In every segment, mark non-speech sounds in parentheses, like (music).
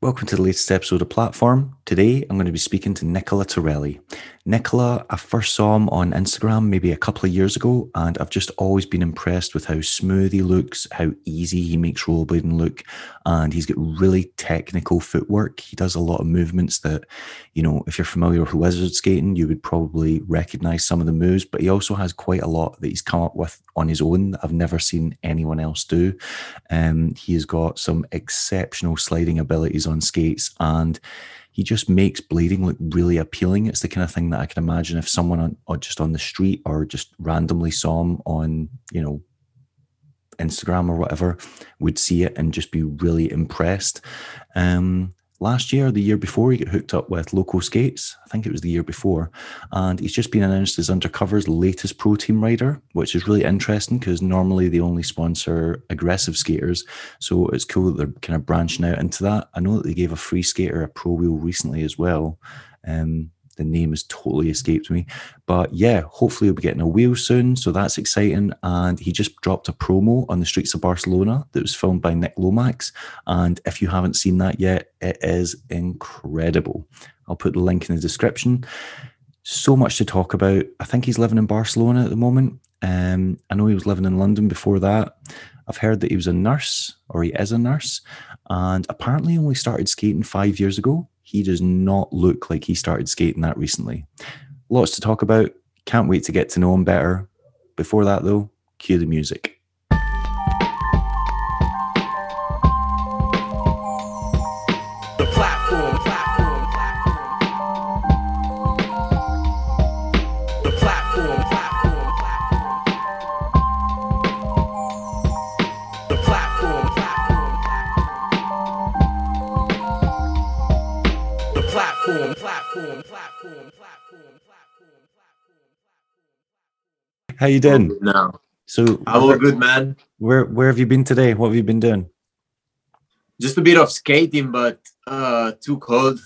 Welcome to the latest episode of Platform. Today, I'm going to be speaking to Nicola Torelli. Nicola, I first saw him on Instagram maybe a couple of years ago, and I've just always been impressed with how smooth he looks, how easy he makes rollerblading look, and he's got really technical footwork. He does a lot of movements that, you know, if you're familiar with wizard skating, you would probably recognize some of the moves, but he also has quite a lot that he's come up with on his own that I've never seen anyone else do. Um, he has got some exceptional sliding abilities on skates and he just makes blading look really appealing. It's the kind of thing that I can imagine if someone on, or just on the street or just randomly saw him on, you know, Instagram or whatever would see it and just be really impressed. Um, last year, the year before, he got hooked up with Loco Skates. I think it was the year before. And he's just been announced as Undercover's latest pro team rider, which is really interesting because normally they only sponsor aggressive skaters. So it's cool that they're kind of branching out into that. I know that they gave a free skater a pro wheel recently as well. Um, the name has totally escaped me. But yeah, hopefully we'll be getting a wheel soon. So that's exciting. And he just dropped a promo on the streets of Barcelona that was filmed by Nick Lomax. And if you haven't seen that yet, it is incredible. I'll put the link in the description. So much to talk about. I think he's living in Barcelona at the moment. Um, I know he was living in London before that. I've heard that he was a nurse or he is a nurse and apparently only started skating five years ago he does not look like he started skating that recently. Lots to talk about. Can't wait to get to know him better. Before that, though, cue the music. How you doing? No. So I'm all good, man. Where where have you been today? What have you been doing? Just a bit of skating, but uh too cold.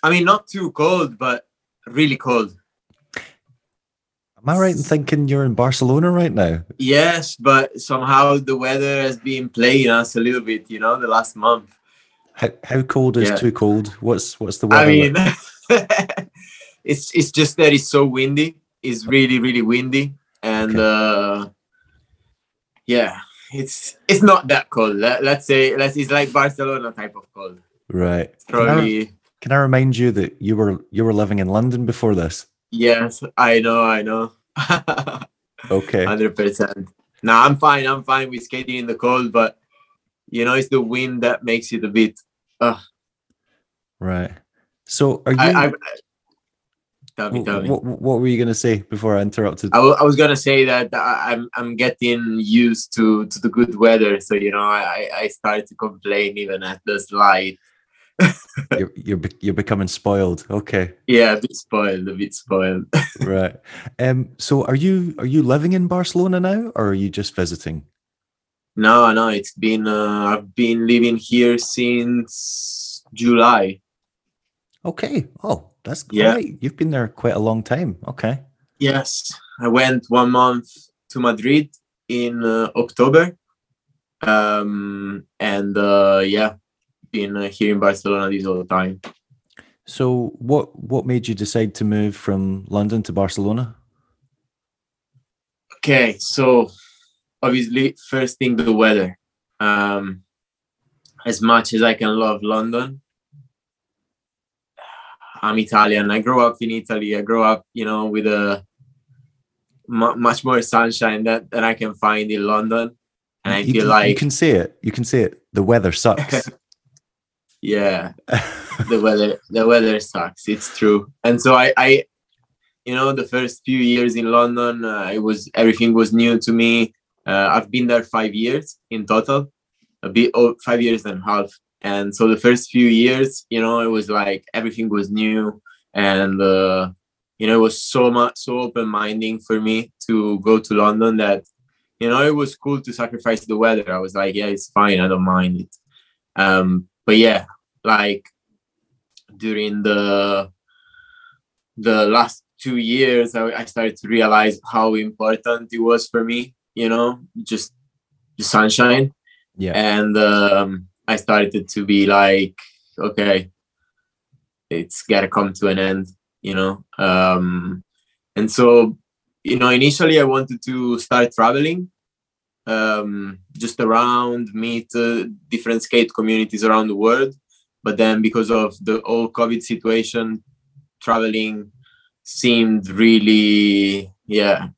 I mean, not too cold, but really cold. Am I right in thinking you're in Barcelona right now? Yes, but somehow the weather has been playing us a little bit, you know, the last month. How how cold is yeah. too cold? What's what's the weather? I mean, (laughs) it's it's just that it's so windy. It's really really windy and okay. uh yeah it's it's not that cold. Let, us say let's it's like barcelona type of cold. Right. Probably can I, can I remind you that you were you were living in london before this? Yes i know i know. (laughs) Okay. 100% no i'm fine i'm fine with skating in the cold but you know it's the wind that makes it a bit uh right. So are you I, I, Tell me, tell. What, what were you going to say before I interrupted? I, w- I was going to say that I'm I'm getting used to to the good weather, so you know I I started to complain even at the slide. (laughs) you're, you're you're becoming spoiled. Okay. Yeah, a bit spoiled, a bit spoiled. (laughs) right. Um. So, are you are you living in Barcelona now, or are you just visiting? No, no. It's been uh, I've been living here since July. Okay. Oh, that's great. Yeah. You've been there quite a long time. Okay. Yes, I went one month to Madrid in uh, October, um, and uh, yeah, been uh, here in Barcelona this whole time. So, what what made you decide to move from London to Barcelona? Okay, so obviously, first thing the weather. Um, as much as I can love London, I'm Italian. I grew up in Italy. I grew up, you know, with a m- much more sunshine that, that I can find in London. And I you, feel like you can see it. You can see it. The weather sucks. (laughs) (laughs) yeah, the weather the weather sucks. It's true. And so I, I, you know, the first few years in London, uh, it was everything was new to me. Uh, I've been there five years in total, a bit oh, five years and a half and so the first few years you know it was like everything was new and uh, you know it was so much so open-minding for me to go to london that you know it was cool to sacrifice the weather. I was like yeah it's fine. I don't mind it. Um but yeah like during the the last two years I, I started to realize how important it was for me you know just the sunshine. Yeah. And um I started to be like, okay, it's gotta come to an end, you know. Um, and so, you know, initially I wanted to start traveling, um, just around, meet uh, different skate communities around the world. But then, because of the whole COVID situation, traveling seemed really, yeah,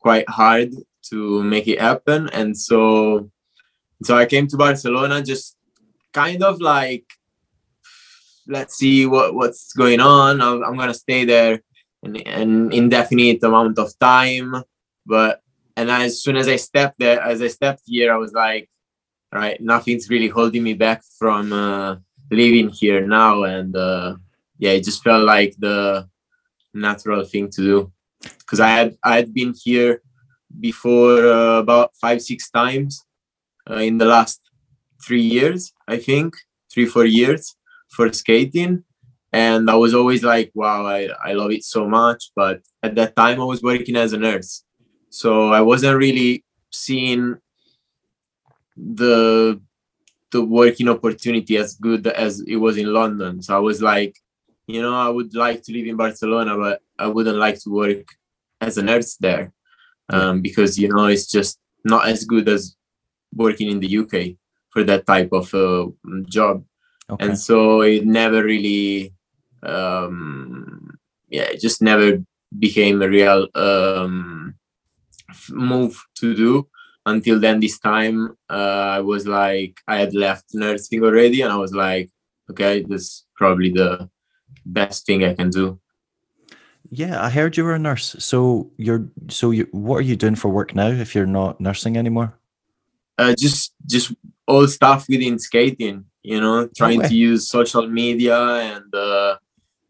quite hard to make it happen. And so, so I came to Barcelona just kind of like let's see what what's going on. I'm, I'm gonna stay there an, an indefinite amount of time. But and as soon as i stepped there as i stepped here i was like right nothing's really holding me back from uh, living here now. And uh, yeah it just felt like the natural thing to do. Because i had i had been here before uh, about five six times uh, in the last three years i think three four years for skating. And i was always like wow I, I love it so much. But at that time i was working as a nurse. So i wasn't really seeing the the working opportunity as good as it was in london. So i was like you know i would like to live in barcelona but i wouldn't like to work as a nurse there um, because you know it's just not as good as working in the uk for that type of uh, job. Okay. and so it never really um yeah it just never became a real um move to do. Until then this time uh, i was like i had left nursing already and i was like okay this is probably the best thing i can do. Yeah i heard you were a nurse. So you're so you what are you doing for work now if you're not nursing anymore? Uh, just just all stuff within skating you know trying to use social media and uh,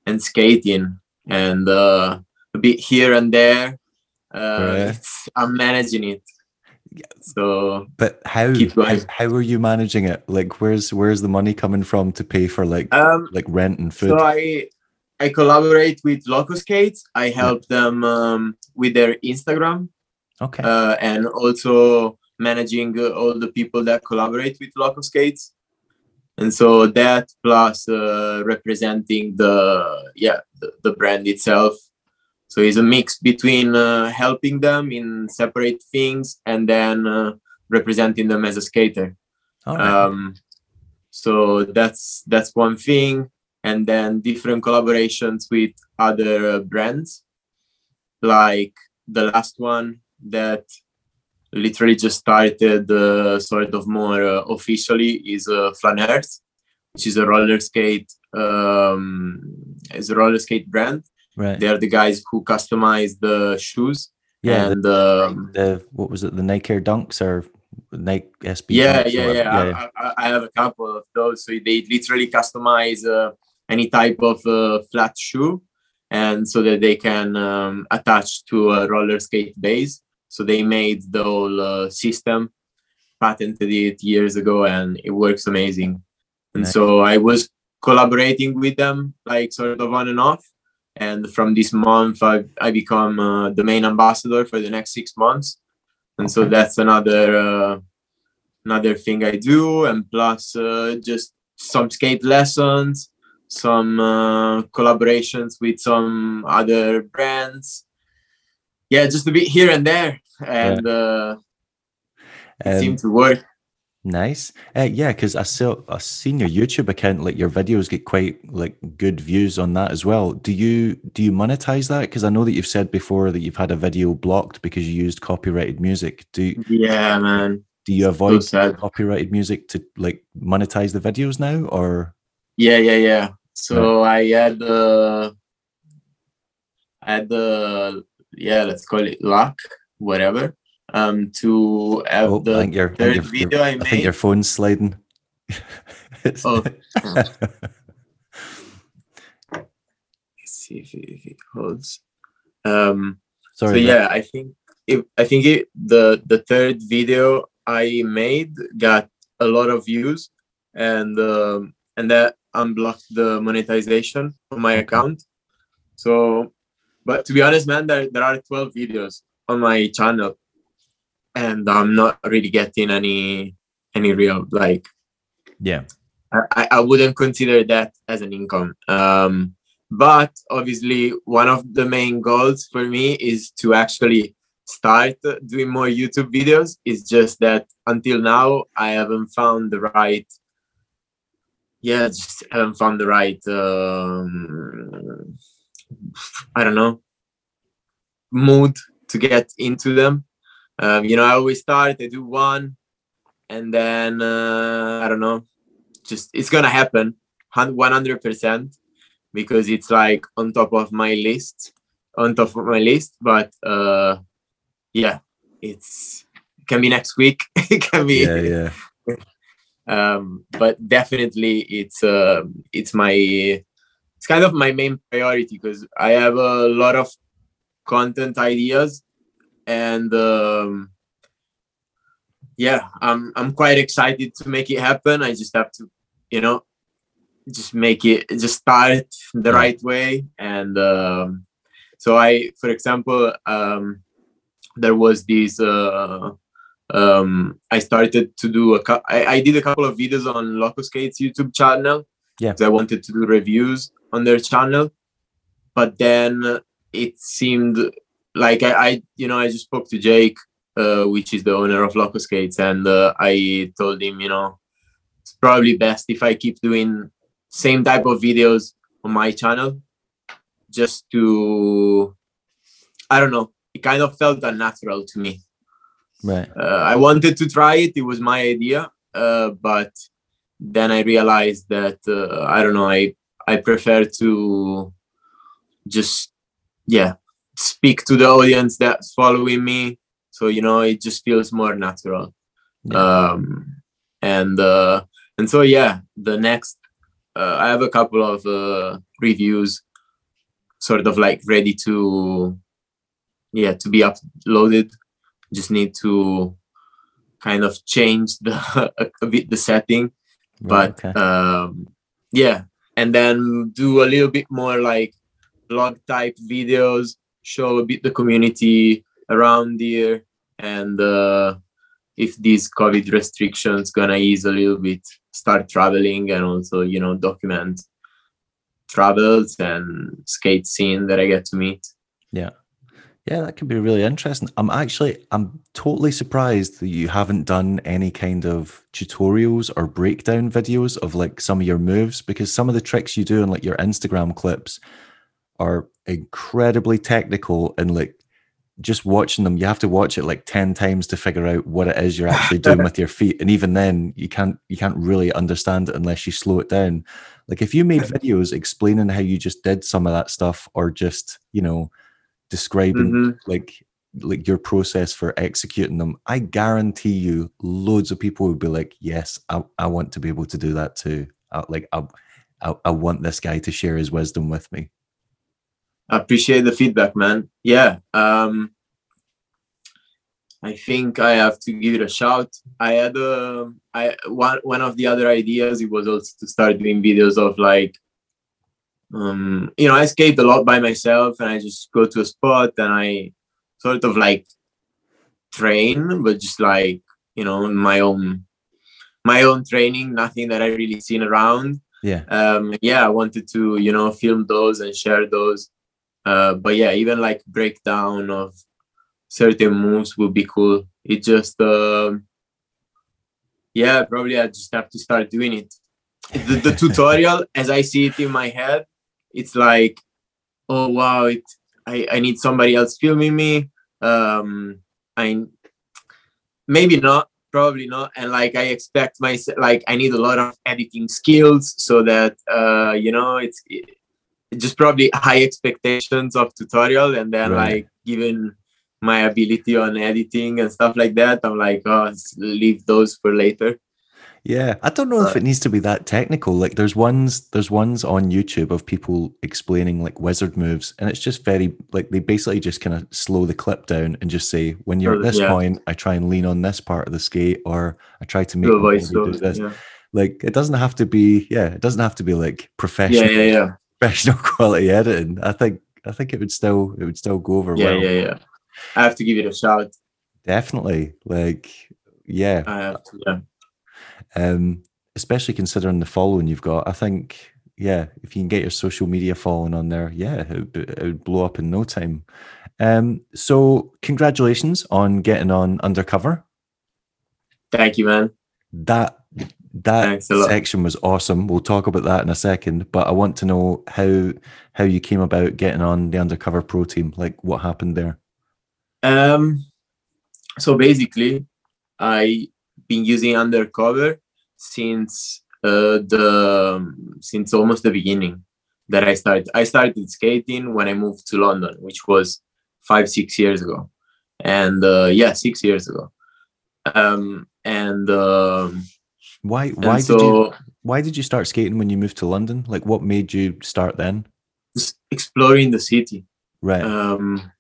and skating. And uh, a bit here and there uh, i'm managing it. So but how, how how are you managing it? Like where's where's the money coming from to pay for like um, like rent and food? So i i collaborate with loco skates. I help yeah. them um, with their instagram okay. uh, and also managing uh, all the people that collaborate with loco skates. And so that plus uh, representing the yeah the, the, brand itself. So it's a mix between uh, helping them in separate things and then uh, representing them as a skater. Right. um, so that's that's one thing. And then different collaborations with other brands. Like the last one that literally just started uh, sort of more uh, officially is uh, Flâneurs, which is a roller skate um, is a roller skate brand. Right. They are the guys who customize the shoes. Yeah. And the, um, the what was it? The Nike Air Dunks or Nike SB? Yeah, yeah, yeah, yeah. I, I, have a couple of those. So they literally customize uh, any type of uh, flat shoe, and so that they can um, attach to a roller skate base so they made the whole uh, system, patented it years ago, and it works amazing. And nice. so I was collaborating with them, like sort of on and off. And from this month, I I become uh, the main ambassador for the next six months. And okay. so that's another uh, another thing I do, and plus uh, just some skate lessons, some uh, collaborations with some other brands. Yeah, just a bit here and there and yeah. uh, it um, seemed to work. Nice. Uh, yeah, because I saw I seen your YouTube account. Like your videos get quite like good views on that as well. Do you do you monetize that? Because I know that you've said before that you've had a video blocked because you used copyrighted music. Do you, yeah, man. Do you avoid so copyrighted music to like monetize the videos now, or? Yeah, yeah, yeah. So I had the, I had the yeah, let's call it luck whatever um to have oh, the I your, third your, video your, I, made. I think your phone's sliding. oh. (laughs) Let's see if it, if it holds. Um, Sorry. So yeah, I think it, I think it, the the third video I made got a lot of views, and um, and that unblocked the monetization on my account. So, but to be honest, man, there there are twelve videos on my channel and i'm not really getting any any real like yeah I, I wouldn't consider that as an income. Um, but obviously, one of the main goals for me is to actually start doing more YouTube videos. It's just that until now, I haven't found the right. Yeah, just haven't found the right. Um, I don't know mood to get into them. Um, you know, I always start. I do one, and then uh, I don't know. Just it's gonna happen, one hundred percent, because it's like on top of my list, on top of my list. But uh, yeah, it's it can be next week. (laughs) it can be yeah, yeah. (laughs) um, but definitely, it's uh, it's my it's kind of my main priority because I have a lot of content ideas and um, yeah i'm i'm quite excited to make it happen. I just have to you know just make it just start the right way and um, so i for example um, there was this uh, um, i started to do a I, I did a couple of videos on Locoskate's youtube channel yeah. i wanted to do reviews on their channel but then it seemed like I, I, you know, I just spoke to Jake, uh, which is the owner of Locoskates, and uh, I told him, you know, it's probably best if I keep doing same type of videos on my channel, just to, I don't know, it kind of felt unnatural to me. Right. Uh, I wanted to try it; it was my idea, uh, but then I realized that uh, I don't know, I I prefer to just yeah speak to the audience that's following me so you know it just feels more natural yeah. um and uh and so yeah the next uh, i have a couple of uh reviews sort of like ready to yeah to be uploaded just need to kind of change the a, a bit the setting but okay. um yeah and then do a little bit more like blog type videos show a bit the community around here and uh, if these covid restrictions gonna ease a little bit start traveling and also you know document travels and skate scene that i get to meet. Yeah yeah that could be really interesting. I'm actually i'm totally surprised that you haven't done any kind of tutorials or breakdown videos of like some of your moves because some of the tricks you do in like your instagram clips are incredibly technical and like just watching them you have to watch it like 10 times to figure out what it is you're actually doing (laughs) with your feet and even then you can't you can't really understand it unless you slow it down. Like if you made (laughs) videos explaining how you just did some of that stuff or just you know describing mm-hmm. like like your process for executing them i guarantee you loads of people would be like yes i, I want to be able to do that too I, like I, I, I want this guy to share his wisdom with me i appreciate the feedback, man. Yeah. Um, I think I have to give it a shout. I had a, I one one of the other ideas. It was also to start doing videos of like, um, you know, I skate a lot by myself, and I just go to a spot and I sort of like train, but just like you know, my own my own training, nothing that I really seen around. Yeah. Um, yeah, I wanted to you know film those and share those uh, but yeah, even like breakdown of certain moves would be cool. It just, uh, yeah, probably I just have to start doing it. The, the (laughs) tutorial, as I see it in my head, it's like, oh wow, it. I, I need somebody else filming me. Um, I maybe not, probably not. And like I expect myself, like I need a lot of editing skills so that uh, you know it's. It, just probably high expectations of tutorial and then right. like given my ability on editing and stuff like that i'm like oh leave those for later yeah i don't know if it needs to be that technical like there's ones there's ones on youtube of people explaining like wizard moves and it's just very like they basically just kind of slow the clip down and just say when you're at this yeah. point i try and lean on this part of the skate or i try to make do this yeah. like it doesn't have to be yeah it doesn't have to be like professional yeah, yeah, yeah professional (laughs) quality editing, I think I think it would still it would still go over yeah, well. Yeah, yeah, yeah. I have to give it a shout. Definitely, like yeah, I have to. Yeah. Um, especially considering the following you've got. I think, yeah, if you can get your social media following on there, yeah, it would, it would blow up in no time. Um, so, congratulations on getting on undercover. Thank you, man. That that section was awesome. We'll talk about that in a second, but I want to know how how you came about getting on the undercover pro team. Like, what happened there? Um, so basically, I been using undercover since uh, the since almost the beginning that I started. I started skating when I moved to London, which was five six years ago, and uh, yeah, six years ago. Um, and um, why why and did you why did you start skating when you moved to London? Like, what made you start then? Just exploring the city. Right. Um,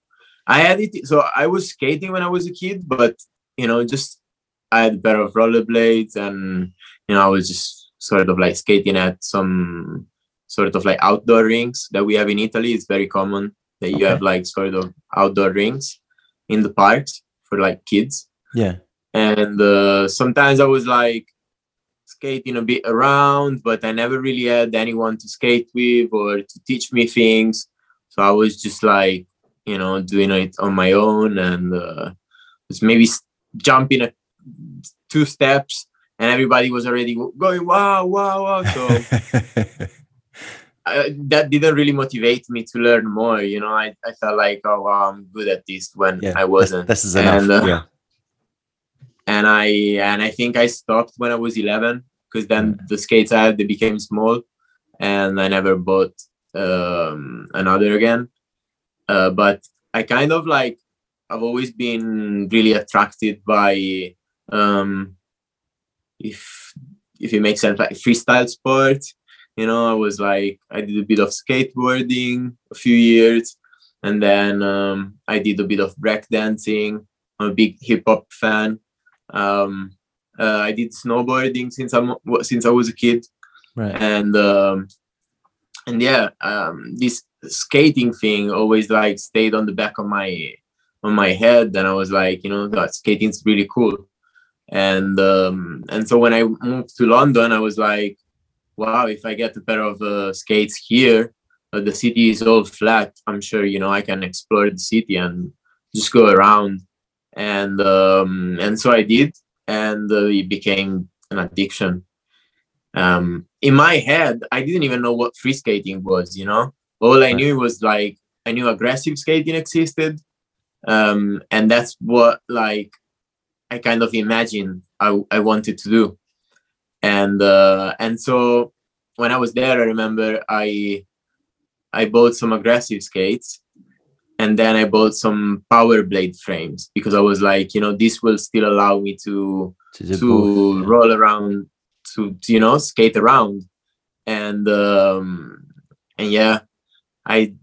I had it. So I was skating when I was a kid, but you know, just I had a pair of rollerblades, and you know, I was just sort of like skating at some sort of like outdoor rinks that we have in Italy. It's very common that you okay. have like sort of outdoor rinks in the parks for like kids. Yeah. And uh, sometimes I was like skating a bit around, but I never really had anyone to skate with or to teach me things. So I was just like, you know, doing it on my own and uh, just maybe jumping a, two steps and everybody was already going, wow, wow, wow. So (laughs) that didn't really motivate me to learn more. You know, I, I felt like, oh, wow, I'm good at this when yeah, I wasn't. This, this is enough. And, uh, yeah. And I and I think I stopped when I was 11 because then the skates I had they became small, and I never bought um, another again. Uh, but I kind of like I've always been really attracted by um, if if it makes sense like freestyle sport. you know i was like i did a bit of skateboarding a few years and then um, i did a bit of breakdancing. I'm a big hip-hop fan. Um, uh, i did snowboarding since i'm since i was a kid. Right. And um, and yeah um, this skating thing always like stayed on the back of my on my head and i was like you know that skating's really cool and um, and so when i moved to london i was like wow, if I get a pair of uh, skates here, uh, the city is all flat. I'm sure you know I can explore the city and just go around, and um, and so I did, and uh, it became an addiction. Um, in my head, I didn't even know what free skating was. You know, all I knew was like I knew aggressive skating existed, um, and that's what like I kind of imagined I, I wanted to do. And uh, and so when I was there, I remember I I bought some aggressive skates, and then I bought some power blade frames because I was like, you know, this will still allow me to to, to roll around, to, to, you know skate around, and um, and yeah, I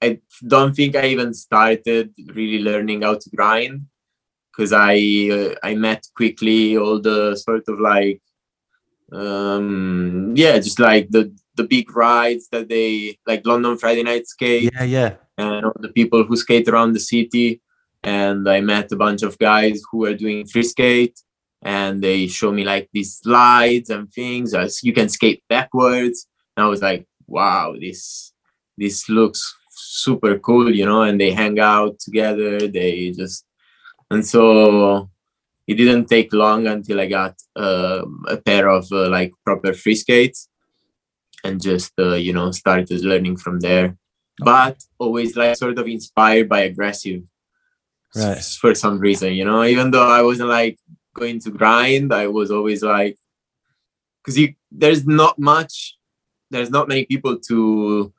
I don't think I even started really learning how to grind because I uh, I met quickly all the sort of like um yeah just like the the big rides that they like London Friday night skate yeah yeah. and all the people who skate around the city. And I met a bunch of guys who were doing free skate and they show me like these slides and things as you can skate backwards. And I was like wow this this looks super cool you know? And they hang out together. They just and so it didn't take long until I got uh, a pair of uh, like proper free skates and just uh, you know started learning from there. But always like sort of inspired by aggressive right. for some reason, you know. Even though I wasn't like going to grind, I was always like because you there's not much, there's not many people to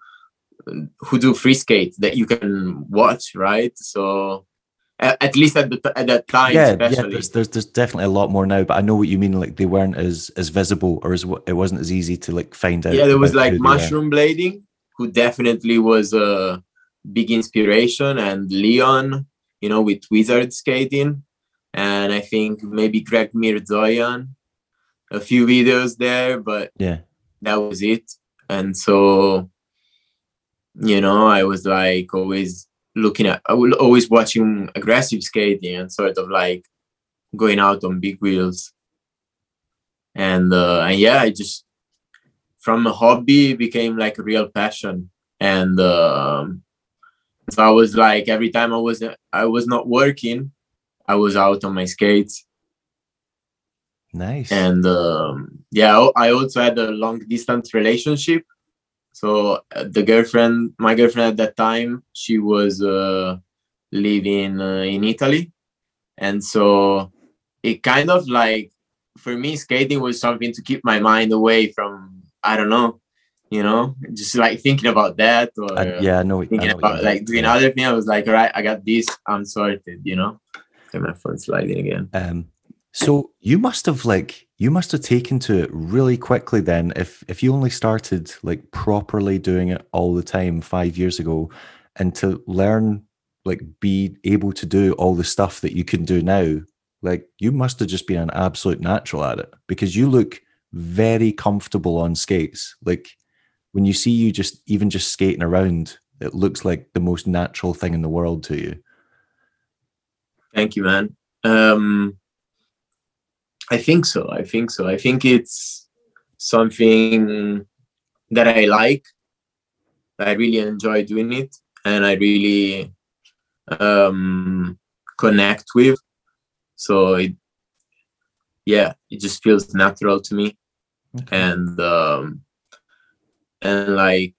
who do free skate that you can watch, right? So Uh, at least at, the, at that time yeah, especially. yeah there's, there's, there's definitely a lot more now but i know what you mean like they weren't as as visible or as it wasn't as easy to like find out yeah there was like mushroom blading who definitely was a big inspiration and leon you know with wizard skating and i think maybe greg mirzoyan a few videos there but yeah that was it and so you know i was like always looking at I will always watching aggressive skating and sort of like going out on big wheels. and uh, and yeah, I just from a hobby became like a real passion, and um, so I was like every time I was I was not working, I was out on my skates. Nice. And um, yeah, I also had a long distance relationship. So uh, the girlfriend, my girlfriend at that time, she was uh, living uh, in Italy, and so it kind of like for me skating was something to keep my mind away from I don't know, you know, just like thinking about that or Uh, yeah, no, thinking about like doing other things. I was like, all right, I got this, I'm sorted, you know. And my phone sliding again. Um, so you must have like you must have taken to it really quickly then. If if you only started like properly doing it all the time five years ago and to learn like be able to do all the stuff that you can do now like you must have just been an absolute natural at it because you look very comfortable on skates. Like when you see you just even just skating around it looks like the most natural thing in the world to you. Thank you man. Um I think so. I think so. I think it's something that I like. I really enjoy doing it, and I really um, connect with. So it, yeah, it just feels natural to me, okay. and um, and like,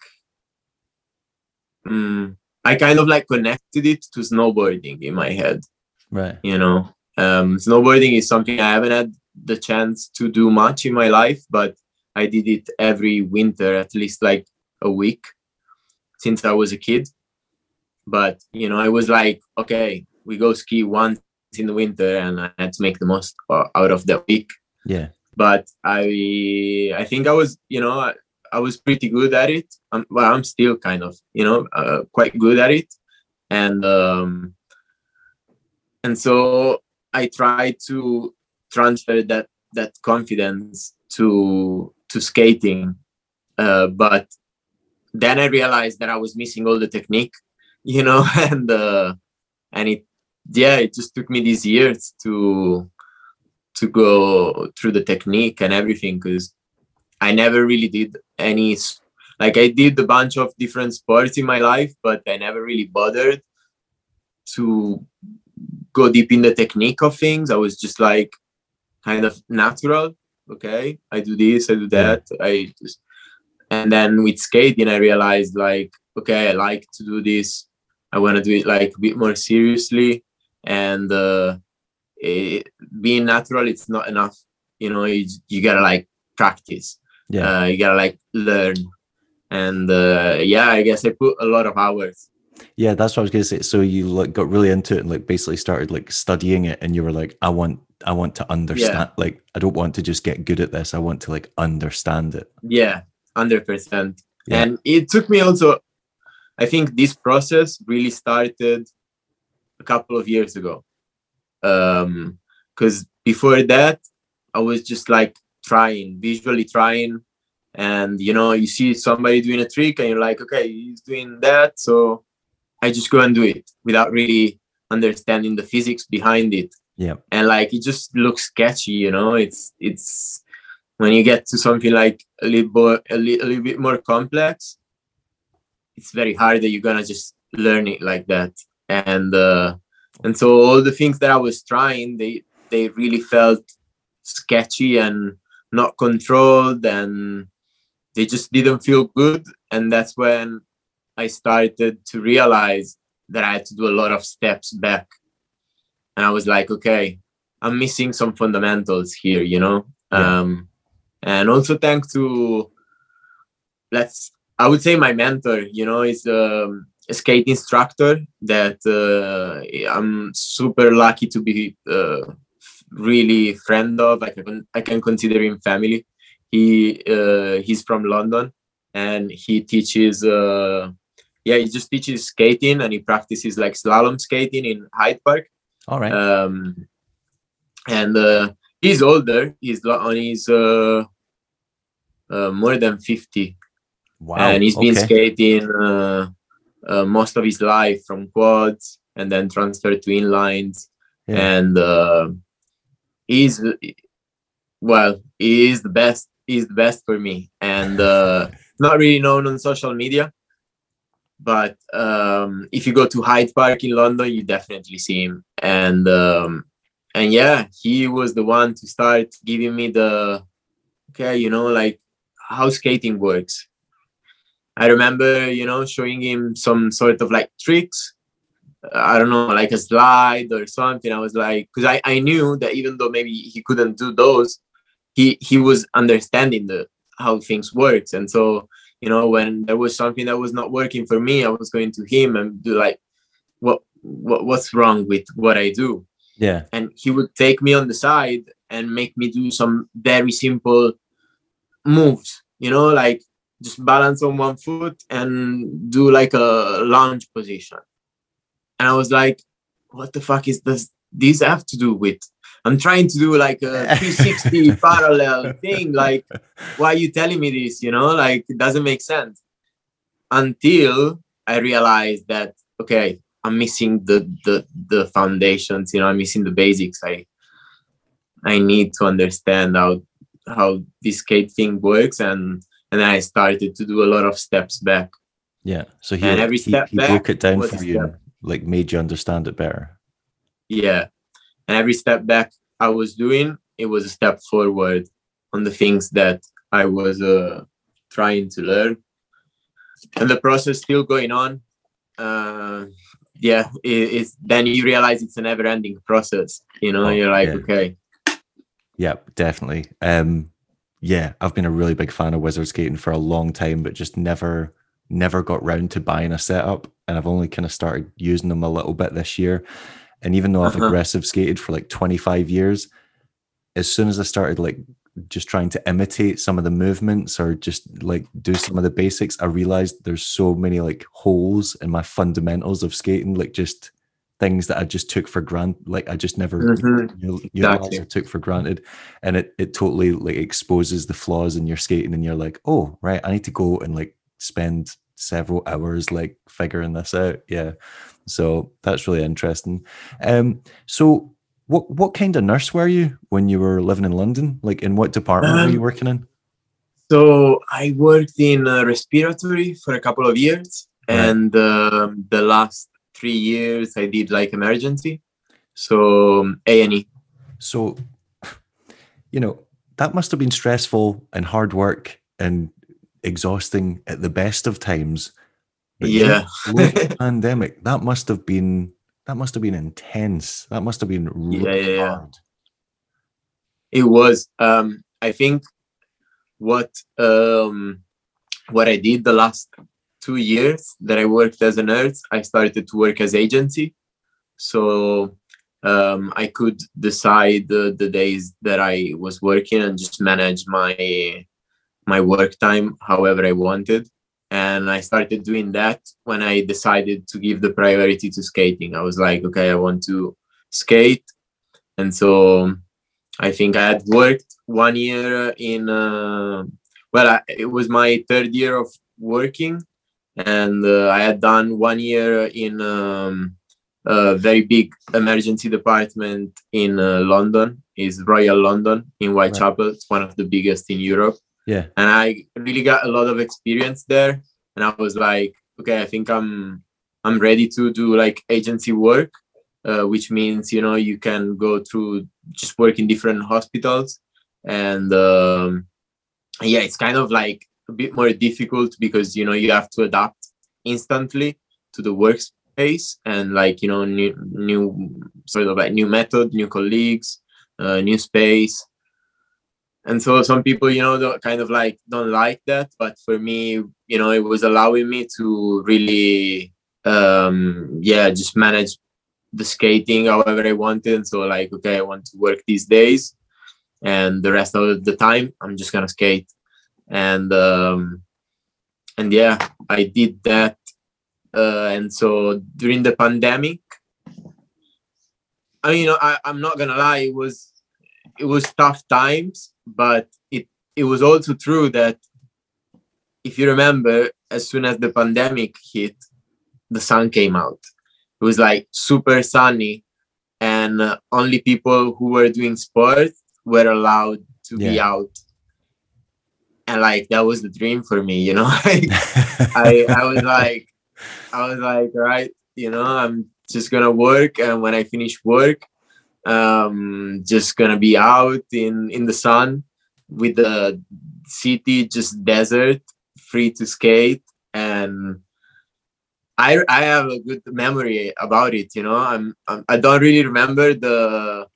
um, I kind of like connected it to snowboarding in my head. Right. You know, um, snowboarding is something I haven't had the chance to do much in my life, but I did it every winter, at least like a week since I was a kid. But you know, I was like, okay, we go ski once in the winter, and I had to make the most out of that week. Yeah. But I, I think I was, you know, I, I was pretty good at it. I'm, well, I'm still kind of, you know, uh, quite good at it, and um, and so I try to transfer that that confidence to to skating. Uh, but then i realized that i was missing all the technique (laughs) you know and uh, and it yeah it just took me these years to to go through the technique and everything because i never really did any like i did a bunch of different sports in my life but i never really bothered to go deep in the technique of things. I was just like kind of natural. Okay, I do this, I do that. I just and then with skating, I realized like, okay, I like to do this. I want to do it like a bit more seriously, and uh, it, being natural, it's not enough. You know, you, you gotta like practice. Yeah, uh, you gotta like learn, and uh, yeah, I guess I put a lot of hours. Yeah, that's what I was gonna say. So you like got really into it and like basically started like studying it, and you were like, I want I want to understand. Yeah. Like, I don't want to just get good at this. I want to like understand it. Yeah, hundred yeah. percent. And it took me also. I think this process really started a couple of years ago. Um, because before that, I was just like trying, visually trying, and you know, you see somebody doing a trick, and you're like, okay, he's doing that, so I just go and do it without really understanding the physics behind it yeah. And like it just looks sketchy you know? It's it's when you get to something like a little more a, li- a little bit more complex it's very hard that you're gonna just learn it like that. And uh and so all the things that i was trying they they really felt sketchy and not controlled and they just didn't feel good. And that's when i started to realize that i had to do a lot of steps back and I was like, okay, I'm missing some fundamentals here, you know. Yeah. Um, and also thanks to let's I would say my mentor, you know, is um, a skate instructor that uh, I'm super lucky to be uh, really friend of. Like I can, I can consider him family. He uh, he's from London and he teaches. Uh, yeah, he just teaches skating and he practices like slalom skating in Hyde Park all right. Um, and uh, he's older. He's on his uh, uh, more than fifty. Wow. And he's been skating uh, uh, most of his life from quads and then transferred to inlines. Yeah. And uh, he's well, he is the best. He's the best for me, and uh, not really known on social media. But um, if you go to Hyde Park in London, you definitely see him. And um, and yeah, he was the one to start giving me the okay, you know, like how skating works. I remember, you know, showing him some sort of like tricks. I don't know, like a slide or something. I was like, because I, I knew that even though maybe he couldn't do those, he he was understanding the how things works. And so, you know, when there was something that was not working for me, I was going to him and do like, what what what's wrong with what I do? Yeah. And he would take me on the side and make me do some very simple moves, you know, like just balance on one foot and do like a lunge position. And I was like, what the fuck is this? These have to do with? I'm trying to do like a (laughs) 360 parallel thing. Like, why are you telling me this? You know, like it doesn't make sense. Until I realized that okay, I'm missing the the the foundations. You know, I'm missing the basics. I I need to understand how how this skate thing works and and I started to do a lot of steps back. Yeah. So he, And every he- step he, back broke it down for you, and, like made you understand it better. Yeah. And every step back I was doing, it was a step forward on the things that I was uh, trying to learn. And the process still going on. Uh, yeah, it, it's then you realize it's a never ending process. You know, Oh, you're like, yeah. okay, Yeah, definitely. Um, yeah, I've been a really big fan of wizard skating for a long time, but just never, never got round to buying a setup. And I've only kind of started using them a little bit this year. And even though I've Uh-huh. aggressive skated for like 25 years, as soon as I started like just trying to imitate some of the movements or just like do some of the basics, I realized there's so many like holes in my fundamentals of skating, like just things that I just took for granted. Like I just never Mhm. you Exactly. took for granted and it it totally like exposes the flaws in your skating and you're like oh right i need to go and like spend several hours like figuring this out yeah so that's really interesting um so what what kind of nurse were you when you were living in london like in what department were you Um, working in So I worked in uh, respiratory for a couple of years, Right. and um, the last three years I did like emergency. So um, A and E. so you know that must have been stressful and hard work and exhausting at the best of times But Yeah. the pandemic, that must have been that must have been intense. That must have been really Yeah, yeah, yeah. hard. It was. Um, I think what um, what I did the last two years that I worked as a nurse, I started to work as agency. So um, I could decide the, the days that I was working and just manage my my work time however I wanted. And I started doing that when I decided to give the priority to skating. I was like, okay, I want to skate. And so I think I had worked one year in, uh, well, I, it was my third year of working. And uh, I had done one year in um, a very big emergency department in uh, London, is Royal London in Whitechapel. It's one of the biggest in Europe Yeah. and I really got a lot of experience there. And I was like, okay, I think I'm I'm ready to do like agency work, uh, which means you know you can go through just work in different hospitals, and um, yeah, it's kind of like a bit more difficult because you know you have to adapt instantly to the workspace and like you know new new sort of like new method, new colleagues, uh, new space and so some people you know kind of like don't like that but for me you know it was allowing me to really um yeah just manage the skating however i wanted. And so like okay i want to work these days and the rest of the time i'm just gonna skate. And um and yeah i did that. Uh and so during the pandemic i mean you know I, i'm not gonna lie it was it was tough times but it it was also true that if you remember as soon as the pandemic hit the sun came out. It was like super sunny and uh, only people who were doing sport were allowed to yeah. be out. And like that was the dream for me you know? (laughs) (laughs) I, I was like i was like right you know i'm just gonna work and when i finish work um just gonna be out in in the sun with the city just desert free to skate. And i i have a good memory about it you know? I'm, I'm i don't really remember the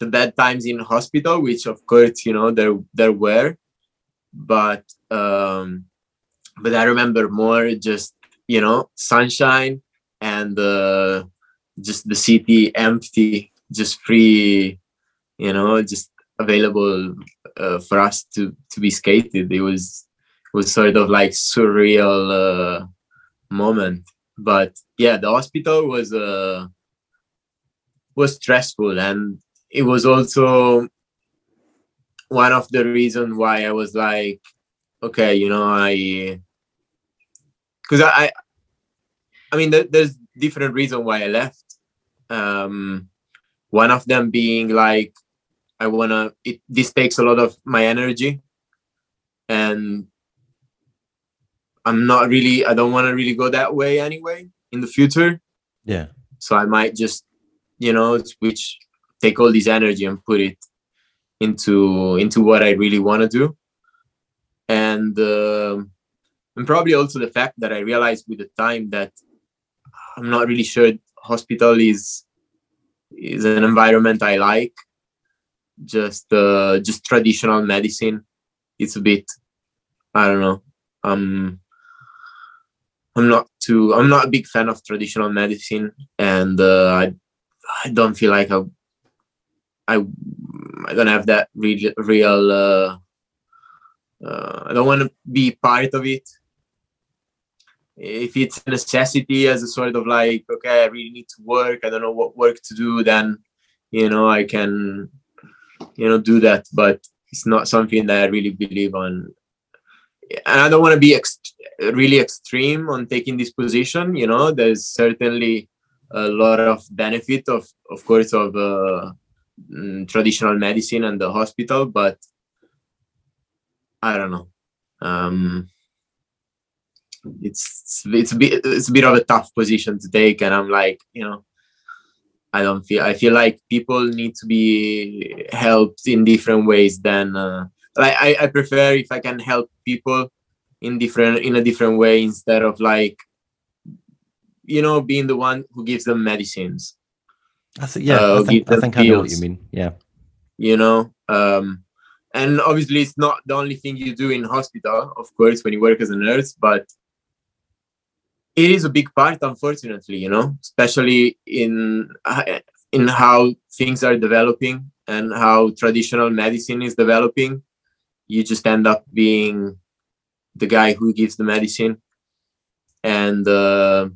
the bad times in hospital which of course you know there there were. But um but i remember more just you know sunshine and uh, just the city empty just free you know just available uh, for us to to be skated. It was it was sort of like surreal uh, moment. But yeah the hospital was uh was stressful. And it was also one of the reasons why I was like, okay, you know, I, because I, I mean, there's different reason why I left. Um, one of them being like, I wanna. It this takes a lot of my energy, and I'm not really. I don't want to really go that way anyway in the future. Yeah. So I might just, you know, switch, take all this energy and put it into into what I really want to do, and uh, and probably also the fact that I realized with the time that I'm not really sure hospital is is an environment I like. Just uh, just traditional medicine. It's a bit I don't know. Um I'm not too I'm not a big fan of traditional medicine and uh, I I don't feel like I I I don't have that real real. Uh, uh, I don't want to be part of it. If it's a necessity as a sort of like, okay, I really need to work. I don't know what work to do. Then, you know, I can, you know, do that. But it's not something that I really believe on. And I don't want to be really extreme on taking this position. You know, there's certainly a lot of benefit of, of course, of. Uh, Mm, traditional medicine and the hospital, but I don't know. Um, it's it's a bit it's a bit of a tough position to take, and I'm like, you know, I don't feel I feel like people need to be helped in different ways than uh, like I, I prefer if I can help people in different in a different way instead of like you know being the one who gives them medicines I think yeah, uh, I think, I, think I know what you mean. Yeah, you know, um, and obviously it's not the only thing you do in hospital, of course, when you work as a nurse, but it is a big part, unfortunately. You know, especially in in how things are developing and how traditional medicine is developing. You just end up being the guy who gives the medicine, and uh,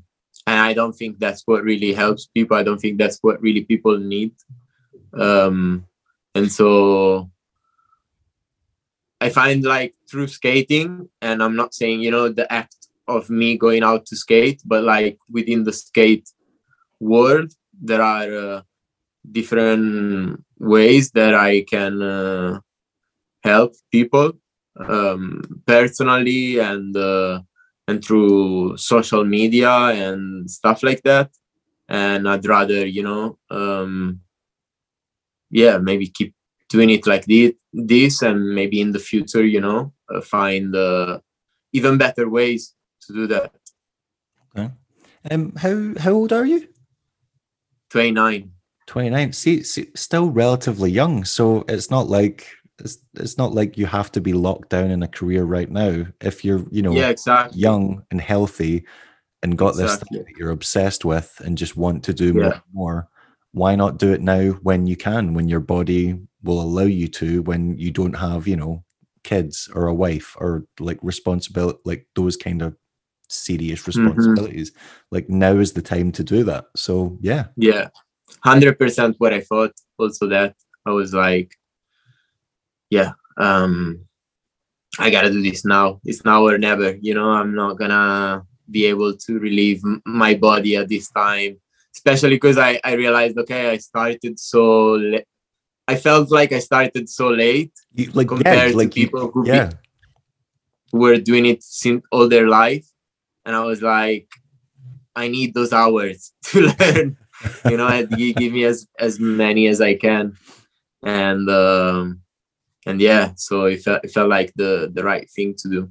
and i don't think that's what really helps people i don't think that's what really people need um and so i find like through skating and i'm not saying you know the act of me going out to skate but like within the skate world there are uh, different ways that i can uh, help people um personally and uh, and through social media and stuff like that. And i'd rather you know um yeah maybe keep doing it like this and maybe in the future you know uh, find uh, even better ways to do that okay um how how old are you 29 29 see, see still relatively young so it's not like it's, it's not like you have to be locked down in a career right now if you're you know yeah, exactly. young and healthy and got exactly. this thing that you're obsessed with and just want to do yeah. more, more why not do it now when you can when your body will allow you to when you don't have you know kids or a wife or like responsibility like those kind of serious mm-hmm. responsibilities mm-hmm. like now is the time to do that so yeah yeah 100% what i thought also that i was like yeah, um, I gotta do this now. It's now or never. You know, I'm not gonna be able to relieve my body at this time, especially because I I realized okay, I started so le- I felt like I started so late You, like compared yeah, like to you- people who, yeah, who were doing it since all their life, and I was like, I need those hours (laughs) to learn. you know, gi- give me as as many as I can, and um, and yeah, so it felt it felt like the the right thing to do.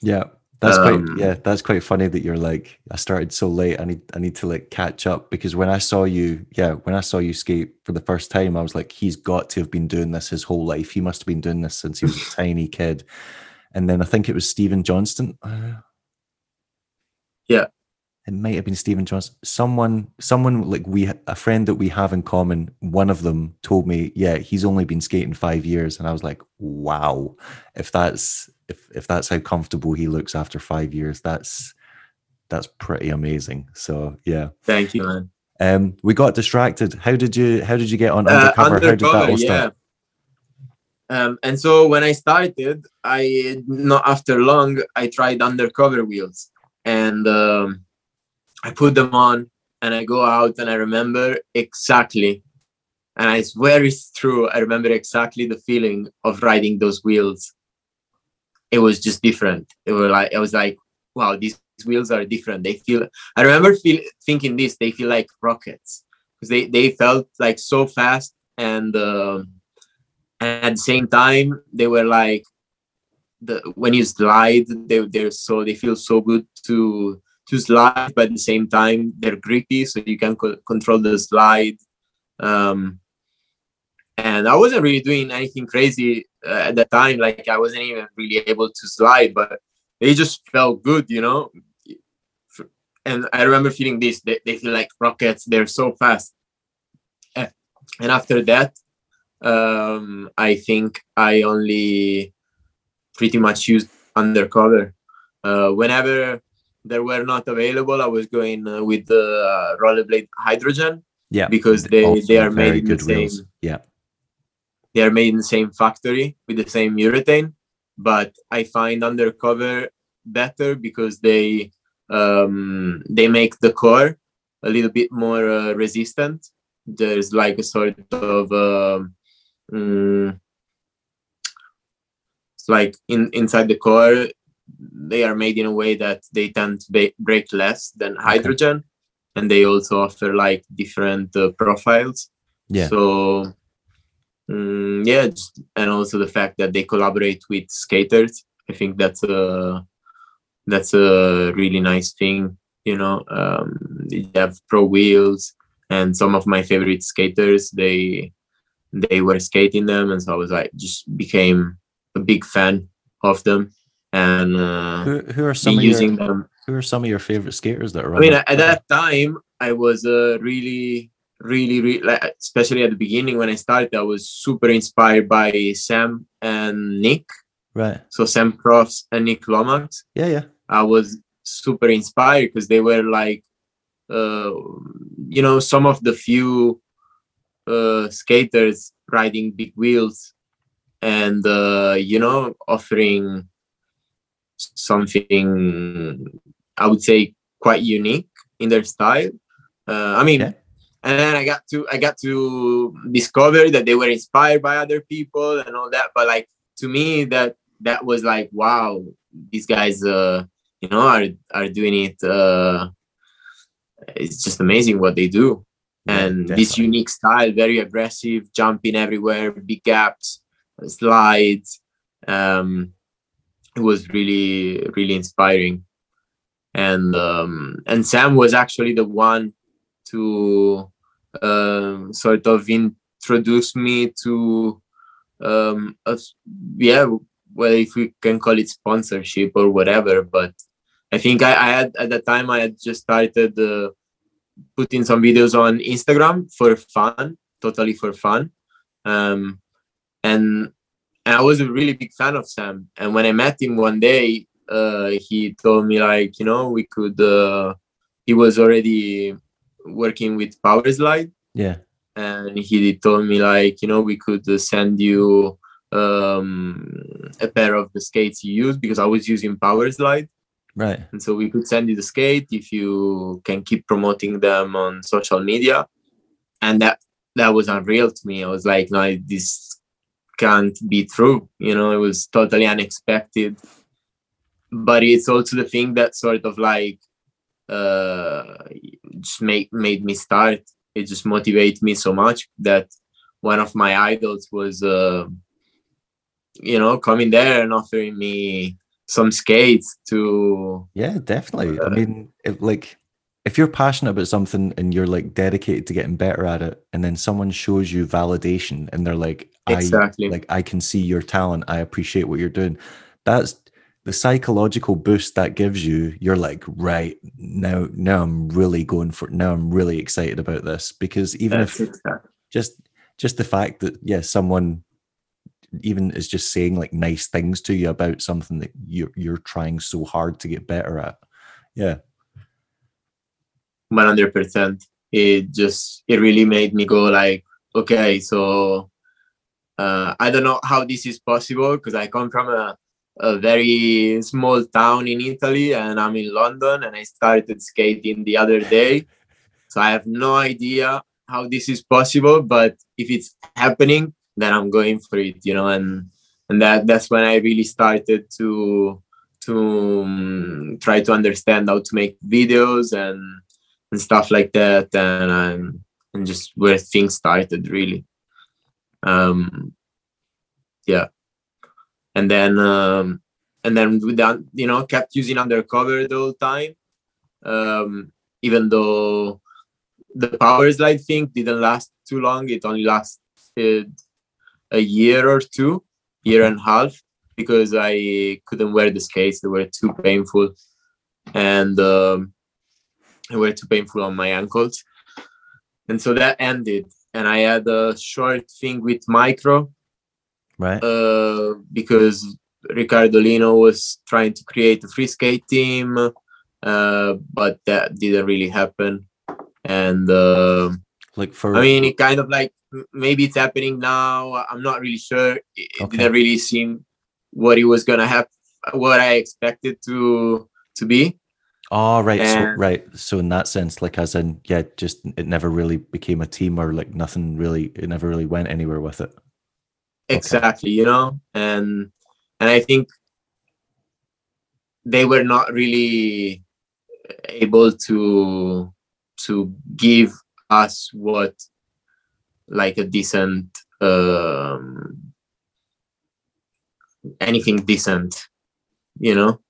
yeah. That's Um, quite yeah. That's quite funny that you're like I started so late. I need I need to like catch up because when I saw you, yeah, when I saw you skate for the first time, I was like, he's got to have been doing this his whole life. He must have been doing this since he was a tiny kid. And then I think it was Stephen Johnston. Uh, Yeah. it might have been Stephen Johnston. Someone, someone like we, a friend that we have in common. One of them told me, yeah, he's only been skating five years, and I was like, wow, if that's if if that's how comfortable he looks after five years, that's that's pretty amazing. So yeah. Thank you, man. Um, we got distracted. How did you how did you get on Uh, undercover? how did that all yeah. start? Um, and so when I started, I not after long, I tried undercover wheels, and um, I put them on, and I go out, and I remember exactly, and I swear it's true. I remember exactly the feeling of riding those wheels. It was just different. It were like I was like, wow, these wheels are different. They feel. I remember feel, thinking this. They feel like rockets because they they felt like so fast and. um and at the same time they were like the when you slide they they're so they feel so good to to slide but at the same time they're grippy so you can co- control the slide. Um and i wasn't really doing anything crazy uh, at the time like i wasn't even really able to slide but they just felt good you know? And i remember feeling this they, they feel like rockets they're so fast. And after that um i think i only pretty much used undercover. Uh whenever they were not available i was going uh, with the uh, rollerblade hydrogen. Yeah, because they also they are made in the same wheels. Yeah, they are made in the same factory with the same urethane but i find undercover better because they um they make the core a little bit more uh, resistant. There's like a sort of um mm, like in inside the core they are made in a way that they tend to break less than hydrogen and they also offer like different uh, profiles yeah, so mm, yeah, just, and also the fact that they collaborate with skaters. I think that's a that's a really nice thing. You know, um, they have pro wheels, and some of my favorite skaters they they were skating them, and so I was like just became a big fan of them and uh, who who are some of using your them. who are some of your favorite skaters that are? I mean, at that time, I was uh, really, really, really, like, especially at the beginning when I started, I was super inspired by Sam and Nick. right, So Sam Crofts and Nick Lomax. yeah, yeah, I was super inspired because they were like, uh, you know, some of the few uh, skaters riding big wheels and, uh, you know, offering something, I would say, quite unique in their style. Uh, I mean, Yeah. and then I got to I got to discover that they were inspired by other people and all that. But like to me, that that was like, wow, these guys, uh, you know, are are doing it. Uh, it's just amazing what they do, and this unique style, very aggressive, jumping everywhere, big gaps, slides. Um, it was really really inspiring, and um, and Sam was actually the one to um, sort of introduce me to um, a yeah, well, if we can call it sponsorship or whatever. But I think I, I had at the time I had just started uh, putting some videos on Instagram for fun, totally for fun, um, and and I was a really big fan of Sam. And when I met him one day, uh, he told me like, you know, we could. Uh, he was already working with Powerslide, yeah, and he told me like, you know, we could uh, send you um, a pair of the skates you use because I was using Powerslide, right, and so we could send you the skate if you can keep promoting them on social media, and that that was unreal to me. I was like, no, this can't be true. You know, it was totally unexpected. But it's also the thing that sort of like uh just make made me start. It just motivated me so much that one of my idols was uh you know coming there and offering me some skates to yeah definitely uh, i mean if, like if you're passionate about something and you're like dedicated to getting better at it and then someone shows you validation and they're like exactly. i like i can see your talent i appreciate what you're doing that's the psychological boost that gives you you're like right now now i'm really going for now i'm really excited about this because even that's if exactly. just just the fact that yeah someone even is just saying like nice things to you about something that you're you're trying so hard to get better at. Yeah. One hundred percent. It just it really made me go like, okay, so uh, I don't know how this is possible because I come from a, a very small town in Italy and I'm in London and I started skating the other day. (laughs) So I have no idea how this is possible, but if it's happening, then I'm going for it, you know, and and that that's when I really started to to um, try to understand how to make videos and and stuff like that, and um, and just where things started really. Um, yeah, and then um, and then we done, you know, kept using undercover the whole time, um, even though the Powerslide thing didn't last too long. It only lasted a year or two, year and a half, because I couldn't wear the skates. They were too painful, and um, they were too painful on my ankles. And so that ended, and I had a short thing with micro, right? Uh, because Ricardo Lino was trying to create a free skate team, uh, but that didn't really happen. And uh, like for, I mean, it kind of like maybe it's happening now. I'm not really sure. It, okay. didn't really seem what it was gonna happen, what I expected to to be. Oh right, and, so right. So in that sense, like as in, yeah, just it never really became a team, or like nothing really, it never really went anywhere with it. Exactly, okay. you know, and and I think they were not really able to to give us what like a decent um, anything decent, you know.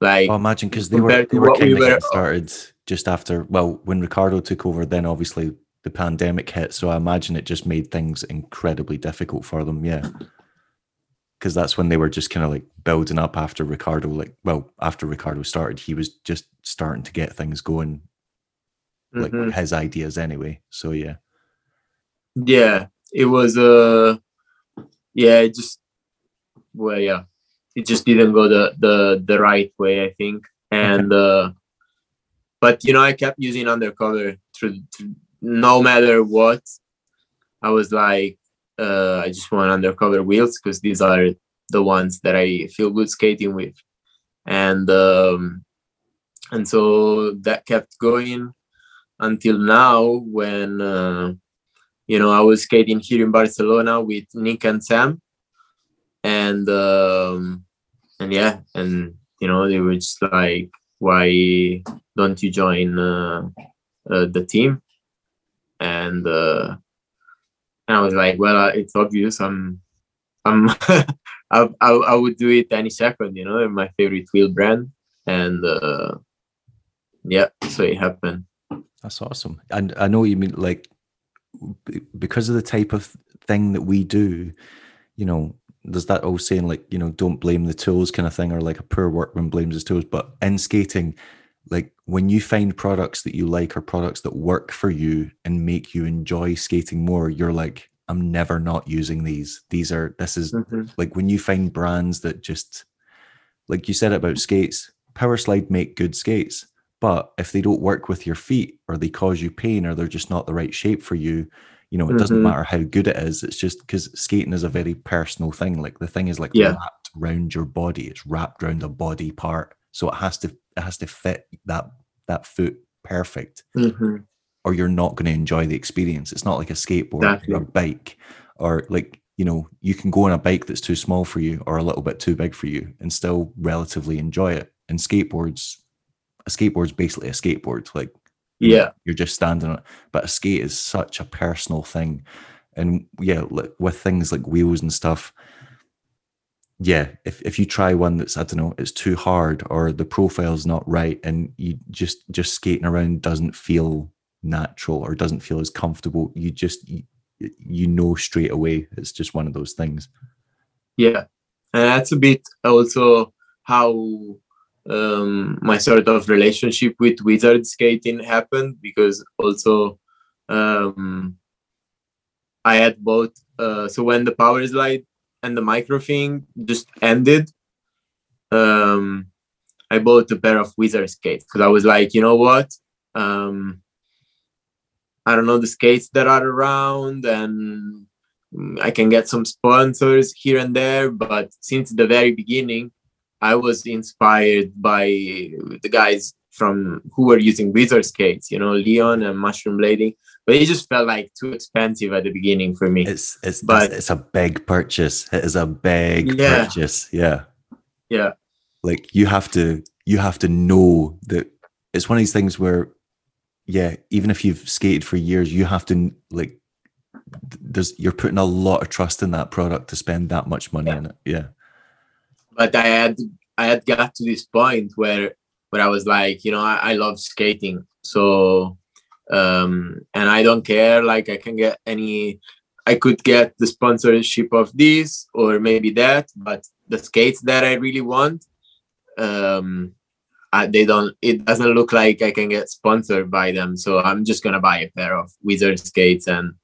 Like oh, imagine because they were they were kind of we started just after well when Ricardo took over, then obviously the pandemic hit. So I imagine it just made things incredibly difficult for them. Yeah. Because that's when they were just kind of like building up after Ricardo. like well, after Ricardo started, he was just starting to get things going, like mm-hmm. his ideas anyway. So yeah yeah it was uh yeah it just well yeah it just didn't go the the the right way i think. And uh but you know i kept using undercover through, through no matter what i was like uh i just want undercover wheels because these are the ones that i feel good skating with. And um and so that kept going until now when uh, you know, I was skating here in Barcelona with Nick and Sam, and um, and yeah, and you know, they were just like, "Why don't you join uh, uh, the team?" And uh, and I was like, "Well, uh, it's obvious. I'm, I'm, (laughs) I, I, I would do it any second. You know, my favorite wheel brand, and uh, yeah, so it happened." That's awesome. And I know you mean like because of the type of thing that we do, you know, there's that old saying like, you know, don't blame the tools kind of thing, or like a poor workman blames his tools. But in skating, like when you find products that you like or products that work for you and make you enjoy skating more, you're like, I'm never not using these. These are this is mm-hmm. like when you find brands that just like you said about skates, Powerslide make good skates. But if they don't work with your feet or they cause you pain or they're just not the right shape for you, you know, it mm-hmm. doesn't matter how good it is. It's just because skating is a very personal thing. Like the thing is like yeah. wrapped around your body. It's wrapped around a body part. So it has to it has to fit that that foot perfect. Mm-hmm. or you're not going to enjoy the experience. It's not like a skateboard exactly. or a bike or like, you know, you can go on a bike that's too small for you or a little bit too big for you and still relatively enjoy it. And skateboards, a skateboard's basically a skateboard. Like, yeah, you're just standing on it. But a skate is such a personal thing. And yeah, with things like wheels and stuff, yeah, if, if you try one that's I don't know, it's too hard or the profile's not right, and you just just skating around doesn't feel natural or doesn't feel as comfortable, you just you, you know straight away it's just one of those things. Yeah, and that's a bit also how um, my sort of relationship with wizard skating happened because also um, I had both. Uh, so when the Powerslide and the micro thing just ended, um, I bought a pair of Wizard skates because I was like, you know what? Um, I don't know the skates that are around and I can get some sponsors here and there. But since the very beginning, I was inspired by the guys from who were using Wizard skates, you know, Leon and Mushroom Blading but it just felt like too expensive at the beginning for me. It's it's but it's a big purchase. It is a big yeah. purchase. Yeah. Yeah. Like you have to you have to know that it's one of these things where yeah, even if you've skated for years, you have to like there's you're putting a lot of trust in that product to spend that much money yeah. in it. Yeah. But I had I had got to this point where where I was like, you know, I, I love skating. So um, and I don't care. Like I can get any, I could get the sponsorship of this or maybe that, but the skates that I really want, um, I, they don't. It doesn't look like I can get sponsored by them. So I'm just gonna buy a pair of Wizard skates, and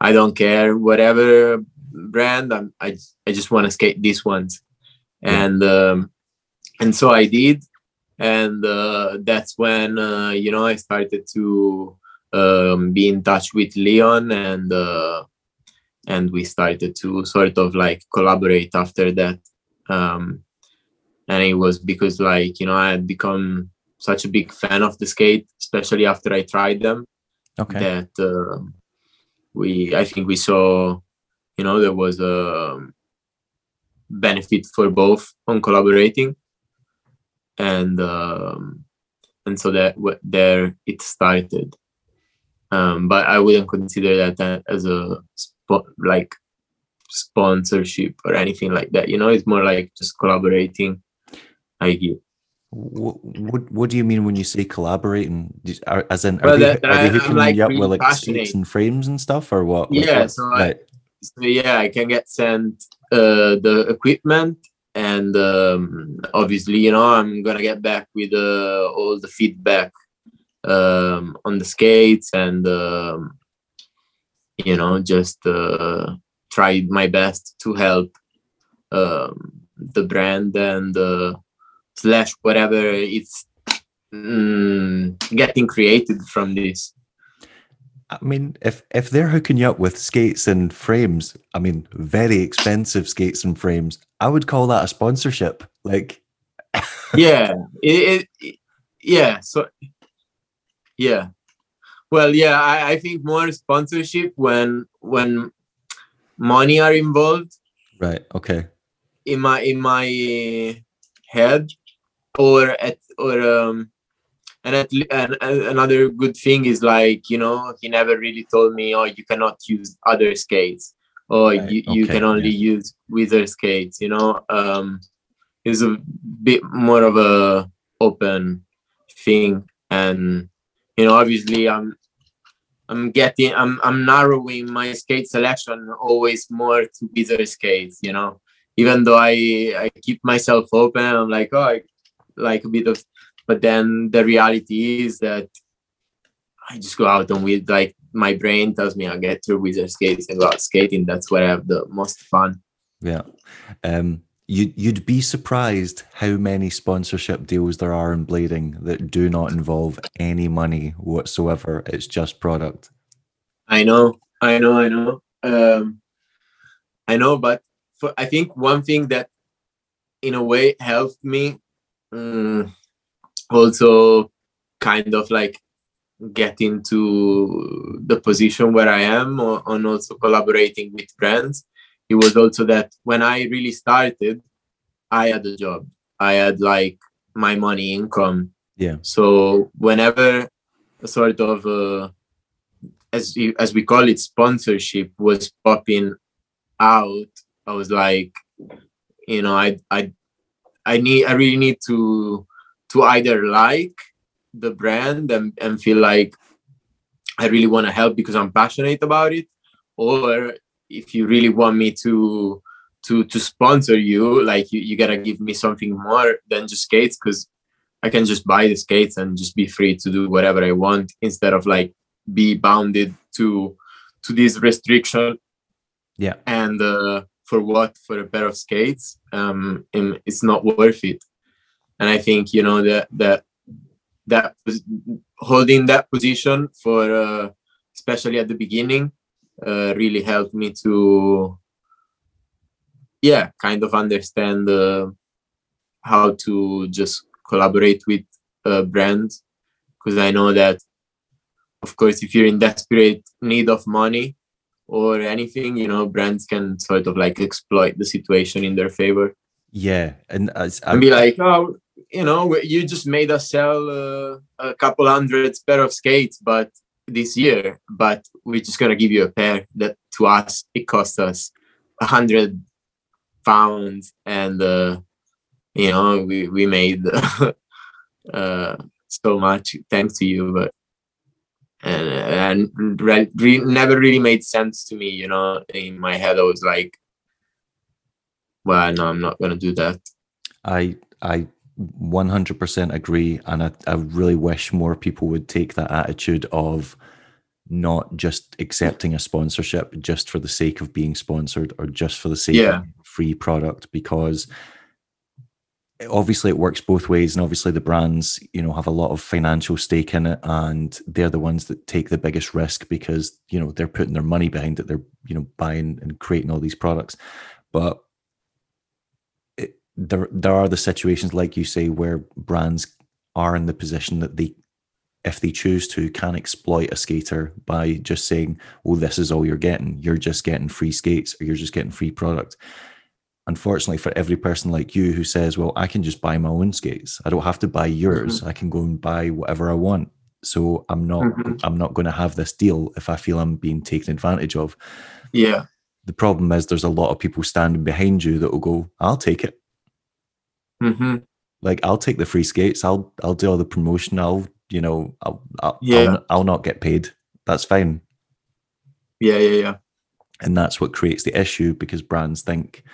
I don't care whatever brand. I'm, I I just want to skate these ones, and um, and so I did, and uh, that's when uh, you know I started to um, be in touch with Leon and uh, and we started to sort of like collaborate after that. Um, and it was because like you know I had become such a big fan of the skate, especially after I tried them. Okay. That uh, we, I think we saw, you know, there was a benefit for both on collaborating, and um, and so that there it started um, but I wouldn't consider that as a spo- like sponsorship or anything like that. You know, it's more like just collaborating. I get. What, what, what do you mean when you say collaborating? As in, are well, they, that, are they hooking like, up with like and frames and stuff, or what? Yeah, so, right. I, so yeah, I can get sent the equipment, and um, obviously, you know, I'm gonna get back with uh, all the feedback um, on the skates and um, you know just uh, tried my best to help um, the brand and uh, slash whatever it's mm, getting created from this. I mean, if if they're hooking you up with skates and frames, I mean, very expensive skates and frames, I would call that a sponsorship. Like, (laughs) yeah, it, it, yeah. So yeah well yeah I, I think more sponsorship when when money are involved right okay in my in my head or at or um and, at, and, and another good thing is like you know he never really told me oh you cannot use other skates or right. you, you okay. can only yeah. use wizard skates you know um it's a bit more of a open thing and you know obviously i'm i'm getting i'm i'm narrowing my skate selection always more to bigger skates you know even though i i keep myself open i'm like oh I like a bit of but then the reality is that i just go out and with like my brain tells me i'll get through wizard skates and go out skating that's where i have the most fun yeah um you, you'd be surprised how many sponsorship deals there are in blading that do not involve any money whatsoever. It's just product. I know, I know, I know. Um, I know, but for, I think one thing that, in a way, helped me um, also kind of like get into the position where I am on also collaborating with brands. It was also that when I really started, I had a job. I had like my money income. Yeah. So whenever a sort of uh, as you, as we call it sponsorship was popping out, I was like, you know, I I I need I really need to to either like the brand and, and feel like I really want to help because I'm passionate about it, or if you really want me to to to sponsor you, like you, you gotta give me something more than just skates because I can just buy the skates and just be free to do whatever I want instead of like be bounded to to this restriction. Yeah. And uh, for what? For a pair of skates? Um, it's not worth it. And I think you know that that that holding that position for uh, especially at the beginning uh, really helped me to yeah kind of understand uh, how to just collaborate with uh, brands. Because i know that of course if you're in desperate need of money or anything you know brands can sort of like exploit the situation in their favor. Yeah and as and be like oh you know, you just made us sell uh, a couple hundred pair of skates, but this year, but we're just gonna give you a pair that to us it cost us a hundred pounds, and uh, you know we we made (laughs) uh, so much thanks to you, but and and re- re- never really made sense to me. You know, in my head I was like, well, no, I'm not gonna do that. I I 100% agree. And I, I really wish more people would take that attitude of not just accepting a sponsorship just for the sake of being sponsored or just for the sake yeah. of free product because obviously it works both ways and obviously the brands you know have a lot of financial stake in it and they're the ones that take the biggest risk because you know they're putting their money behind it they're you know buying and creating all these products but there there are the situations like you say where brands are in the position that they if they choose to can exploit a skater by just saying well this is all you're getting. You're just getting free skates or you're just getting free product. Unfortunately for every person like you who says well i can just buy my own skates. I don't have to buy yours. Mm-hmm. i can go and buy whatever i want. So i'm not mm-hmm. i'm not going to have this deal if i feel i'm being taken advantage of. Yeah. The problem is there's a lot of people standing behind you that will go i'll take it Mm-hmm. Like I'll take the free skates. I'll I'll do all the promotion. I'll you know I'll I'll, yeah. I'll, I'll not get paid. That's fine. Yeah, yeah, yeah. And that's what creates the issue because brands think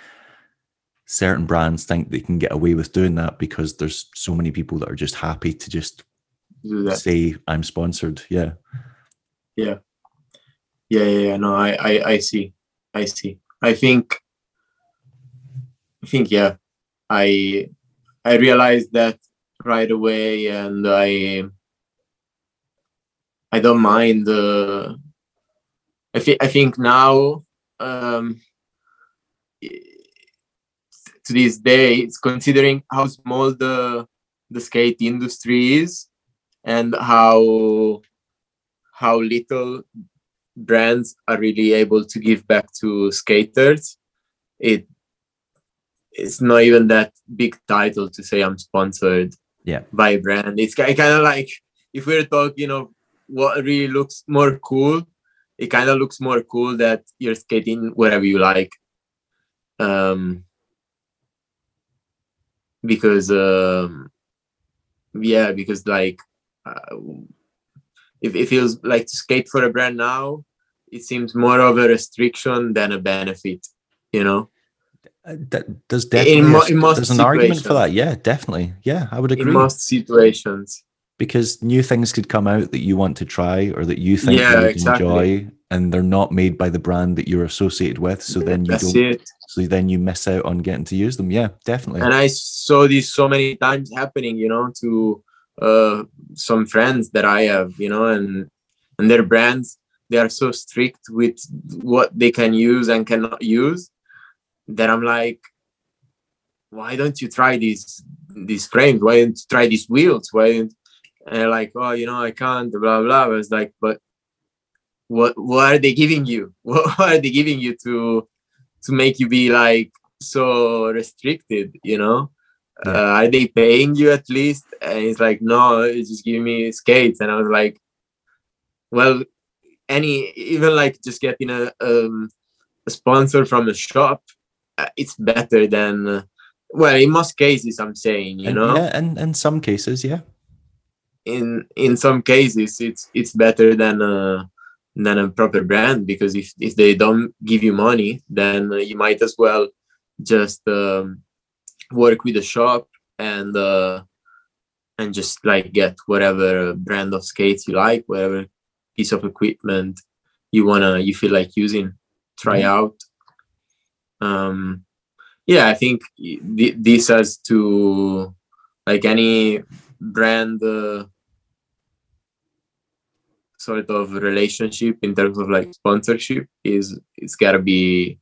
certain brands think they can get away with doing that because there's so many people that are just happy to just say I'm sponsored. Yeah. Yeah. Yeah, yeah, yeah. No, I, I, I see. I see. I think I think yeah. I I realized that right away, and I I don't mind. Uh, I think I think now um, to this day, it's considering how small the the skate industry is and how how little brands are really able to give back to skaters it it's not even that big title to say I'm sponsored yeah. by a brand. It's kind of like if we're talking of what really looks more cool, it kind of looks more cool that you're skating wherever you like. Um, because um, yeah, because like uh, if it feels like to skate for a brand now, it seems more of a restriction than a benefit, you know. Uh, there's definitely in, there's an argument for that. Yeah, definitely. Yeah, I would agree. In most situations, because new things could come out that you want to try or that you think yeah, you exactly. enjoy, and they're not made by the brand that you're associated with. So then you don't. It. So then you miss out on getting to use them. Yeah, definitely. And I saw this so many times happening. You know, to uh, some friends that I have. You know, and and their brands they are so strict with what they can use and cannot use that I'm like, why don't you try these these frames? Why don't you try these wheels? Why don't and they're like oh you know i can't blah blah i was like but what what are they giving you (laughs) what, what are they giving you to to make you be like so restricted you know yeah. uh, are they paying you at least and he's like no it's just giving me skates and i was like well any even like just getting a um, a sponsor from a shop it's better than uh, well in most cases i'm saying you and, know? yeah and in some cases yeah. In in some cases it's it's better than a than a proper brand because if if they don't give you money then you might as well just um, work with the shop and uh, and just like get whatever brand of skates you like whatever piece of equipment you wanna you feel like using. Try mm-hmm. out um yeah i think th- this has to like any brand uh, sort of relationship in terms of like sponsorship is it's gotta be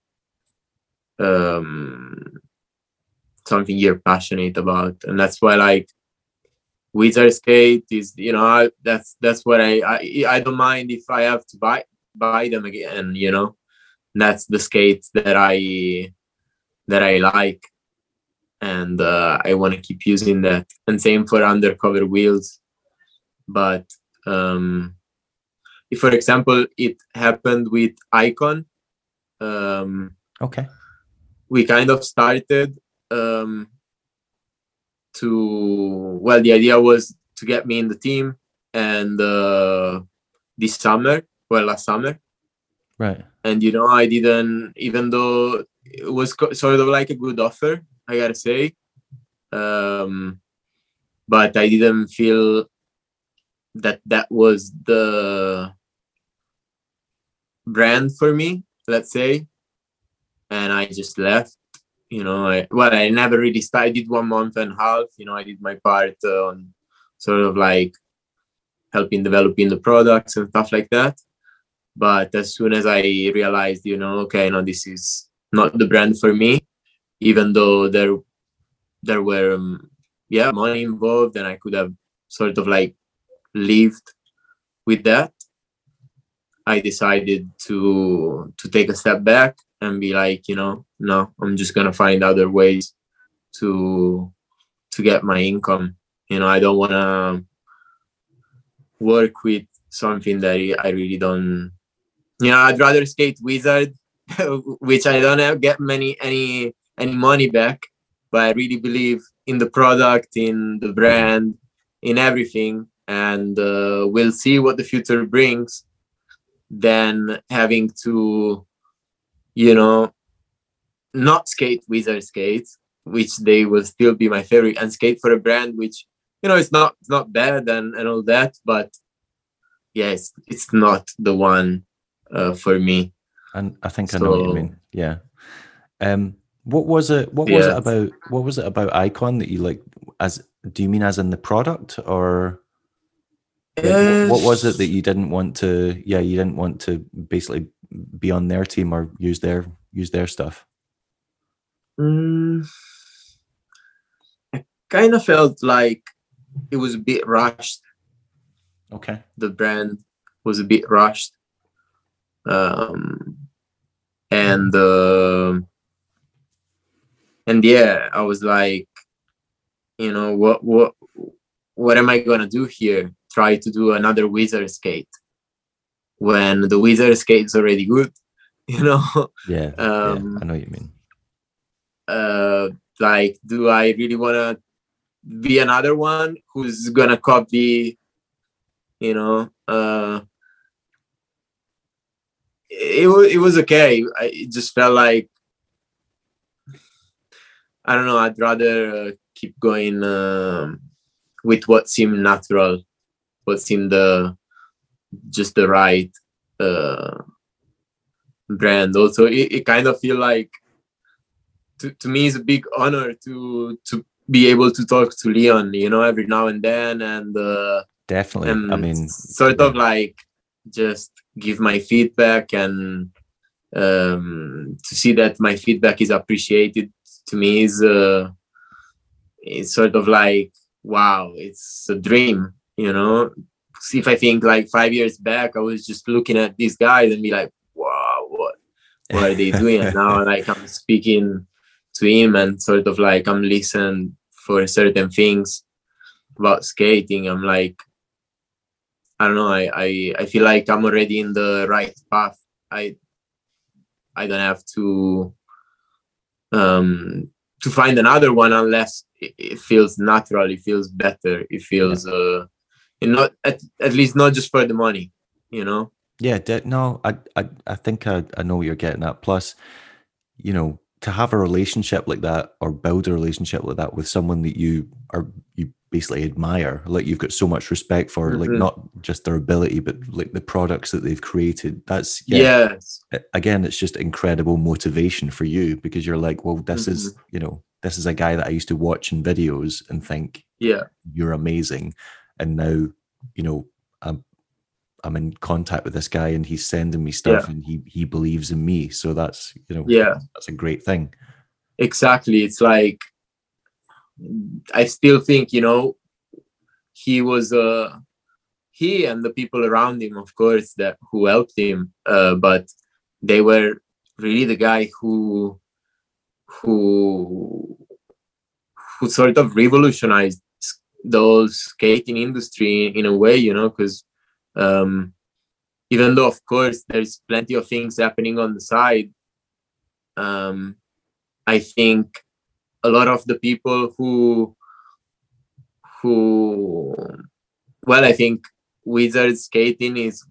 um something you're passionate about. And that's why like wizard skate is you know I, that's that's what I, I i don't mind if i have to buy buy them again you know that's the skates that i that i like. And uh, i want to keep using that. And same for undercover wheels. But um if for example it happened with Iqon um okay. we kind of started um to well the idea was to get me in the team. And uh, this summer well last summer right. And you know i didn't even though it was sort of like a good offer i gotta say. Um but i didn't feel that that was the brand for me let's say. And i just left you know I, well i never really started I did one month and a half you know i did my part uh, on sort of like helping developing the products and stuff like that but as soon as i realized you know okay no this is not the brand for me even though there there were um, yeah money involved and i could have sort of like lived with that i decided to to take a step back and be like you know no i'm just gonna find other ways to to get my income. You know i don't want to work with something that i really don't you know i'd rather skate wizard (laughs) which i don't have get many any any money back but i really believe in the product in the brand in everything. And uh, we'll see what the future brings than having to you know, not skate wizard skates, which they will still be my favorite, and skate for a brand which, you know, it's not it's not bad and, and all that, but yes, yeah, it's, it's not the one uh, for me. And I think so, I know what you mean. Yeah. Um what was it what was it about what was it about Iqon that you like as do you mean as in the product or like, what was it that you didn't want to yeah you didn't want to basically be on their team or use their use their stuff? Mm, I kind of felt like it was a bit rushed. Okay. The brand was a bit rushed. Um, and uh, and yeah, I was like, you know, what what what am I gonna do here? Try to do another wizard skate when the wizard skate is already good (laughs) you know yeah, um, yeah i know what you mean uh like do i really want to be another one who's gonna copy you know uh it, it was okay I, it just felt like i don't know i'd rather uh, keep going um, with what seemed natural what seemed the just the right uh, brand. Also, it, it kind of feel like to, to me it's a big honor to to be able to talk to Leon, you know, every now and then, and uh, definitely. And I mean, sort of like just give my feedback and um, to see that my feedback is appreciated to me is uh, it's sort of like wow, it's a dream you know? If i think like five years back i was just looking at these guys and be like wow what what are they doing? And now (laughs) like i'm speaking to him and sort of like i'm listening for certain things about skating. I'm like i don't know I, I i feel like i'm already in the right path. I i don't have to um to find another one unless it, it feels natural it feels better it feels uh not at, at least not just for the money you know? Yeah no i i, I think I, I know what you're getting at. Plus you know to have a relationship like that or build a relationship like that with someone that you are you basically admire like you've got so much respect for mm-hmm. like not just their ability but like the products that they've created that's yeah yes again it's just incredible motivation for you because you're like well this mm-hmm. is you know this is a guy that i used to watch in videos and think yeah you're amazing and now you know i'm i'm in contact with this guy and he's sending me stuff yeah. and he he believes in me. So that's you know yeah. that's a great thing. Exactly. It's like I still think you know he was uh he and the people around him, of course, that who helped him, uh, but they were really the guy who who who sort of revolutionized the whole skating industry in a way, you know, because um, even though of course there's plenty of things happening on the side, um, I think a lot of the people who who well i think wizard skating is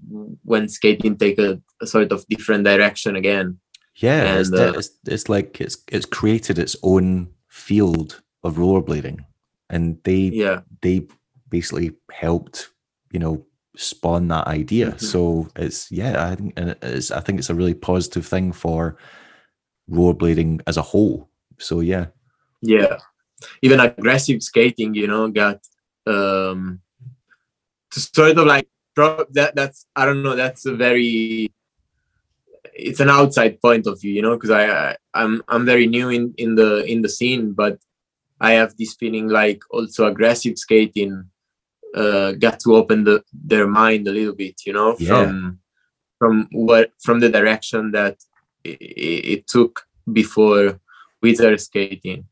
when skating take a, a sort of different direction again. Yeah and, it's, uh, it's, it's like it's it's created its own field of rollerblading. And they yeah. they basically helped you know spawn that idea. Mm-hmm. so it's yeah i think and it's i think it's a really positive thing for rollerblading as a whole. So yeah. Yeah. Even aggressive skating you know got um to sort of like that that's i don't know that's a very it's an outside point of view you know because I, I i'm i'm very new in in the in the scene but i have this feeling like also aggressive skating uh got to open the their mind a little bit you know yeah. from from what from the direction that it, it took before wizard skating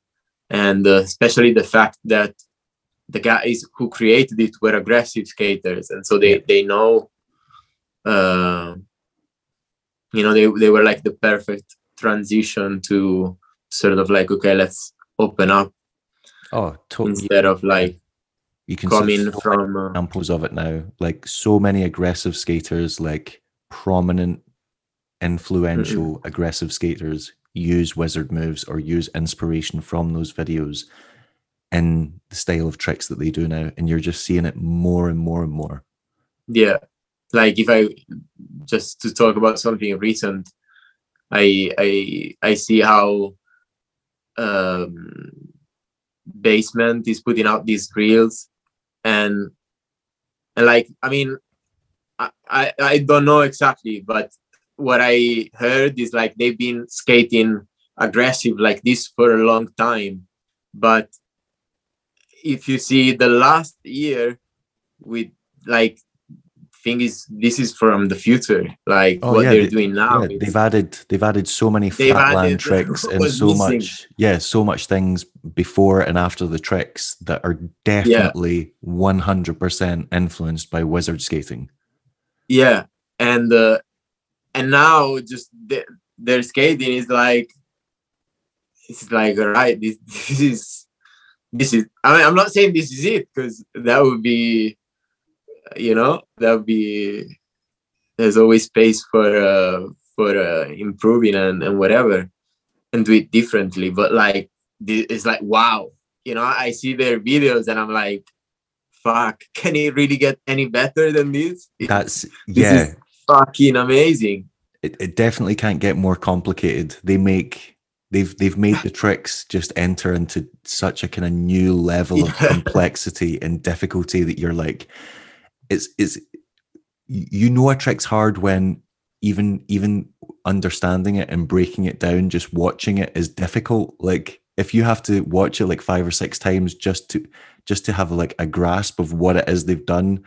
and uh, especially the fact that the guys who created it were aggressive skaters and so they they know uh, you know they, they were like the perfect transition to sort of like okay let's open up oh totally. instead of like you can coming so from uh, examples of it now. Like so many aggressive skaters like prominent influential mm-hmm. aggressive skaters use wizard moves or use inspiration from those videos in the style of tricks that they do now and you're just seeing it more and more and more. Yeah. Like if i just to talk about something recent i i i see how um basement is putting out these reels and and like i mean I, I i don't know exactly but what I heard is like they've been skating aggressive like this for a long time. But if you see the last year with like thing is this is from the future like oh, what yeah, they're they, doing now yeah, they've added they've added so many flatland (laughs) tricks and so missing. much yeah so much things before and after the tricks that are definitely yeah. 100% influenced by wizard skating yeah and uh, and now just the, their skating is like it's like all right this, (laughs) this is this is I mean, i'm not saying this is it because that would be you know that would be there's always space for uh for uh, improving and, and whatever and do it differently but like it's like wow you know i see their videos and i'm like fuck can it really get any better than this that's yeah fucking amazing. It, it definitely can't get more complicated. They make they've they've made the tricks just enter into such a kind of new level of (laughs) complexity and difficulty that you're like, it's it's you know a trick's hard when even even understanding it and breaking it down, just watching it is difficult. Like if you have to watch it like five or six times just to just to have like a grasp of what it is they've done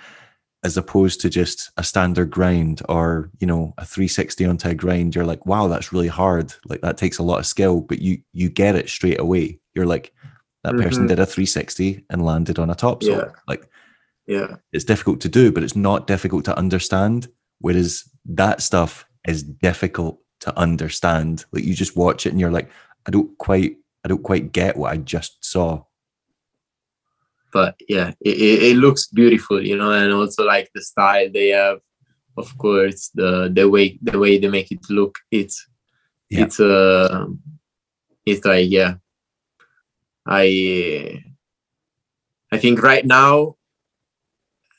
as opposed to just a standard grind or you know a 360 onto a grind you're like wow that's really hard like that takes a lot of skill but you you get it straight away you're like that mm-hmm. person did a 360 and landed on a top yeah. like yeah. It's difficult to do but it's not difficult to understand whereas that stuff is difficult to understand. Like you just watch it and you're like i don't quite i don't quite get what i just saw. But yeah it, it looks beautiful you know and also like the style they have of course the the way the way they make it look it's yeah. it's uh it's like yeah. I i think right now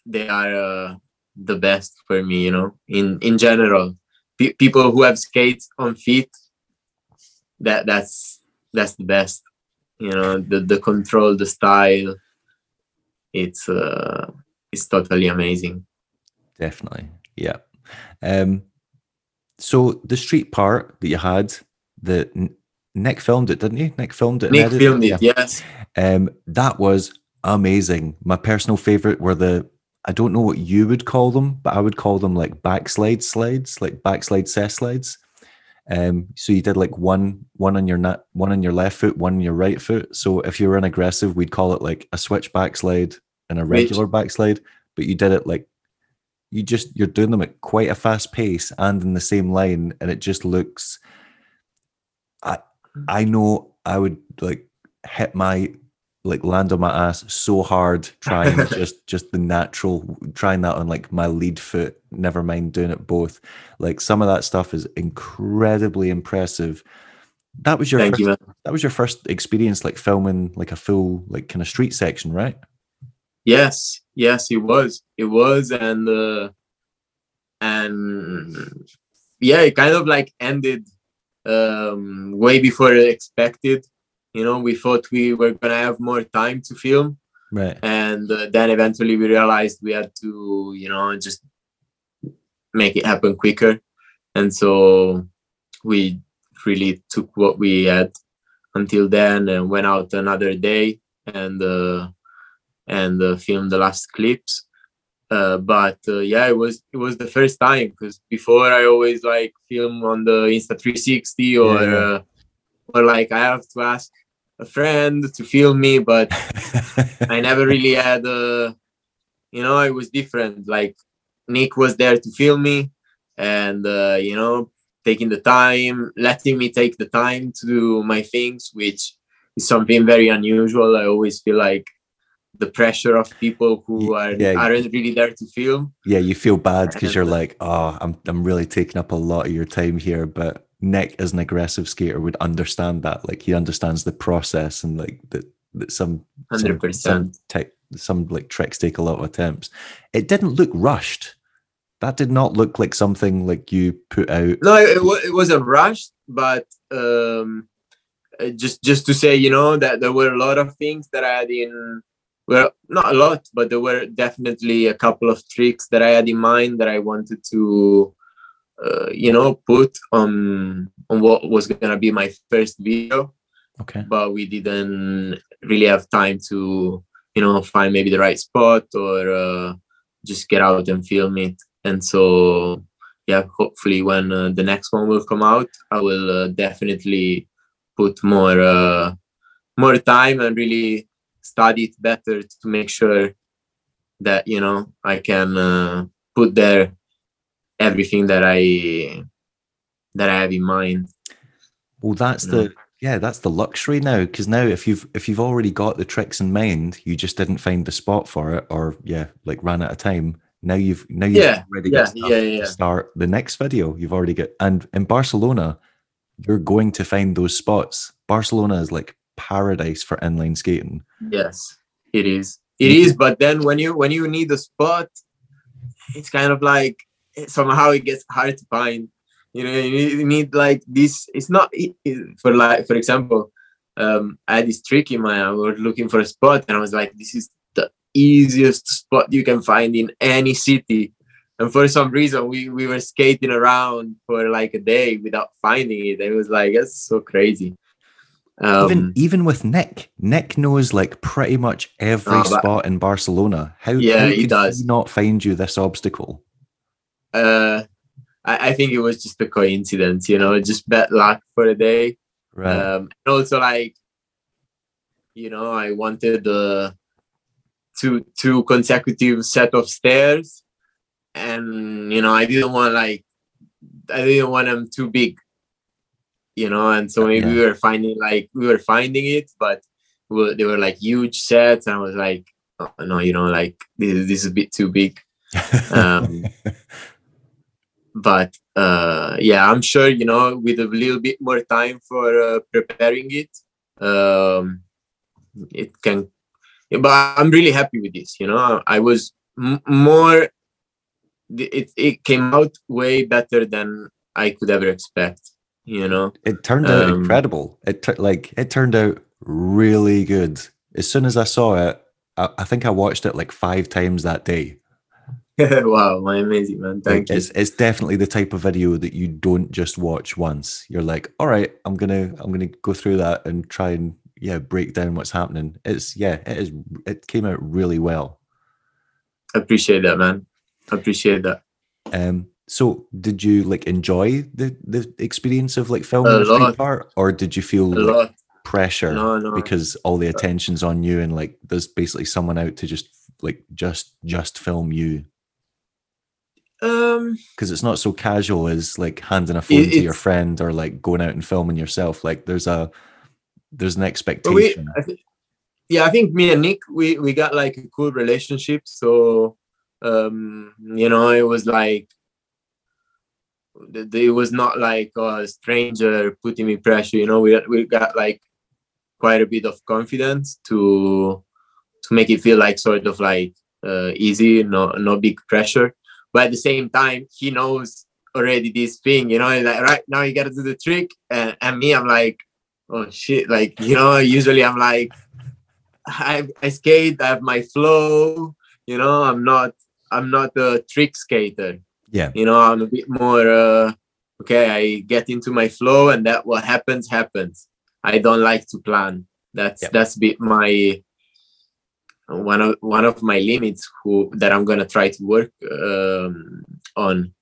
they are uh, the best for me you know in in general. P- people who have skates on feet that that's that's the best you know the the control the style. It's uh it's totally amazing. Definitely. Yeah. Um so the street part that you had the nick filmed it didn't you nick filmed it nick filmed it yeah. yes. Um that was amazing. My personal favorite were the i don't know what you would call them but i would call them like backslide slides like backslide cess slides um, so you did like one one on your nut, one on your left foot, one on your right foot. So if you were an aggressive, we'd call it like a switch backslide and a regular right. backslide. But you did it like you just you're doing them at quite a fast pace and in the same line, and it just looks. I I know I would like hit my like land on my ass so hard trying (laughs) just just the natural trying that on like my lead foot never mind doing it both. Like some of that stuff is incredibly impressive. That was your Thank first, you, that was your first experience like filming like a full like kind of street section right? Yes yes it was. It was and uh and yeah it kind of like ended um way before expected you know we thought we were gonna have more time to film. Right. And uh, then eventually we realized we had to you know just make it happen quicker. And so we really took what we had until then and went out another day and uh, and uh, filmed the last clips. Uh, but uh, yeah it was it was the first time because before i always like film on the insta 360 or yeah. Uh, or like i have to ask a friend to film me, but (laughs) I never really had a, you know, it was different. Like Nick was there to film me and, uh, you know, taking the time, letting me take the time to do my things, which is something very unusual. I always feel like the pressure of people who are yeah. aren't really there to film. Yeah, you feel bad because you're like, oh, I'm I'm really taking up a lot of your time here, but Nick as an aggressive skater would understand that. Like he understands the process and like that that some hundred percent some, some like tricks take a lot of attempts. It didn't look rushed. That did not look like something like you put out. No, it, it wasn't rushed, but um, uh, just just to say, you know, that there were a lot of things that I had in well, not a lot, but there were definitely a couple of tricks that I had in mind that I wanted to uh, you know put on on what was gonna be my first video. Okay. But we didn't really have time to you know find maybe the right spot or uh, just get out and film it. And so yeah hopefully when uh, the next one will come out i will uh, definitely put more uh, more time and really study it better to make sure that you know i can uh, put there everything that I that I have in mind. Well, that's the mm. yeah, that's the luxury now. Because now, if you've if you've already got the tricks in mind, you just didn't find the spot for it, or yeah, like ran out of time. Now you've now you've yeah, already yeah, got yeah, yeah. to start the next video. You've already got and in Barcelona, you're going to find those spots. Barcelona is like paradise for inline skating. Yes, it is. It is. But then when you when you need a spot, it's kind of like somehow it gets hard to find you know you need, you need like this it's not for like for example um i had this trick in my i was looking for a spot and i was like this is the easiest spot you can find in any city and for some reason we we were skating around for like a day without finding it it was like that's so crazy Um, even even with Nick, Nick knows like pretty much every Oh, spot in Barcelona. How, Yeah, how he does. he not find you this obstacle? Uh, I, I think it was just a coincidence, you know, just bad luck for the day. Right. Um, and also like, you know, I wanted uh, two two consecutive set of stairs, and you know, I didn't want like, I didn't want them too big, you know, and so maybe we were finding like we were finding it, but we were, they were like huge sets, and I was like, oh, no, you know, like this, this is a bit too big. (laughs) um, but uh yeah i'm sure you know with a little bit more time for uh, preparing it um it can but i'm really happy with this you know i was m- more it, it came out way better than i could ever expect you know it turned out um, incredible. It tur- like it turned out really good. As soon as I saw it, I, I think I watched it like five times that day. (laughs) wow my amazing man Like, thank you it's it's definitely the type of video that you don't just watch once. You're like, all right, I'm gonna I'm gonna go through that and try and yeah break down what's happening. It's yeah, it is. It came out really well. I appreciate that man I appreciate that Um, so did you like enjoy the the experience of like filming the part, or did you feel a like pressure no no because all the attention's on you and like there's basically someone out to just like just just film you um because it's not so casual as like handing a phone to your friend or like going out and filming yourself like there's a there's an But we, expectation I thi- yeah, I think me and Nick, we we got like a cool relationship. So, um, you know, it was like th- th- it was not like a stranger putting me pressure. You know, we we got like quite a bit of confidence to to make it feel like sort of like uh, easy, no no big pressure. But at the same time, he knows already this thing. You know, like right now you got to do the trick, and, and me, I'm like oh shit like you know usually i'm like I, I skate i have my flow you know i'm not i'm not a trick skater yeah you know i'm a bit more uh okay i get into my flow and that what happens happens i don't like to plan that's Yep. that's a bit my one of one of my limits who that i'm gonna try to work um on.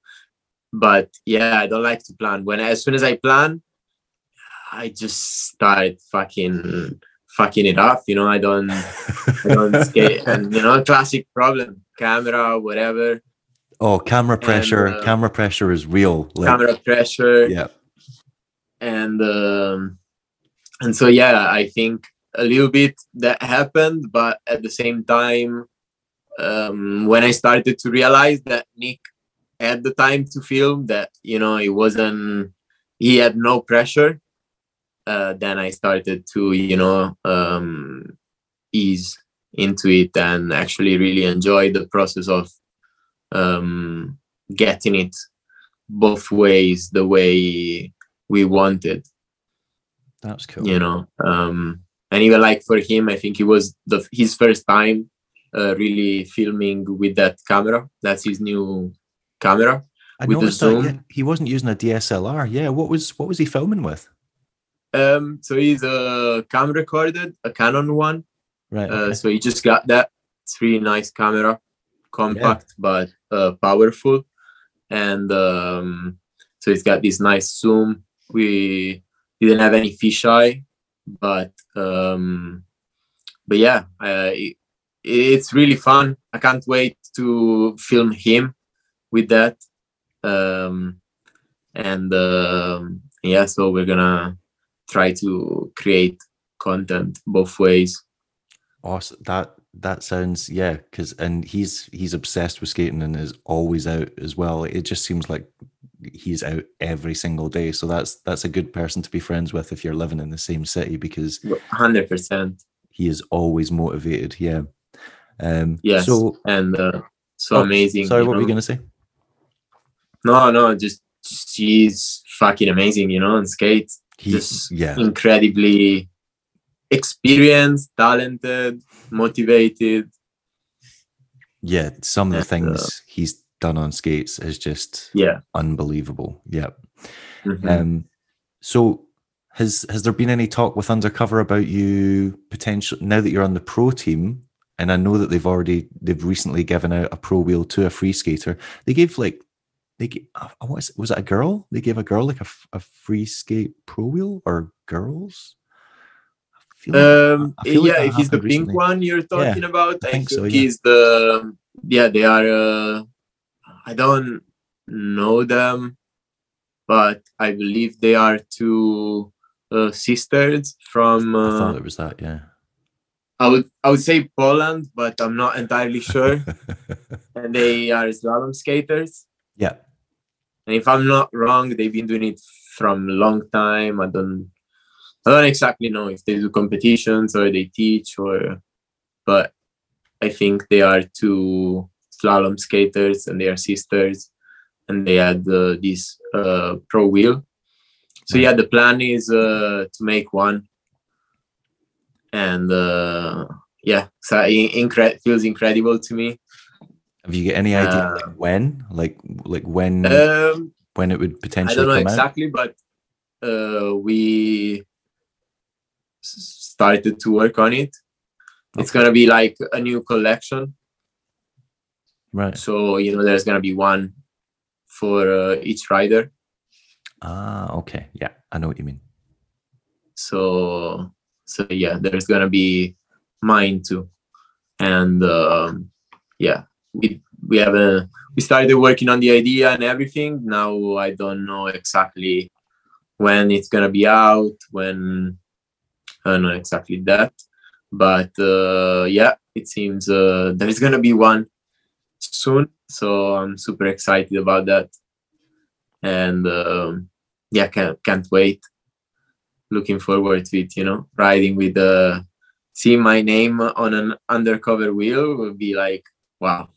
But yeah i don't like to plan. When as soon as i plan i just start fucking fucking it up you know? I don't I don't (laughs) skate. And you know classic problem camera whatever. Oh camera pressure. uh, camera pressure is real like, camera pressure. yeah. And um, and so yeah i think a little bit that happened but at the same time um, when i started to realize that nick had the time to film that you know it wasn't he had no pressure uh, then i started to you know um, ease into it and actually really enjoy the process of um, getting it both ways the way we wanted. That's cool. You know um and even like for him i think it was the his first time uh, really filming with that camera. That's his new camera i with the noticed that yeah, he wasn't using a dslr yeah what was what was he filming with? Um so he's a cam recorded a canon one. Right uh, so he just got that. It's really nice camera compact but uh, powerful. And um so it's got this nice zoom. We didn't have any fisheye but um but yeah uh, it, it's really fun. I can't wait to film him with that. Um and um yeah so we're gonna try to create content both ways. Awesome. That that sounds yeah because and he's he's obsessed with skating and is always out as well. It just seems like he's out every single day. So that's that's a good person to be friends with if you're living in the same city because 100% he is always motivated. Yeah. Um yes so and uh, so oh, amazing sorry what were you gonna say? No no just she's fucking amazing you know on skate he Just yeah. incredibly experienced talented motivated. Yeah some of the and, uh, things he's done on skates is just yeah unbelievable yeah Mhm. Um, so has has there been any talk with Undercover about you potential now that you're on the pro team? And I know that they've already they've recently given out a pro wheel to a free skater. They gave like they gave, uh, was, was it a girl? They gave a girl like a, a free skate pro wheel or girls? Like, um, yeah, like if it's the recently. pink one you're talking yeah, about, I, I think, think so, yeah. the yeah they are. Uh, I don't know them, but I believe they are two uh, sisters from. Uh, I thought it was that. Yeah. I would I would say Poland, but I'm not entirely sure. (laughs) and they are slalom skaters. Yeah. And if I'm not wrong, they've been doing it from a long time. I don't I don't exactly know if they do competitions or they teach or but I think they are two slalom skaters and their sisters and they had uh, this uh, pro wheel. So yeah, the plan is uh, to make one, and uh, yeah, so it incre- feels incredible to me. Have you got any idea uh, like when, like like when um, when it would potentially? I don't know exactly, out? but uh, we started to work on it. Okay. It's gonna be like a new collection. Right. So you know, there's gonna be one for uh, each rider. Ah, okay. Yeah, I know what you mean. So, so yeah, there's gonna be mine too, and um, yeah, we we have a we started working on the idea and everything. Now I don't know exactly when it's gonna be out. When I don't know exactly that, but uh, yeah, it seems uh, there's gonna be one soon. So I'm super excited about that, and um, yeah, can't can't wait. Looking forward to it. You know, riding with the uh, seeing my name on an undercover wheel would be like wow.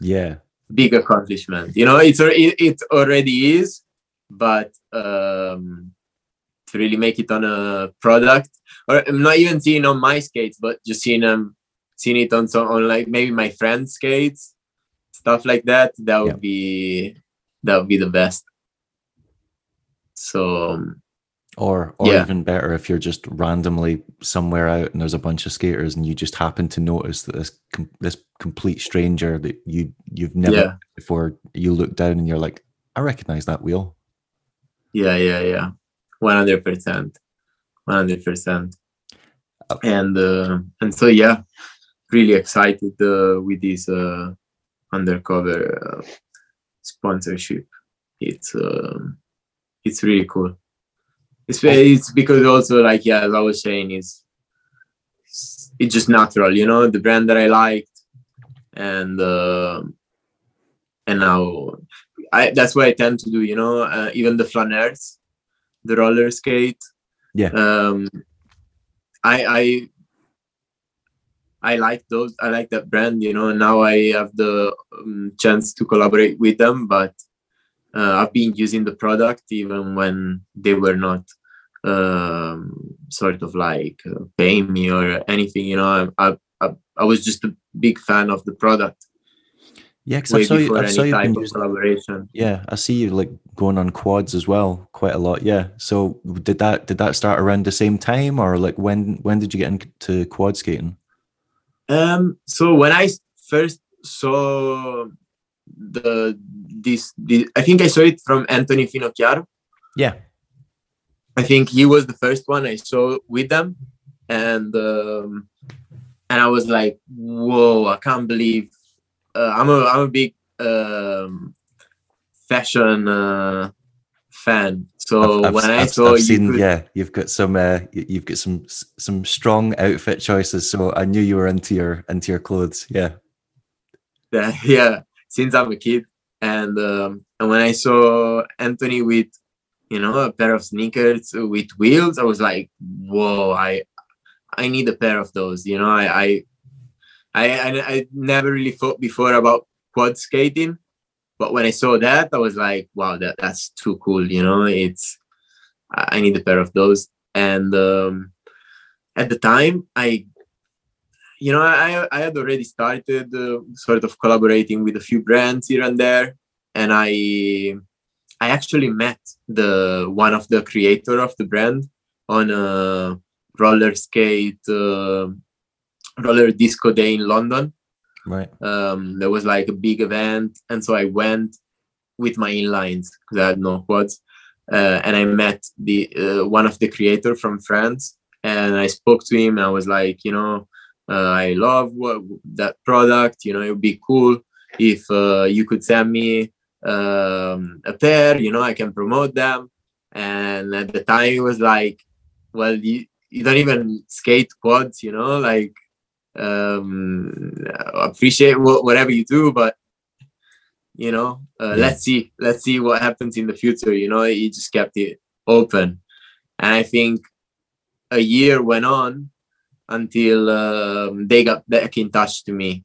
Yeah. Big accomplishment. You know, it's it, it already is, but um, to really make it on a product, or I'm not even seeing on my skates, but just seeing them, um, seeing it on some on like maybe my friends' skates, stuff like that. That would yeah. be that would be the best. So, or or yeah. even better if you're just randomly somewhere out and there's a bunch of skaters and you just happen to notice that this com- this complete stranger that you you've never yeah. before you look down and you're like, I recognize that wheel. Yeah, yeah, yeah, one hundred percent, one hundred percent. Oh. And uh, and so yeah, really excited uh, with this uh, undercover uh, sponsorship. It's. Uh, it's really cool. It's it's because also like yeah, as I was saying, is it's just natural, you know, the brand that I liked, and uh, and now I that's what I tend to do, you know, uh, even the flaneurs, the roller skate. Yeah. Um, I I I like those. I like that brand, you know. Now I have the um, chance to collaborate with them, but uh, I've been using the product even when they were not um, sort of like uh, paying me or anything. You know, I, I, I was just a big fan of the product. Yeah, because I saw you. I saw you been using, collaboration. Yeah, I see you like going on quads as well, quite a lot. Yeah. So did that did that start around the same time, or like when when did you get into quad skating? Um. So when I first saw the this, this I think I saw it from Anthony Finocchiaro. Yeah. I think he was the first one I saw with them, and um, and I was like, "Whoa! I can't believe uh, I'm a I'm a big um, fashion uh, fan. So I've, when I've, I saw I've seen, could... yeah, you've got some uh, you've got some some strong outfit choices. So I knew you were into your into your clothes. Yeah, (laughs) yeah, yeah. Since I'm a kid, and um, and when I saw Anthony with you know a pair of sneakers with wheels, I was like, whoa! I I need a pair of those. You know, I I I, I never really thought before about quad skating, but when I saw that, I was like, wow, that that's too cool. You know, it's I need a pair of those. And um, at the time, I you know, I, I had already started uh, sort of collaborating with a few brands here and there, and I I actually met the one of the creator of the brand on a roller skate uh, roller disco day in london right. Um, there was like a big event and so i went with my inlines because i had no quads uh, and i met the uh, one of the creator from france and i spoke to him i was like you know uh, i love what, that product you know it would be cool if uh, you could send me um, a pair you know i can promote them. And at the time it was like well you, you don't even skate quads you know like um appreciate wh- whatever you do but you know uh, Yeah. let's see let's see what happens in the future you know? He just kept it open. And i think a year went on until um, they got back in touch to me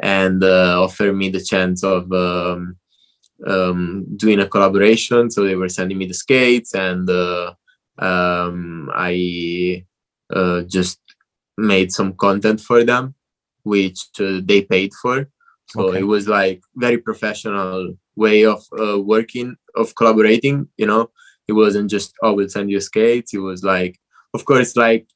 and uh, offered me the chance of um, um, doing a collaboration. So they were sending me the skates and uh, um, i uh, just made some content for them which uh, they paid for. So Okay. it was like very professional way of uh, working of collaborating you know? It wasn't just oh we'll send you skates. It was like of course like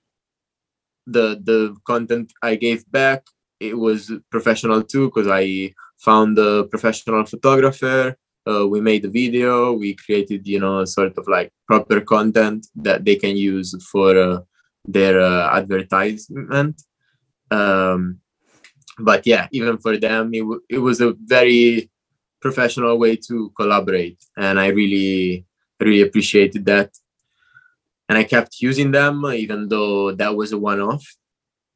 the the content i gave back it was professional too because i found a professional photographer uh, we made a video we created you know sort of like proper content that they can use for uh, their uh, advertisement. Um, but yeah even for them it, w- it was a very professional way to collaborate. And i really really appreciated that. And i kept using them even though that was a one-off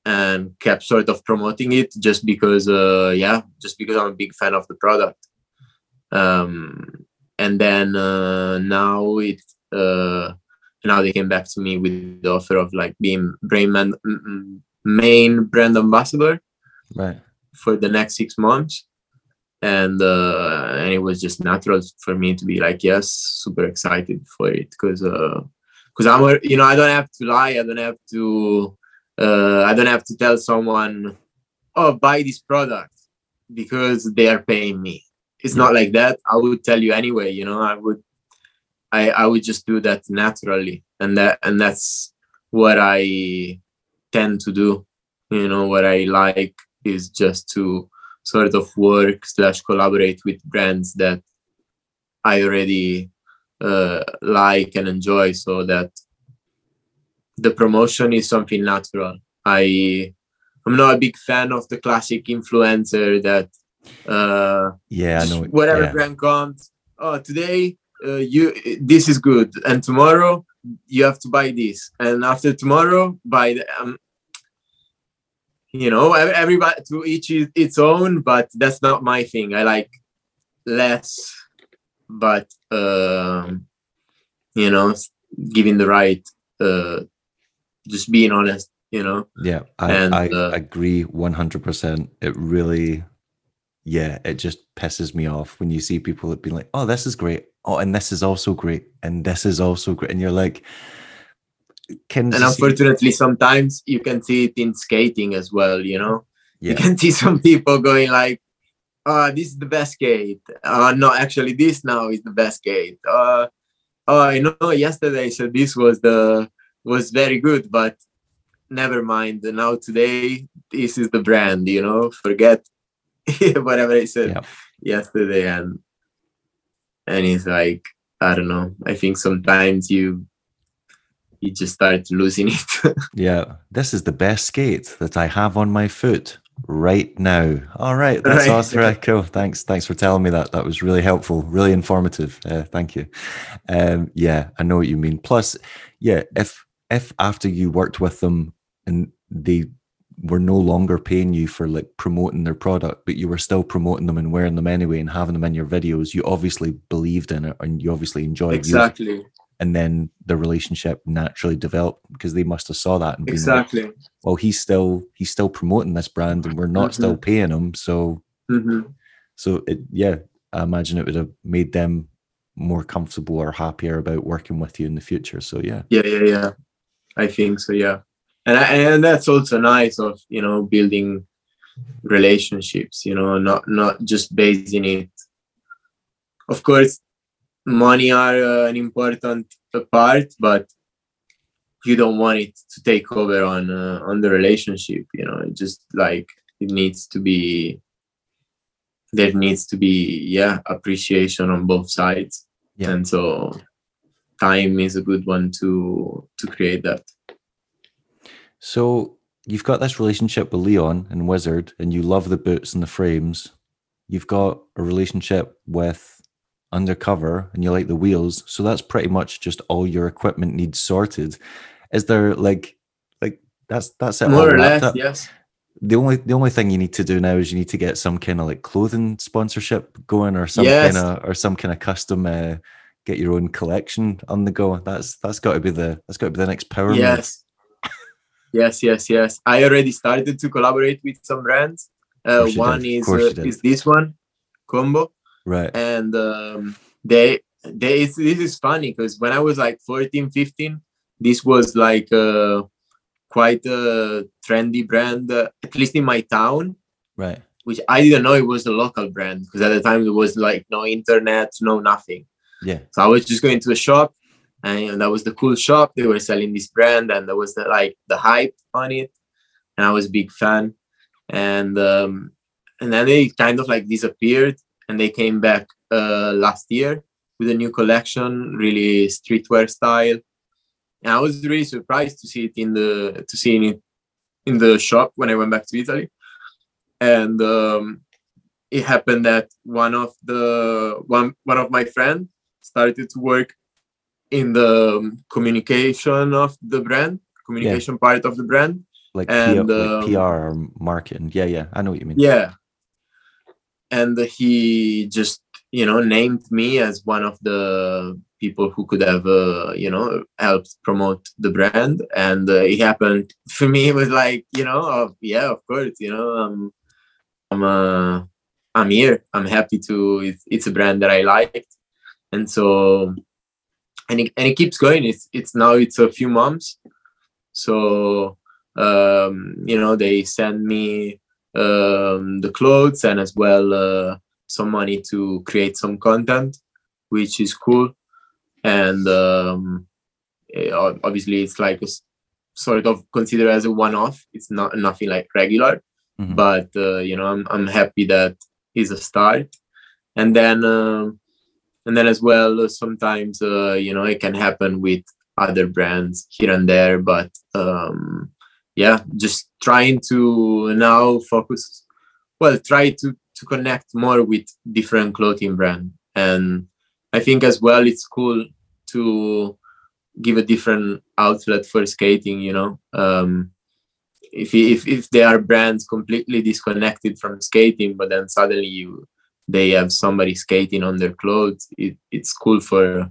and kept sort of promoting it just because uh yeah just because i'm a big fan of the product. Um and then uh now it uh now they came back to me with the offer of like being brain man, main brand ambassador right. for the next six months. And uh and it was just natural for me to be like yes super excited for it. Because uh because i'm a, you know i don't have to lie. I don't have to uh i don't have to tell someone oh buy this product because they are paying me. It's not like that. I would tell you anyway you know? I would i i would just do that naturally and that and that's what i tend to do you know what i like is just to sort of work slash collaborate with brands that I already uh, like and enjoy, so that the promotion is something natural. I I'm not a big fan of the classic influencer that uh, yeah i know whatever yeah. brand comes. Oh, today uh, you this is good, and tomorrow you have to buy this, and after tomorrow buy the. Um, you know, ev- everybody to each is its own, but that's not my thing. I like less, but um, you know, giving the right, uh, just being honest. You know, Yeah, I, And, I uh, agree 100%. It really, yeah, it just pisses me off when you see people that be like, oh, this is great. Oh, and this is also great. And this is also great. And you're like, can and unfortunately, sometimes you can see it in skating as well. You know, you can see some people going like oh this is the best skate uh no actually this now is the best skate uh oh i know yesterday so this was the was very good but never mind now today this is the brand you know forget (laughs) whatever i said Yeah. yesterday and and it's like i don't know i think sometimes you you just start losing (laughs) it yeah, this is the best skate that I have on my foot right now. All right, that's Right. awesome. Right, cool. Thanks, thanks for telling me that. That was really helpful, really informative. Uh, thank you. Um, yeah, I know what you mean. Plus, yeah, if if after you worked with them and they were no longer paying you for like promoting their product, but you were still promoting them and wearing them anyway and having them in your videos, you obviously believed in it and you obviously enjoyed exactly. And then the relationship naturally developed because they must have saw that and been like, exactly. Well, he's still he's still promoting this brand and we're not still paying him. So hmm so it yeah, I imagine it would have made them more comfortable or happier about working with you in the future. So yeah. yeah yeah yeah. I think so yeah and I, and that's also nice of you know building relationships you know not not just basing it. Of course money are uh, an important part but you don't want it to take over on uh, on the relationship you know it just like it needs to be there needs to be yeah appreciation on both sides. Yeah. and so time is a good one to to create that so you've got this relationship with leon and wizard and you love the boots and the frames. You've got a relationship with undercover and you like the wheels. So that's pretty much just all your equipment needs sorted. Is there like like that's that's it more or less up? yes. The only the only thing you need to do now is you need to get some kind of like clothing sponsorship going or some yes. kind of or some kind of custom uh, get your own collection on the go. That's that's got to be the that's got to be the next power yes yes yes yes. I already started to collaborate with some brands. Uh, one is uh, is this one combo. Right. And um, they they this is funny because when i was like 14 15 this was like uh, quite a trendy brand uh, at least in my town. Right. Which i didn't know it was a local brand because at the time there was like no internet no nothing. Yeah. So i was just going to a shop and that was the cool shop they were selling this brand and there was the, like the hype on it and i was a big fan and um and then they kind of like disappeared and they came back uh, last year with a new collection, really streetwear style. And I was really surprised to see it in the to see it in the shop when I went back to Italy. And um, it happened that one of the one one of my friends started to work in the um, communication of the brand, communication yeah. part of the brand, like, and, P- like PR or marketing. Yeah, yeah, I know what you mean. Yeah, and he just you know named me as one of the people who could have uh, you know helped promote the brand and uh, it happened (laughs) for me it was like you know yeah of course you know i'm i'm uh, i'm here i'm happy to it's, it's a brand that i liked and so and it, and it keeps going it's it's now it's a few months so um you know they send me um, the clothes and as well uh, some money to create some content, which is cool. And um, it, eh, obviously, it's like a, sort of considered as a one-off. It's not nothing like regular, mm-hmm. but uh, you know, I'm I'm happy that is a start. And then uh, and then as well, sometimes uh, you know it can happen with other brands here and there, but um, yeah, just trying to now focus, well, try to to connect more with different clothing brand, and I think as well it's cool to give a different outlet for skating. You know, um, if if if there are brands completely disconnected from skating, but then suddenly you they have somebody skating on their clothes, it, it's cool for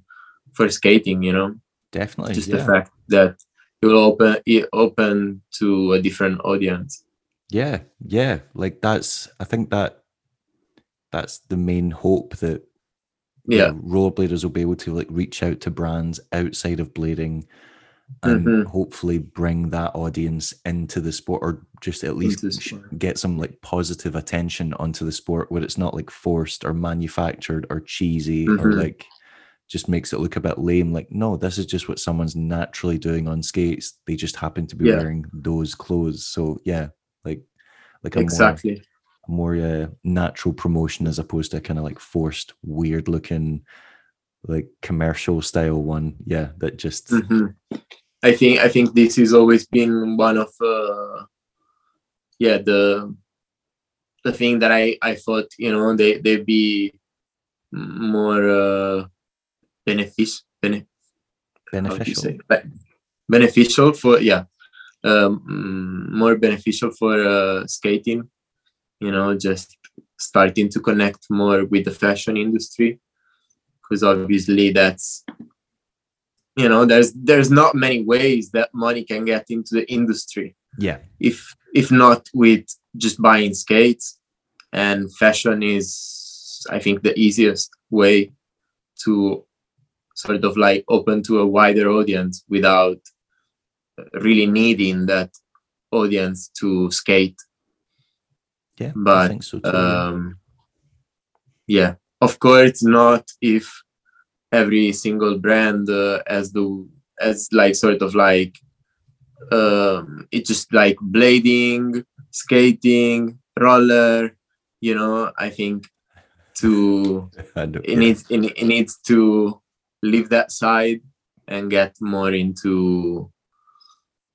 for skating. You know, definitely just yeah. the fact that it will open it open to a different audience yeah yeah like that's i think that that's the main hope that yeah rollerbladers will be able to like reach out to brands outside of blading and mm-hmm. hopefully bring that audience into the sport or just at least get some like positive attention onto the sport where it's not like forced or manufactured or cheesy mm-hmm. or like just makes it look a bit lame. Like, no, this is just what someone's naturally doing on skates. They just happen to be yeah. wearing those clothes. So yeah, like like a exactly more, more uh, natural promotion as opposed to kind of like forced, weird looking, like commercial style one. Yeah, that just. Mm-hmm. I think I think this has always been one of uh, yeah the the thing that I I thought you know they they'd be more. Uh, benefic- bene- beneficial beneficial for yeah um, mm, more beneficial for uh, skating you know just starting to connect more with the fashion industry because obviously that's you know there's there's not many ways that money can get into the industry. Yeah. If if not with just buying skates and fashion is i think the easiest way to sort of like open to a wider audience without really needing that audience to skate. Yeah, but so too, um, yeah, of course not if every single brand uh, as the as like sort of like um, it's just like blading, skating, roller. You know, I think to (laughs) it needs it, it needs to leave that side and get more into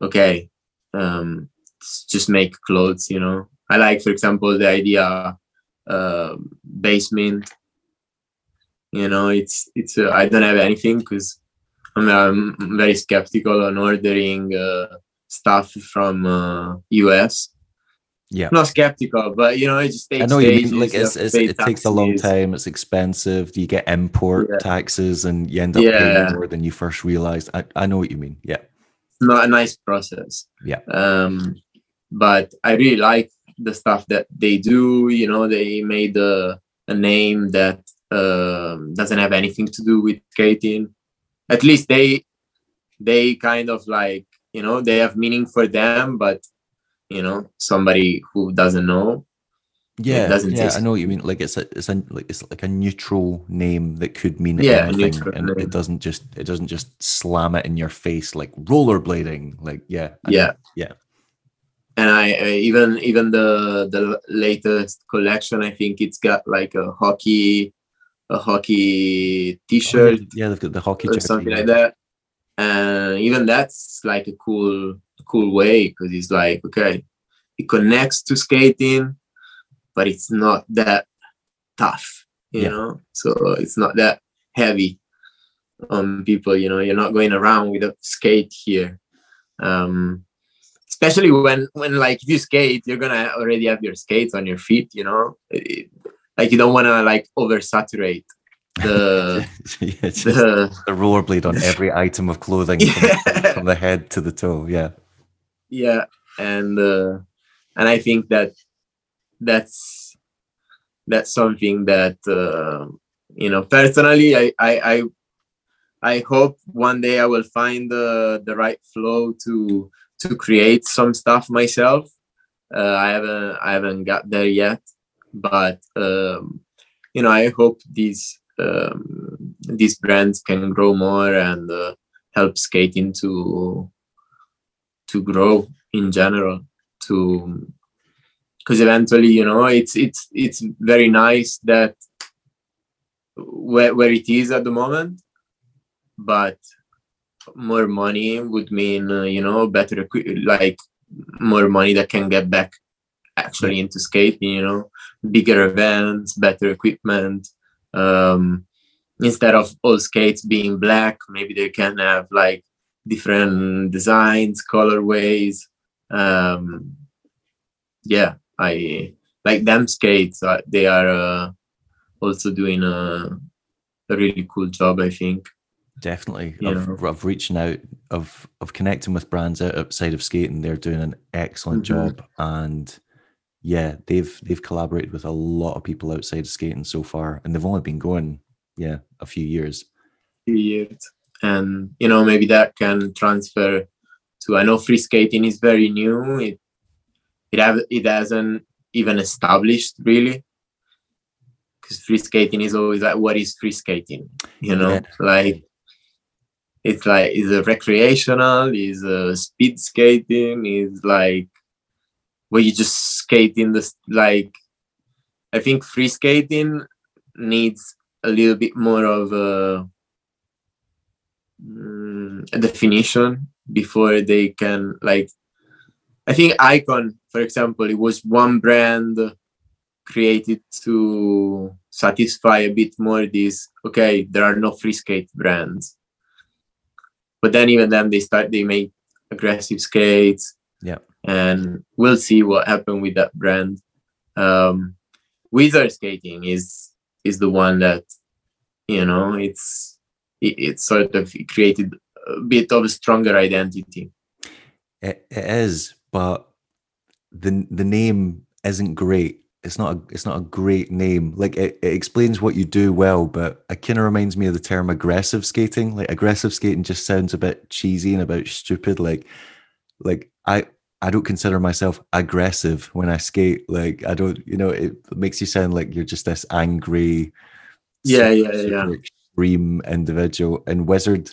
okay um just make clothes you know i like for example the idea uh basement you know it's it's uh, i don't have anything because I'm, I'm, very skeptical on ordering uh, stuff from uh, us yeah. Not skeptical but you know it just takes i know you mean like it's, it's, it takes a long time it's expensive you get import yeah. taxes and you end up yeah. paying more than you first realized. I, I know what you mean yeah. Not a nice process. Yeah. Um but i really like the stuff that they do you know they made a, a name that uh, doesn't have anything to do with skating. At least they they kind of like you know they have meaning for them but you know somebody who doesn't know yeah doesn't yeah i know what you mean. Like it's a it's a like it's like a neutral name that could mean yeah, anything and name. it doesn't just it doesn't just slam it in your face like rollerblading like yeah I yeah. Yeah. And I, I, even even the the latest collection i think it's got like a hockey a hockey t-shirt oh, yeah they've got the hockey or something yeah. like that. And even that's like a cool cool way because it's like okay it connects to skating but it's not that tough you yeah. know? So it's not that heavy on people you know? You're not going around with a skate here. Um especially when when like if you skate you're gonna already have your skates on your feet you know? It, like you don't want to like oversaturate the (laughs) yeah, the, the rollerblade on every (laughs) item of clothing yeah. from, the head to the toe yeah. Yeah and uh, and i think that that's that's something that uh, you know personally I, I i i hope one day i will find the the right flow to to create some stuff myself. Uh, i haven't i haven't got there yet but um, you know i hope these um, these brands can grow more and uh, help skating to to grow in general to because eventually you know it's it's it's very nice that where, where it is at the moment but more money would mean uh, you know better like more money that can get back actually into skating you know bigger events better equipment um instead of all skates being black maybe they can have like different designs colorways um yeah i like them skates uh, they are uh, also doing a, a really cool job i think. Definitely. Of, of, reaching out of of connecting with brands outside of skating. They're doing an excellent mm-hmm. job and yeah they've they've collaborated with a lot of people outside of skating so far and they've only been going yeah a few years. Few years. And you know maybe that can transfer to i know free skating is very new. It it have it hasn't even established really because free skating is always like what is free skating? You know yeah. like it's like is a recreational? Is a speed skating? Is like where you just skate in the like i think free skating needs a little bit more of a, um, a definition before they can like i think Iqon for example it was one brand created to satisfy a bit more this okay there are no free skate brands. But then even then they start they make aggressive skates. Yeah and we'll see what happened with that brand. Um wizard skating is is the one that you know it's it, it sort of created a bit of a stronger identity. It, it is but the the name isn't great. It's not a it's not a great name. Like it, it explains what you do well but it kind of reminds me of the term aggressive skating. Like aggressive skating just sounds a bit cheesy and about stupid. Like like i i don't consider myself aggressive when i skate like i don't you know it makes you sound like you're just this angry yeah super, yeah yeah extreme individual and wizard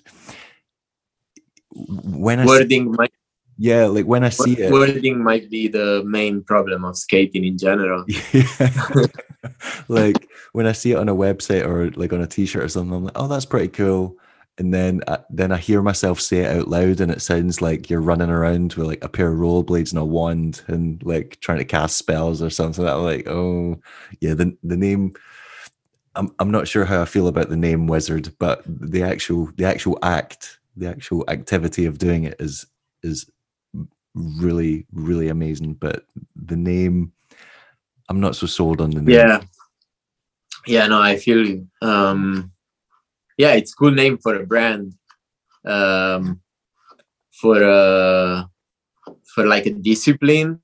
when wording I, might yeah, like when I see it, wording might be the main problem of skating in general. (laughs) Yeah. (laughs) like when I see it on a website or like on a T-shirt or something, I'm like, oh, that's pretty cool. And then, I, then I hear myself say it out loud, and it sounds like you're running around with like a pair of rollerblades and a wand, and like trying to cast spells or something. I'm like, oh, yeah. The the name, I'm I'm not sure how I feel about the name wizard, but the actual the actual act, the actual activity of doing it is is really really amazing but the name i'm not so sold on the name yeah yeah no i feel you um yeah it's cool name for a brand. Um for uh for like a discipline.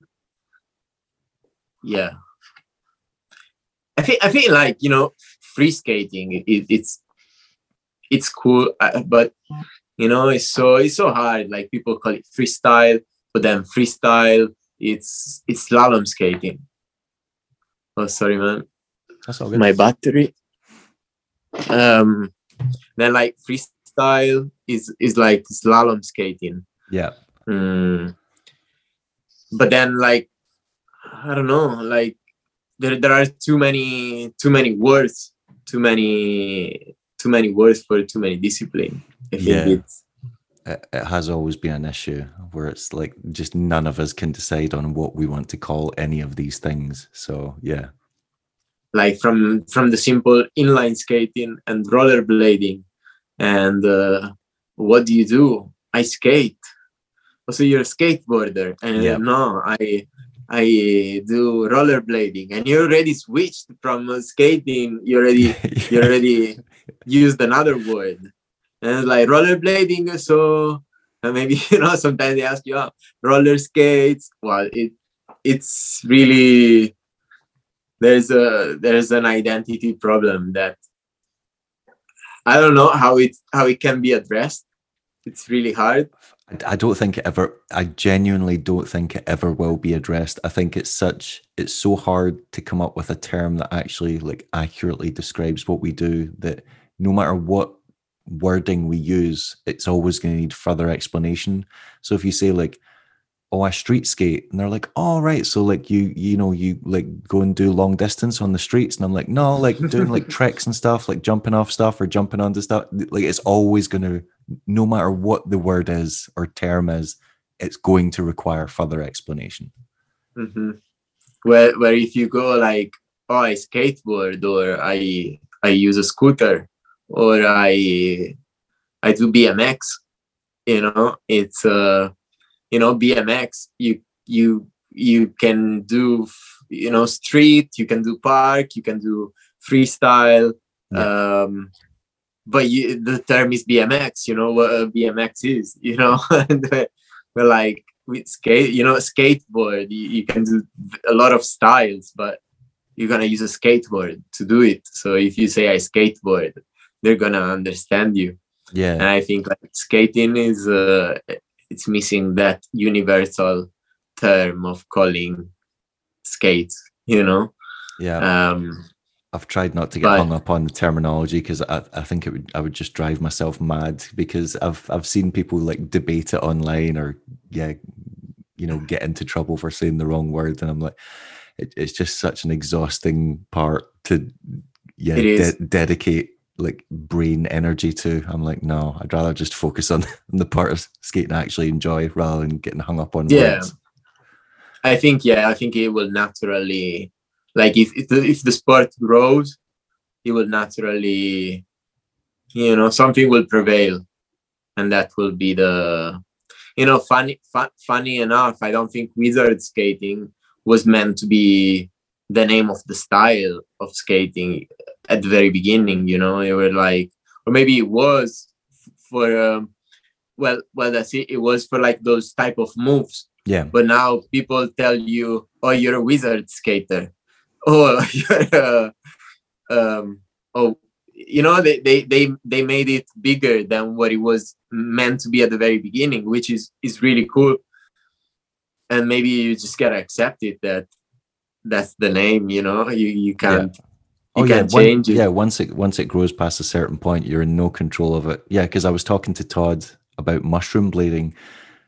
Yeah. I think i think like you know free skating it, it's it's cool uh, but you know it's so it's so hard. Like people call it freestyle but then freestyle it's it's slalom skating. Oh sorry man. That's all good. my battery. Um then like freestyle is is like slalom skating. Yeah. Mm. but then like i don't know like there, there are too many too many words too many too many words for too many discipline. I think Yeah. it's it, it has always been an issue where it's like just none of us can decide on what we want to call any of these things. So yeah like from from the simple inline skating and rollerblading. And uh, what do you do? I skate. So you're a skateboarder. And Yeah. no i i do rollerblading. And you already switched from uh, skating. You already (laughs) you already used another word. And like rollerblading so uh, maybe (laughs) you know sometimes they ask you oh, roller skates? Well it it's really there's a there's an identity problem that i don't know how it how it can be addressed it's really hard I- don't think it ever. I genuinely don't think it ever will be addressed. I think it's such. It's so hard to come up with a term that actually like accurately describes what we do. That no matter what wording we use, it's always going to need further explanation. So if you say like, "Oh, I street skate," and they're like, "Oh, right." So like you, you know, you like go and do long distance on the streets, and I'm like, "No, like doing like (laughs) tricks and stuff, like jumping off stuff or jumping onto stuff." Like it's always going to no matter what the word is or term is, it's going to require further explanation. mm-hmm. where where if you go like oh i skateboard or i i use a scooter or i i do bmx you know it's uh you know bmx you you you can do you know street you can do park you can do freestyle um but you, the term is bmx you know what bmx is (laughs) you know? Uh, we're like with skate you know skateboard you, you can do a lot of styles but you're gonna use a skateboard to do it. So if you say i skateboard they're gonna understand you. Yeah. And Yeah, i think like skating is uh it's missing that universal term of calling skates you know yeah. um I've tried not to get but- hung up on the terminology because I, I think it would I would just drive myself mad because I've I've seen people like debate it online or yeah, you know, get into trouble for saying the wrong word, and I'm like, it, it's just such an exhausting part to yeah de- dedicate like brain energy to. I'm like, no, I'd rather just focus (laughs) on the part of skating I actually enjoy rather than getting hung up on Yeah. words. I think yeah, I think it will naturally like if if the, if the sport grows, it will naturally you know something will prevail, and that will be the you know funny fu- funny enough. I don't think wizard skating was meant to be the name of the style of skating at the very beginning. You know, it were like or maybe it was for um, well well that's it. It was for like those type of moves. Yeah, but now people tell you oh you're a wizard skater. (laughs) Oh (laughs) you're a, um oh you know they, they they they made it bigger than what it was meant to be at the very beginning which is is really cool. And maybe you just gotta accept it that that's the name you know? You you can't Oh, you oh yeah, one- yeah. Once it once it grows past a certain point, you're in no control of it. Yeah, because I was talking to Todd about mushroom blading,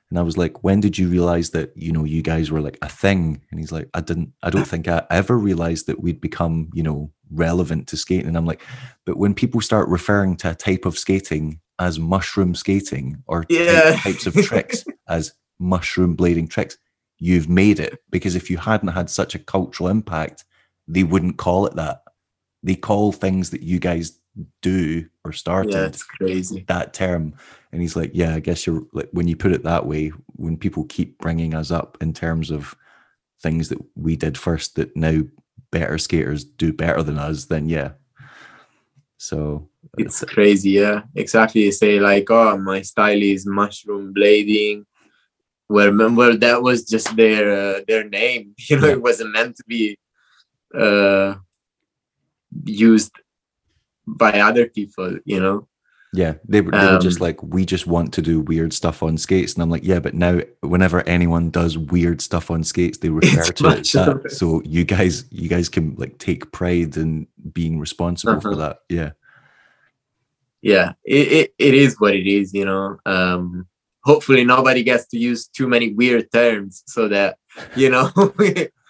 And I was like, when did you realize that, you know, you guys were like a thing? And he's like, I didn't, I don't think I ever realized that we'd become, you know, relevant to skating. And I'm like, but when people start referring to a type of skating as mushroom skating or Yeah. types of tricks (laughs) as mushroom blading tricks, you've made it. Because if you hadn't had such a cultural impact, they wouldn't call it that. They call things that you guys do or started Yeah, it's crazy. that term and he's like yeah i guess you're like when you put it that way when people keep bringing us up in terms of things that we did first that now better skaters do better than us then yeah so It's crazy, yeah. Exactly. They say like, oh, my style is mushroom blading. Well, remember that was just their uh, their name. (laughs) You know, Yeah. it wasn't meant to be uh, used by other people. You know. yeah they were, they were just Um, like we just want to do weird stuff on skates and i'm like yeah but now whenever anyone does weird stuff on skates they refer to it that it. so you guys you guys can like take pride in being responsible for Uh-huh. that yeah yeah it, it, it is what it is you know um hopefully nobody gets to use too many weird terms so that you know (laughs)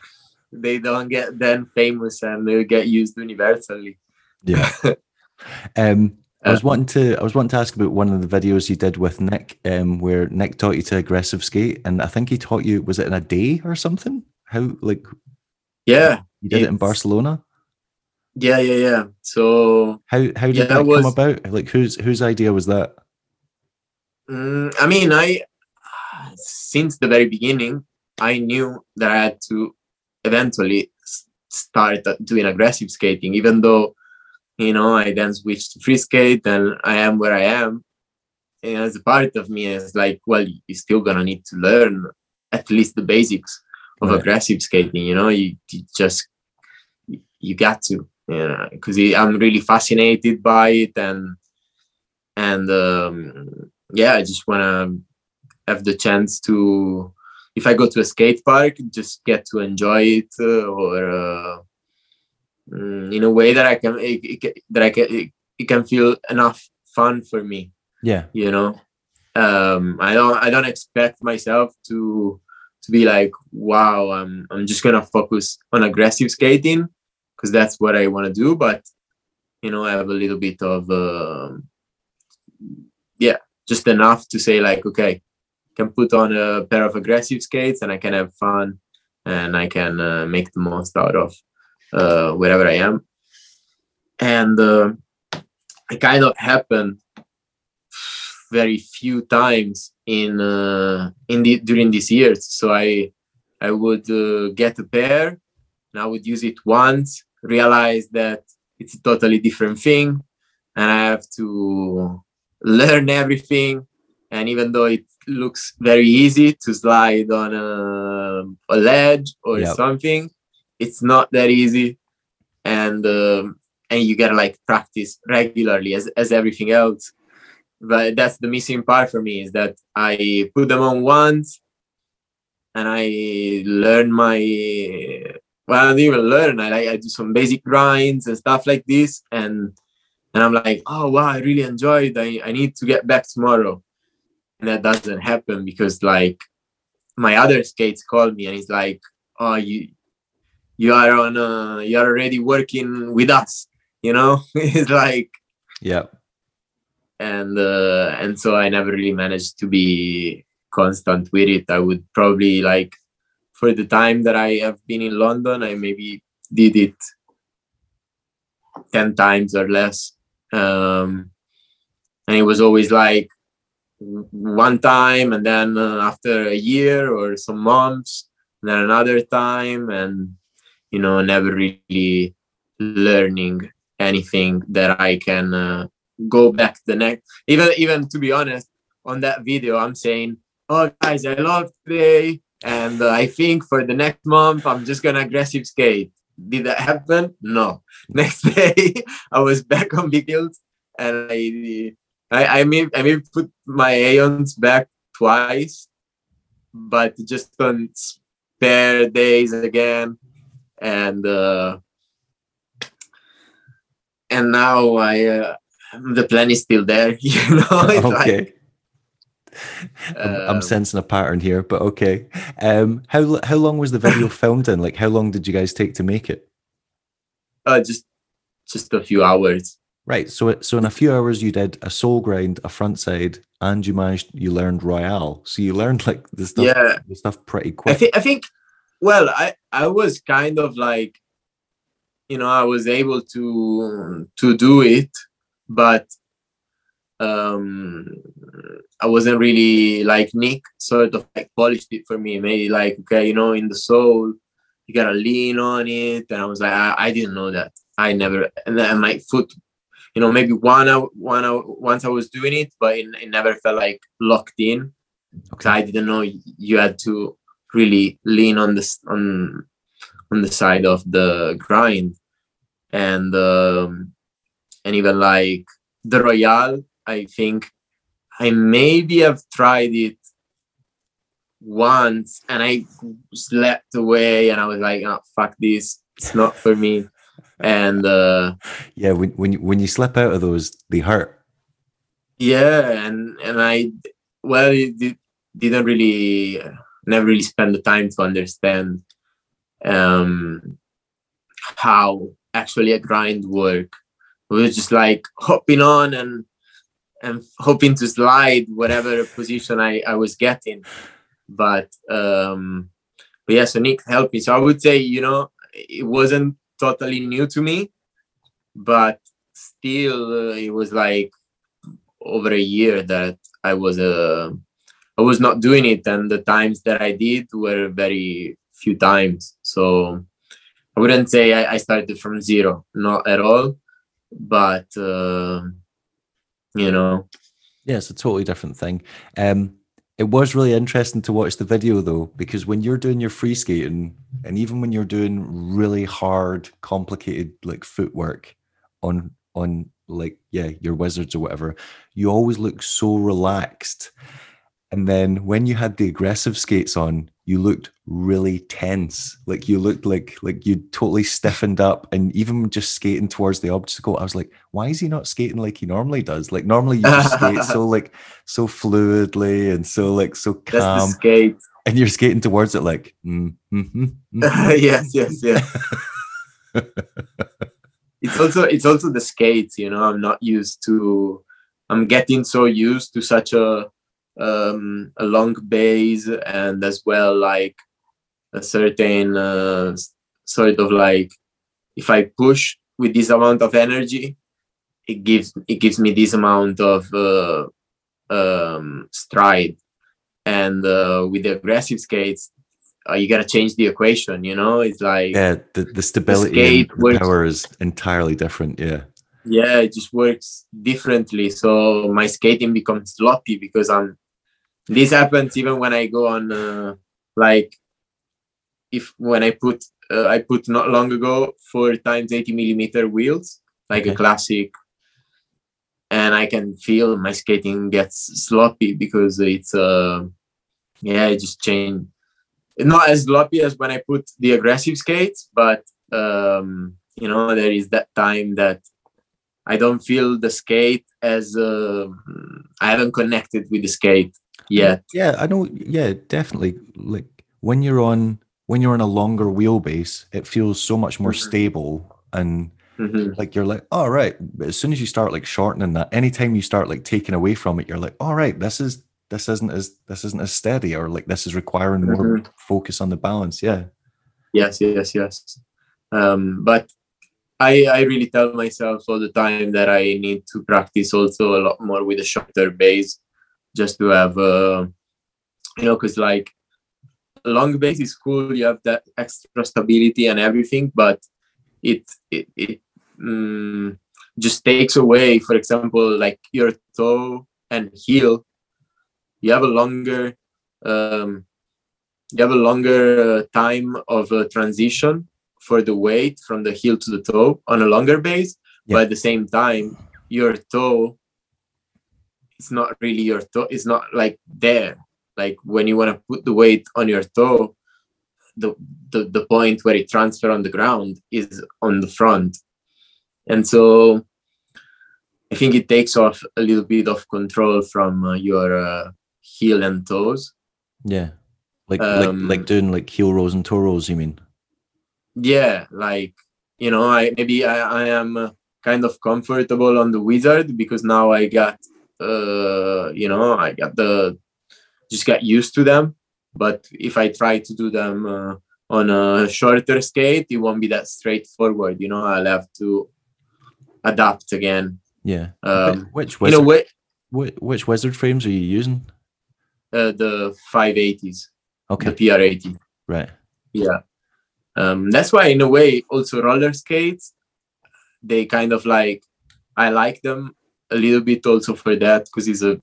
they don't get then famous and they get used universally Yeah. (laughs) um, I was Uh, wanting to I was wanting to ask about one of the videos you did with Nick, um, where Nick taught you to aggressive skate, and I think he taught you was it in a day or something? How like yeah you did it in Barcelona? yeah yeah yeah so How how did Yeah, that was- come about? Like whose whose idea was that? mm, i mean i since the very beginning i knew that i had to eventually start doing aggressive skating even though you know i then switched to free skate and i am where i am and as a part of me is like well you're still gonna need to learn at least the basics of Right. aggressive skating you know you, you just you got to yeah because i'm really fascinated by it and and um yeah i just want to have the chance to if i go to a skate park just get to enjoy it uh, or uh, mm, in a way that i can it, it, that i can it, it can feel enough fun for me Yeah. you know um i don't i don't expect myself to to be like wow i'm i'm just gonna focus on aggressive skating because that's what i want to do but you know i have a little bit of um yeah just enough to say like okay can put on a pair of aggressive skates and i can have fun and i can uh, make the most out of uh, wherever i am. And uh, it kind of happened very few times in uh, in the during these years. So i i would uh, get a pair and i would use it once realize that it's a totally different thing and i have to learn everything and even though it looks very easy to slide on a, a ledge or Yep. something it's not that easy. And um, and you gotta like practice regularly as, as everything else. But that's the missing part for me is that i put them on once and i learn my well i don't even learn. I like i do some basic grinds and stuff like this. And and i'm like oh wow i really enjoyed. I, I need to get back tomorrow and that doesn't happen because like my other skates called me and he's like oh you you are on uh you are already working with us you know (laughs) it's like Yeah. and uh, and so I never really managed to be constant with it. I would probably like for the time that I have been in London, I maybe did it ten times or less, um, and it was always like one time, and then uh, after a year or some months, and then another time, and you know, never really learning anything that I can. Uh, go back the next even even to be honest on that video i'm saying oh guys i love today and uh, i think for the next month i'm just gonna aggressive skate did that happen no (laughs) next day (laughs) i was back on big hills and i i i may i may put my aeons back twice but just on spare days again and uh and now i uh, the plan is still there (laughs) you know (laughs) like okay. I'm, I'm, um, sensing a pattern here, but okay. Um, how how long was the video (laughs) filmed in? Like, how long did you guys take to make it? Uh, just just a few hours. Right. So so in a few hours, you did a soul grind, a front side, and you managed you learned Royale. So you (laughs) learned like the stuff, yeah. the stuff pretty quick. I think I think. Well, I I was kind of like, you know, I was able to to do it, but um I wasn't really like Nick sort of like polished it for me. Maybe like okay, you know, in the soul, you gotta lean on it, and I was like, I, I didn't know that. I never, and then my foot, you know, maybe one hour, one hour, once I was doing it, but it, it never felt like locked in. Okay. I didn't know you had to really lean on this on on the side of the grind, and um, and even like the Royale I think I maybe have tried it once and I slept away and I was like, oh, fuck this. It's not for me. And uh, yeah, when when you, when you slip out of those, they hurt. Yeah, and and I well, it, didn't really never really spend the time to understand um, how actually a grind work. It was just like hopping on and and hoping to slide whatever (laughs) position I, I was getting. But um but yeah, so Nick helped me. So I would say, you know, it wasn't totally new to me, but still uh, it was like over a year that I was uh, I was not doing it, and the times that I did were very few times. So I wouldn't say I, I started from zero, not at all, but. Uh, you know. Yeah, it's a totally different thing. Um, it was really interesting to watch the video though, because when you're doing your free skating, and even when you're doing really hard, complicated like footwork on on like yeah your wizards or whatever, you always look so relaxed. And then when you had the aggressive skates on, you looked really tense. Like you looked like like you totally stiffened up. And even just skating towards the obstacle, I was like, why is he not skating like he normally does? Like normally you skate (laughs) so like so fluidly and so like so calm. skate. (laughs) And you're skating towards it like mm, mm-hmm, mm-hmm. (laughs) yes, yes, yes. (laughs) it's also it's also the skates, you know. I'm not used to I'm getting so used to such a um, a long base and as well like a certain uh, sort of like if I push with this amount of energy, it gives it gives me this amount of uh, um, stride, and uh, with the aggressive skates, uh, you gotta change the equation. You know, it's like yeah, the, the stability the, the power is entirely different. Yeah, yeah, it just works differently. So my skating becomes sloppy because I'm this happens even when i go on uh, like if when i put uh, i put not long ago four times 80 millimeter wheels like okay. a classic and i can feel my skating gets sloppy because it's uh yeah it just changed not as sloppy as when i put the aggressive skates but um you know there is that time that i don't feel the skate as uh, i haven't connected with the skate yet. yeah i know yeah definitely like when you're on when you're on a longer wheelbase it feels so much more mm-hmm. stable and mm-hmm. like you're like all oh, right as soon as you start like shortening that anytime you start like taking away from it you're like all right this is this isn't as this isn't as steady or like this is requiring mm-hmm. more focus on the balance yeah yes yes yes um but I, I really tell myself all the time that I need to practice also a lot more with a shorter base just to have uh, you know because like long base is cool you have that extra stability and everything but it it, it um, just takes away for example like your toe and heel you have a longer um, you have a longer uh, time of uh, transition for the weight from the heel to the toe on a longer base yeah. but at the same time your toe it's not really your toe it's not like there like when you want to put the weight on your toe the, the the point where it transfer on the ground is on the front and so i think it takes off a little bit of control from uh, your uh, heel and toes. Yeah. Like Um, like like doing like heel rows and toe rows, you mean? Yeah, like you know, I maybe I, I am uh, kind of comfortable on the wizard because now I got uh you know I got the just got used to them. But if I try to do them uh, on a shorter skate, it won't be that straightforward. You know, I'll have to adapt again. Yeah. Um, which wizard, way, which, which wizard frames are you using? Uh, the 580s, Okay. the PR80. Right. yeah um that's why in a way also roller skates they kind of like i like them a little bit also for that because it's a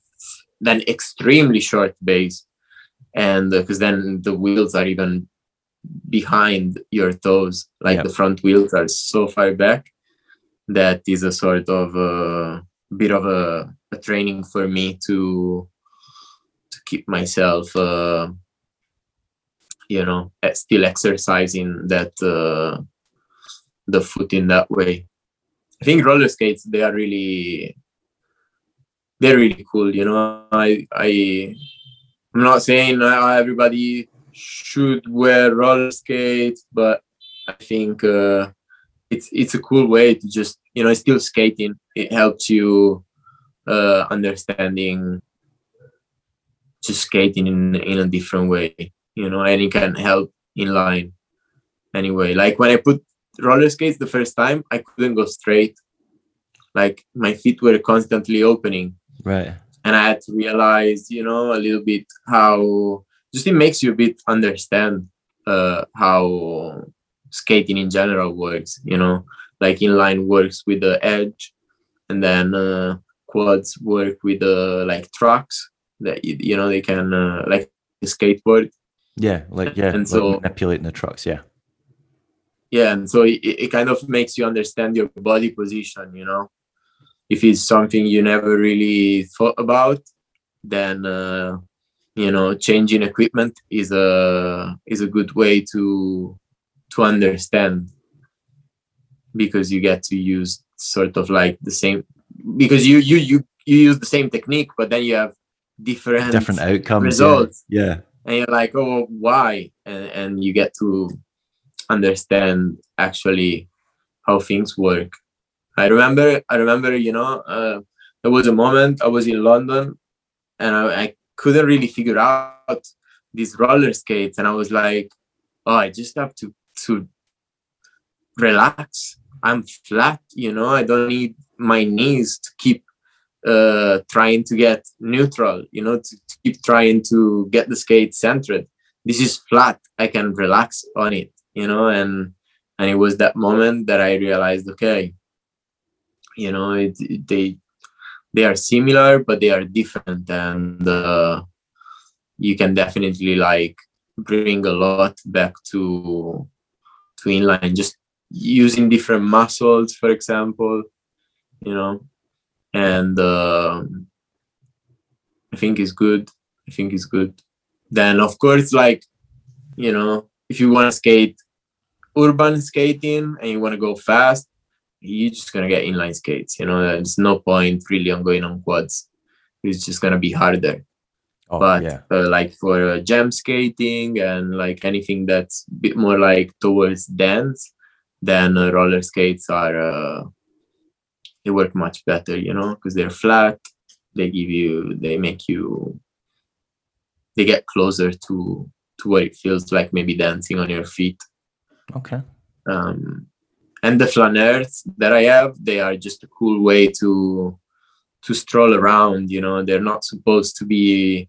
then extremely short base and because then the wheels are even behind your toes like Yeah. the front wheels are so far back that is a sort of a bit of a, a training for me to to keep myself uh, you know still exercising that uh, the foot in that way. I think roller skates they are really they're really cool you know. I i i'm not saying everybody should wear roller skates but i think uh, it's it's a cool way to just you know still skating. It helps you uh understanding just skating in in a different way you know, and it can help in line anyway. Like when I put roller skates the first time, I couldn't go straight. Like my feet were constantly opening, Right. and I had to realize, you know, a little bit how just it makes you a bit understand uh, how skating in general works. You know, like inline works with the edge, and then uh, quads work with the like trucks that you, know they can uh, like skateboard Yeah. Like yeah. And like so- manipulating the trucks. Yeah. yeah and so it, it kind of makes you understand your body position you know if it's something you never really thought about then uh, you know changing equipment is a is a good way to to understand because you get to use sort of like the same because you you you you use the same technique but then you have different Different outcomes. results Yeah. yeah. and you're like oh why and and you get to understand actually how things work i remember i remember you know uh, there was a moment i was in london and I, I couldn't really figure out these roller skates and i was like oh i just have to to relax i'm flat you know i don't need my knees to keep uh trying to get neutral you know to, to keep trying to get the skate centered. This is flat. I can relax on it you know and and it was that moment that i realized okay you know it, it- they they are similar but they are different. And uh, you can definitely like bring a lot back to to inline. Just using different muscles for example you know and um i think it's good. I think it's good. Then of course like you know if you want to skate urban skating and you want to go fast you're just gonna get inline skates you know? There's no point really on going on quads. It's just gonna be harder. Oh but yeah. uh, like for uh, jam skating and like anything that's a bit more like towards dance then uh, roller skates are uh, they work much better you know because they're flat they give you they make you they get closer to to what it feels like maybe dancing on your feet Okay. um, and the Flaneurz that I have, they are just a cool way to to stroll around. You know, they're not supposed to be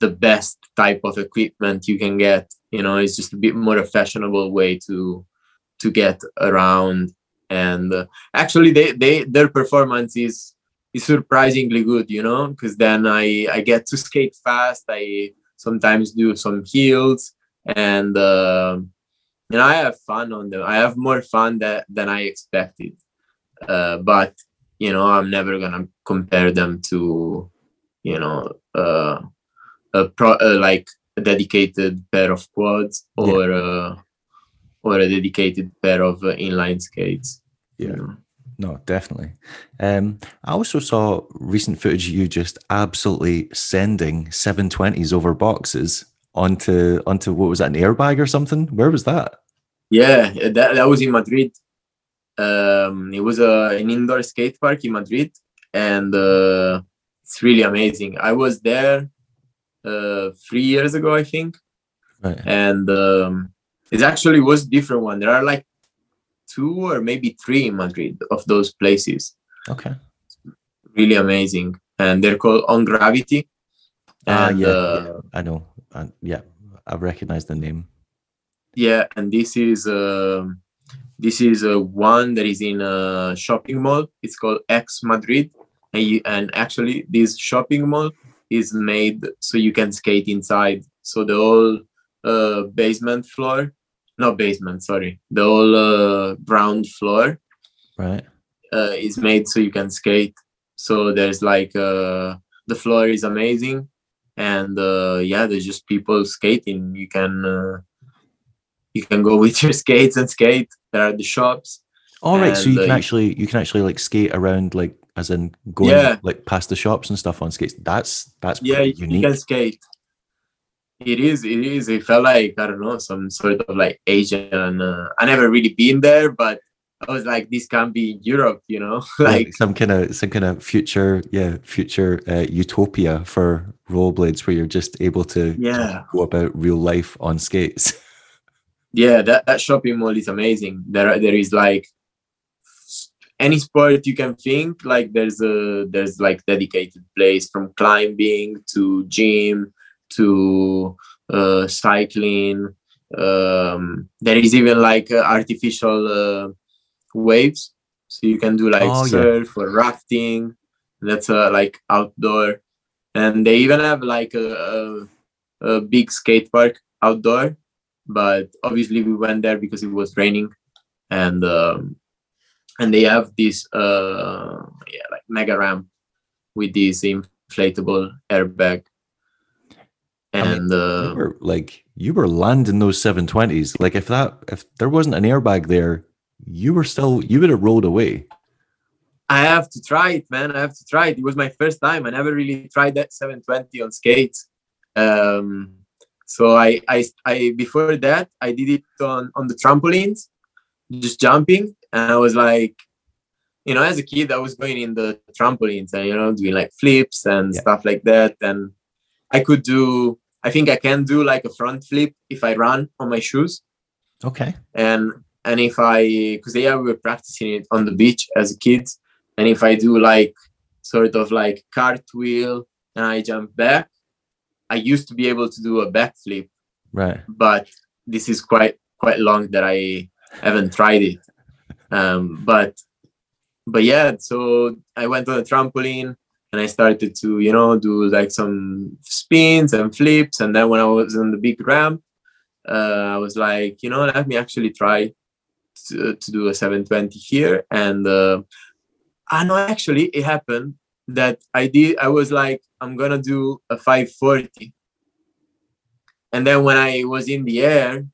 the best type of equipment you can get. You know, it's just a bit more a fashionable way to to get around. And uh, actually, they they their performance is is surprisingly good. You know, because then I I get to skate fast. I sometimes do some heels and. um you know, I have fun on them. I have more fun that than I expected. Uh, but you know, I'm never gonna compare them to, you know, uh, a pro uh, like a dedicated pair of quads Yeah. or uh, or a dedicated pair of uh, inline skates. you Yeah. know. no, definitely. Um, I also saw recent footage of you just absolutely sending 720s over boxes onto onto what was that an airbag or something? Where was that? Yeah, that, that was in Madrid. Um, it was a, an indoor skate park in Madrid, and uh, it's really amazing. I was there uh, three years ago, I think, Right. and um, it actually was different one. There are like two or maybe three in Madrid of those places. Okay. Really amazing, and they're called On Gravity. Ah, And yeah, uh, yeah, I know. Uh, yeah, I recognize the name. yeah and this is um this is uh, one that is in a shopping mall it's called x madrid and you, and actually this shopping mall is made so you can skate inside so the whole uh, basement floor not basement sorry the whole uh, ground floor Right. uh, is made so you can skate so there's like uh, the floor is amazing and uh, yeah there's just people skating you can uh, you can go (laughs) with your skates and skate there are the shops All right. so you uh, can you- actually you can actually like skate around like as in going Yeah. like past the shops and stuff on skates. That's that's yeah pretty you can skate it is it is. It felt like i don't know some sort of like asian uh, i never really been there but i was like this can't be europe you know? (laughs) Like like some kind of some kind of future yeah future uh, utopia for rollerblades where you're just able to Yeah. go about real life on skates. (laughs) Yeah that, that shopping mall is amazing. There there is like any sport you can think like there's a there's like dedicated place from climbing to gym to uh, cycling um there is even like uh, artificial uh, waves. So you can do like Oh, yeah. surf or rafting. That's uh, like outdoor. And they even have like a, a, a big skate park outdoor. But obviously we went there because it was raining. And um, and they have this uh yeah like mega ramp with this inflatable airbag I mean, and you uh, were like you were landing those 720s like if that if there wasn't an airbag there you were still you would have rolled away I have to try it, man. I have to try it. It was my first time. I never really tried that 720 on skates. Um, so I, I, I before that I did it on on the trampolines, just jumping, and I was like, you know, as a kid I was going in the trampolines and you know doing like flips and Yeah. stuff like that, and I could do. I think I can do like a front flip if I run on my shoes. Okay. And and if I because yeah we were practicing it on the beach as kids, and if I do like sort of like cartwheel and I jump back, I used to be able to do a backflip, right. But this is quite quite long that I haven't tried it. Um, but but yeah, so I went on a trampoline and I started to you know do like some spins and flips, and then when I was on the big ramp, uh, I was like, you know, let me actually try to, to do a 720 here, and uh, I know actually it happened that I did. I was like, I'm gonna do a 540 and then when I was in the air,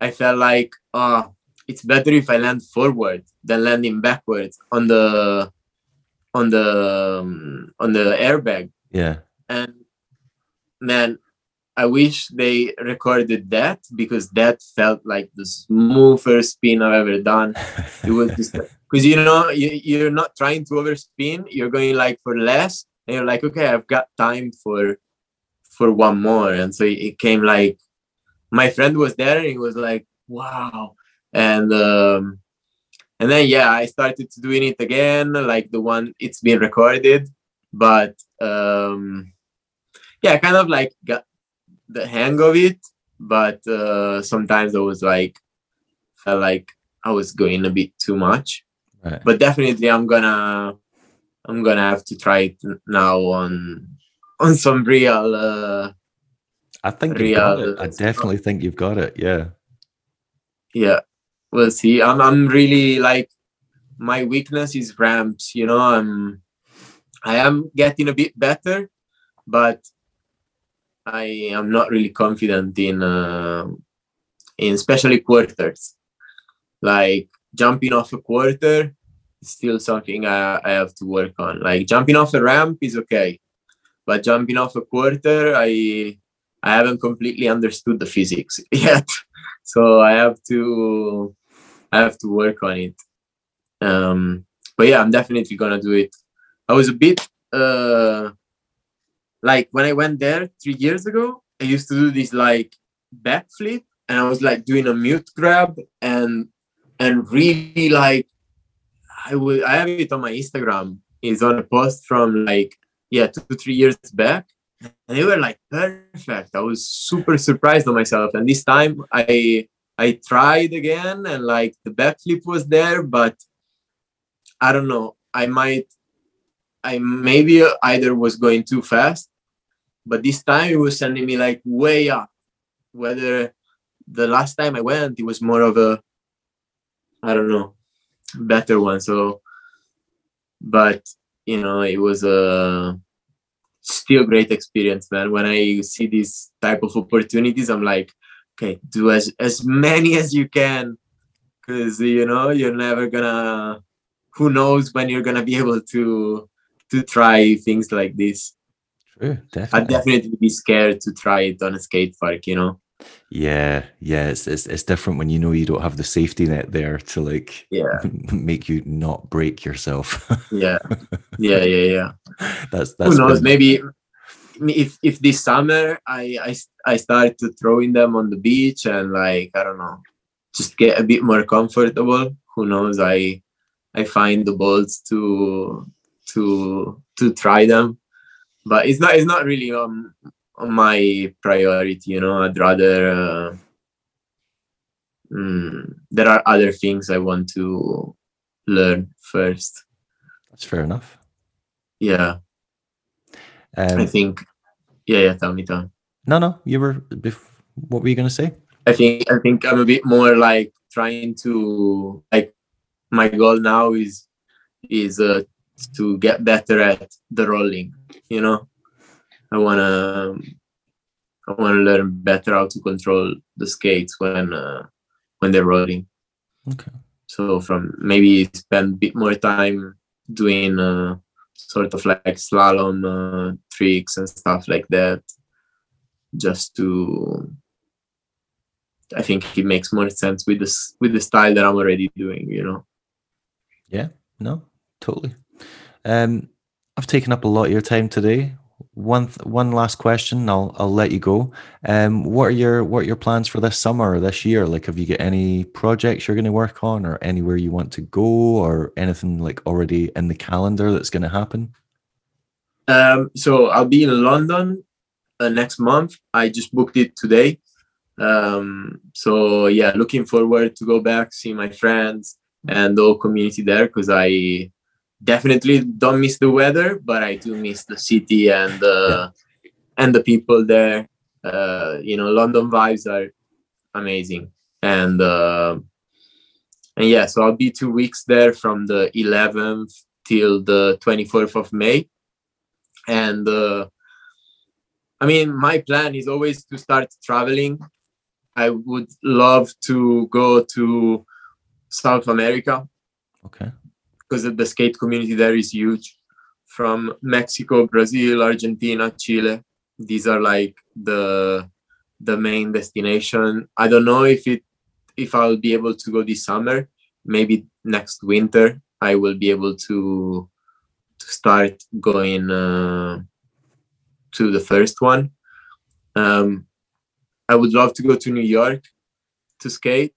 I felt like, oh, it's better if I land forward than landing backwards on the on the um, on the airbag. yeah. And man, I wish they recorded that because that felt like the smoothest spin I've ever done. It was just because (laughs) you know you, you're not trying to overspin, you're going like for less, and you're like, okay, I've got time for for one more, and so it came like my friend was there, and he was like, wow, and um, and then yeah, I started to doing it again, like the one it's been recorded, but um, yeah, kind of like got the hang of it, but uh, sometimes I was like felt like I was going a bit too much. Right. But definitely i'm gonna i'm gonna have to try it now on on some real uh i think you've got real- it. I definitely think you've got it yeah. Yeah we'll see i'm i'm really like my weakness is ramps you know i'm i am getting a bit better but i am not really confident in uh in especially quarters like jumping off a quarter is still something I, I have to work on. Like jumping off a ramp is okay, but jumping off a quarter, I I haven't completely understood the physics (laughs) yet. So I have to I have to work on it. Um, but yeah, I'm definitely gonna do it. I was a bit uh, like when I went there three years ago. I used to do this like backflip, and I was like doing a mute grab and and really like I will I have it on my Instagram. It's on a post from like yeah two three years back, and they were like perfect. I was super surprised on myself. And this time I I tried again, and like the backflip was there, but I don't know. I might I maybe either was going too fast, but this time it was sending me like way up. Whether the last time I went, it was more of a I don't know better one. So, but you know, it was a still great experience, man. When I see these type of opportunities, I'm like, okay, do as as many as you can, because you know you're never gonna. Who knows when you're gonna be (laughs) able to to try things like this? True, definitely. I'd definitely be scared to try it on a skate park, you know. Yeah, yeah, it's, it's it's different when you know you don't have the safety net there to like yeah (laughs) make you not break yourself. (laughs) yeah, yeah, yeah, yeah. That's that's. Who knows? Been... Maybe if if this summer I I I start to throwing them on the beach and like I don't know, just get a bit more comfortable. Who knows? I I find the balls to to to try them, but it's not it's not really um my priority you know i'd rather uh, mm, there are other things i want to learn first that's fair enough yeah um, i think yeah yeah tell me tell me. no no you were what were you gonna say i think i think i'm a bit more like trying to like my goal now is is uh, to get better at the rolling you know I wanna I wanna learn better how to control the skates when uh, when they're rolling. Okay. So from maybe spend a bit more time doing uh, sort of like slalom uh, tricks and stuff like that, just to. I think it makes more sense with this with the style that I'm already doing. You know. Yeah. No. Totally. Um, I've taken up a lot of your time today one one last question. I'll I'll let you go. Um, what are your what are your plans for this summer or this year? Like, have you got any projects you're going to work on, or anywhere you want to go, or anything like already in the calendar that's going to happen? Um, so I'll be in London uh, next month. I just booked it today. Um, so yeah, looking forward to go back, see my friends and the whole community there because I definitely don't miss the weather, but I do miss the city and the and the people there. Uh, you know, London vibes are amazing, and uh, and yeah, so I'll be two weeks there from the 11th till the 24th of May, and uh, I mean, my plan is always to start traveling. I would love to go to South America. Okay because the skate community there is huge from Mexico, Brazil, Argentina, Chile. These are like the the main destination. I don't know if it if I'll be able to go this summer. Maybe next winter I will be able to to start going uh, to the first one. Um, I would love to go to New York to skate,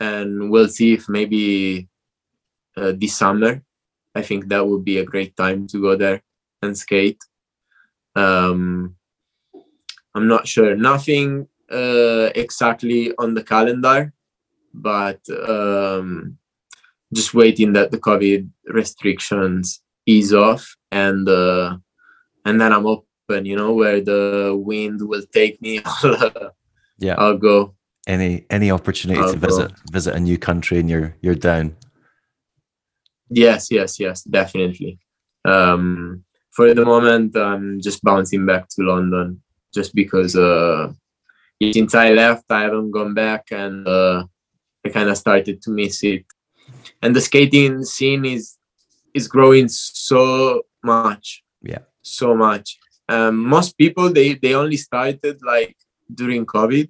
and we'll see if maybe uh, this summer. I think that would be a great time to go there and skate. Um, I'm not sure. Nothing uh, exactly on the calendar, but um, just waiting that the COVID restrictions ease off and uh, and then I'm open. You know where the wind will take me. (laughs) yeah, I'll go. Any any opportunity I'll to visit go. visit a new country and you're you're down. Yes, yes, yes, definitely. Um, for the moment, I'm just bouncing back to London just because uh, since I left, I haven't gone back and uh, I kind of started to miss it. and the skating scene is is growing so much. Yeah. So much. Um, most people they they only started like during covid.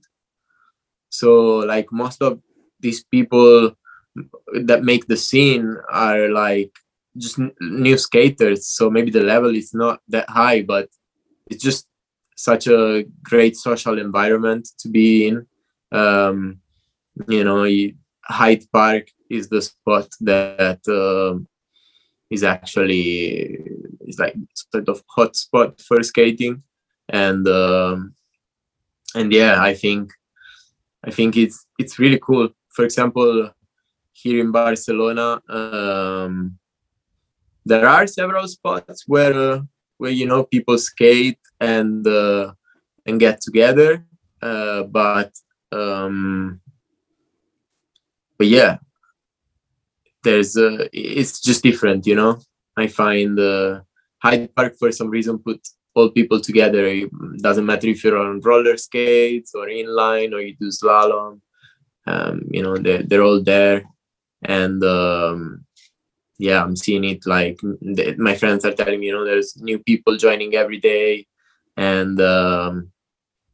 So like most of these people that make the scene are like just new skaters. So maybe the level is not that high but it's just such a great social environment to be in. Um you know hyde park is the spot that uh, is actually is like sort of hotspot for skating. And um and yeah i think i think it's it's really cool. For example here in barcelona um there are several spots where uh, where you know people skate and uh, and get together. Uh, but um but yeah there's uh it's just different you know? I find uh hyde park for some reason put all people together. It doesn't matter if you're on roller skates or inline or you do slalom um you know they're, they're all there. And um yeah i'm seeing it like my friends are telling me you know there's new people joining every day. And um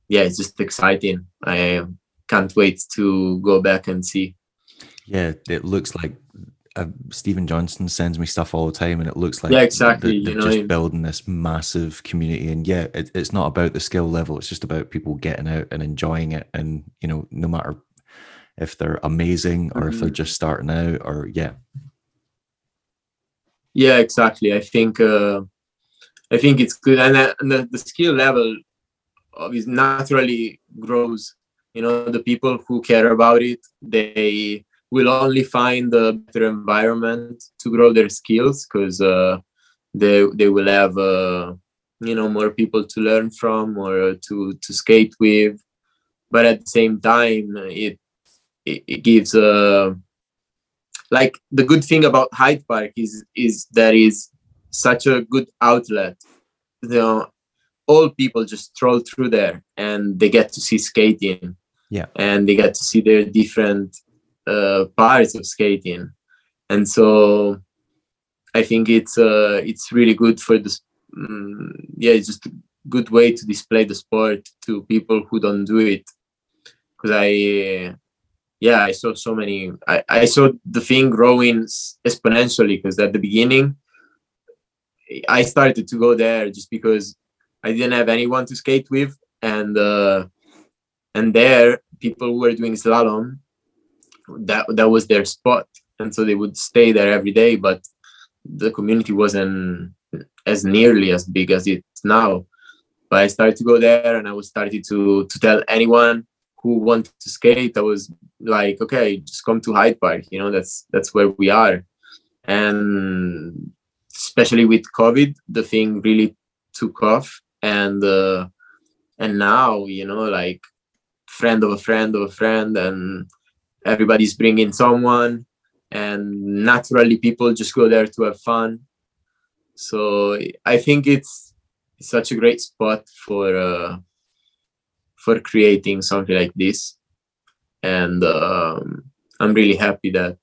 yeah it's just exciting. I can't wait to go back and see. Yeah it looks like uh, Stephen Johnson sends me stuff all the time, and it looks like yeah, exactly. They're, they're just building this massive community, and yeah, it, it's not about the skill level; it's just about people getting out and enjoying it. And you know, no matter if they're amazing or mm-hmm. if they're just starting out, or yeah, yeah, exactly. I think uh, I think it's good, and, uh, and the, the skill level is naturally grows. You know, the people who care about it, they will only find a better environment to grow their skills because uh, they they will have uh, you know more people to learn from or to to skate with. But at the same time, it it, it gives a uh, like the good thing about Hyde Park is is there is such a good outlet. You know, all people just stroll through there and they get to see skating. Yeah. And they get to see their different uh, parts of skating. And so I think it's uh, it's really good for this. Um, yeah, it's just a good way to display the sport to people who don't do it. Because I yeah, I saw so many. I, I saw the thing growing exponentially because at the beginning, I started to go there just because I didn't have anyone to skate with, and uh, and there people were doing slalom, that that was their spot, and so they would stay there every day. But the community wasn't as nearly as big as it's now. But I started to go there, and I was started to to tell anyone who wanted to skate, I was like, okay, just come to Hyde Park. You know, that's that's where we are. And especially with COVID, the thing really took off. And uh, and now, you know, like friend of a friend of a friend, and everybody's bringing someone, and naturally people just go there to have fun. So I think it's, it's such a great spot for. Uh, for creating something like this and um, i'm really happy that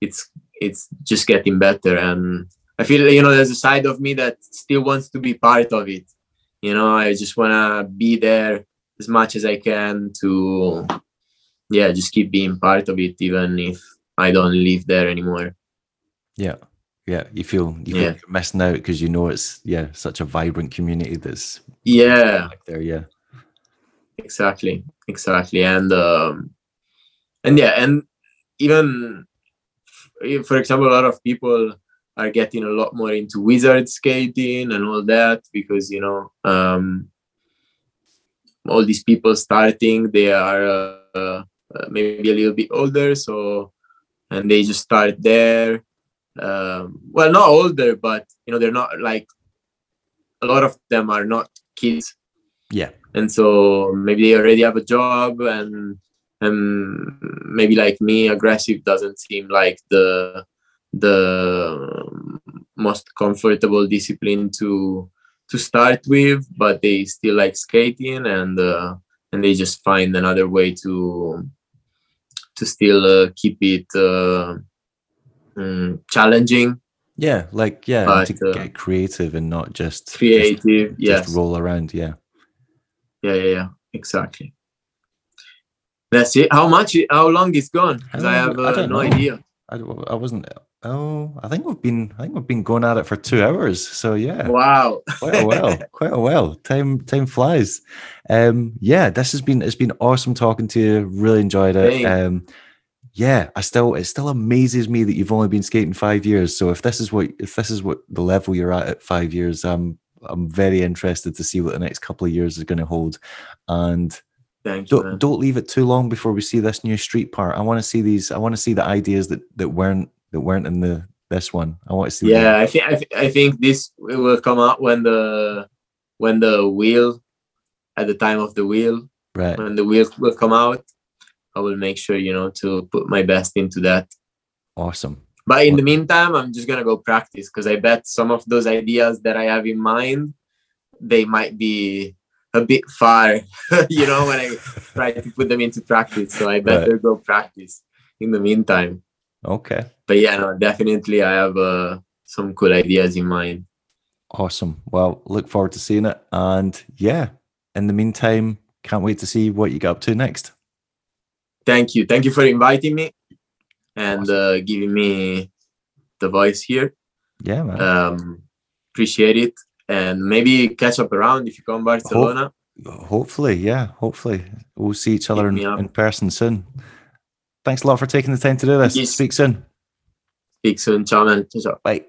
it's it's just getting better and i feel you know there's a side of me that still wants to be part of it you know i just want to be there as much as i can to yeah just keep being part of it even if i don't live there anymore. Yeah. Yeah you feel you feel yeah. you're missing out because you know it's yeah such a vibrant community that's yeah. there yeah. Exactly. Exactly. And um and yeah and even for example a lot of people are getting a lot more into wizard skating and all that because you know um all these people starting they are uh, uh, maybe a little bit older so and they just start there. Um, well not older but you know they're not like a lot of them are not kids. Yeah. And so maybe they already have a job and and maybe like me aggressive doesn't seem like the the most comfortable discipline to to start with but they still like skating and uh, and they just find another way to to still uh, keep it uh, mm, challenging, Yeah, like yeah, But, to uh, get creative and not just just- creative. just, yes. roll around. Yeah. Yeah, yeah, yeah. Exactly. That's it. How much? How long it's gone? I, I have I no know. idea. I, I wasn't. Oh, I think we've been. I think we've been going at it for two hours. So yeah, Wow. quite a while. (laughs) quite a while. Time time flies. Um, yeah, this has been. It's been awesome talking to you. Really enjoyed it. Thanks. Um, yeah, I still. It still amazes me that you've only been skating five years. So if this is what if this is what the level you're at at five years, I'm I'm very interested to see what the next couple of years is going to hold. And Thank you. don't man. don't leave it too long before we see this new street part. I want to see these. I want to see the ideas that that weren't that weren't in the this one. I want to see. Yeah, I think I, th- I think this will come out when the when the wheel at the time of the wheel right. when the wheel will come out. I will make sure you know to put my best into that. Awesome. But in the meantime, I'm just gonna go practice because I bet some of those ideas that I have in mind, they might be a bit far, (laughs) you know, when I (laughs) try to put them into practice. So I better go practice in the meantime. Okay. But yeah, no, definitely I have uh, some cool ideas in mind. Awesome. Well, look forward to seeing it. And yeah, in the meantime, can't wait to see what you get up to next. Thank you. Thank you for inviting me and uh, giving me the voice here. Yeah, man. Um, appreciate it. And maybe catch up around if you come Barcelona. hopefully, yeah. Hopefully, we'll see each other in, in person soon. Thanks a lot for taking the time to do this. Yes. Speak soon. Speak soon. Ciao, man. Ciao, ciao. Bye.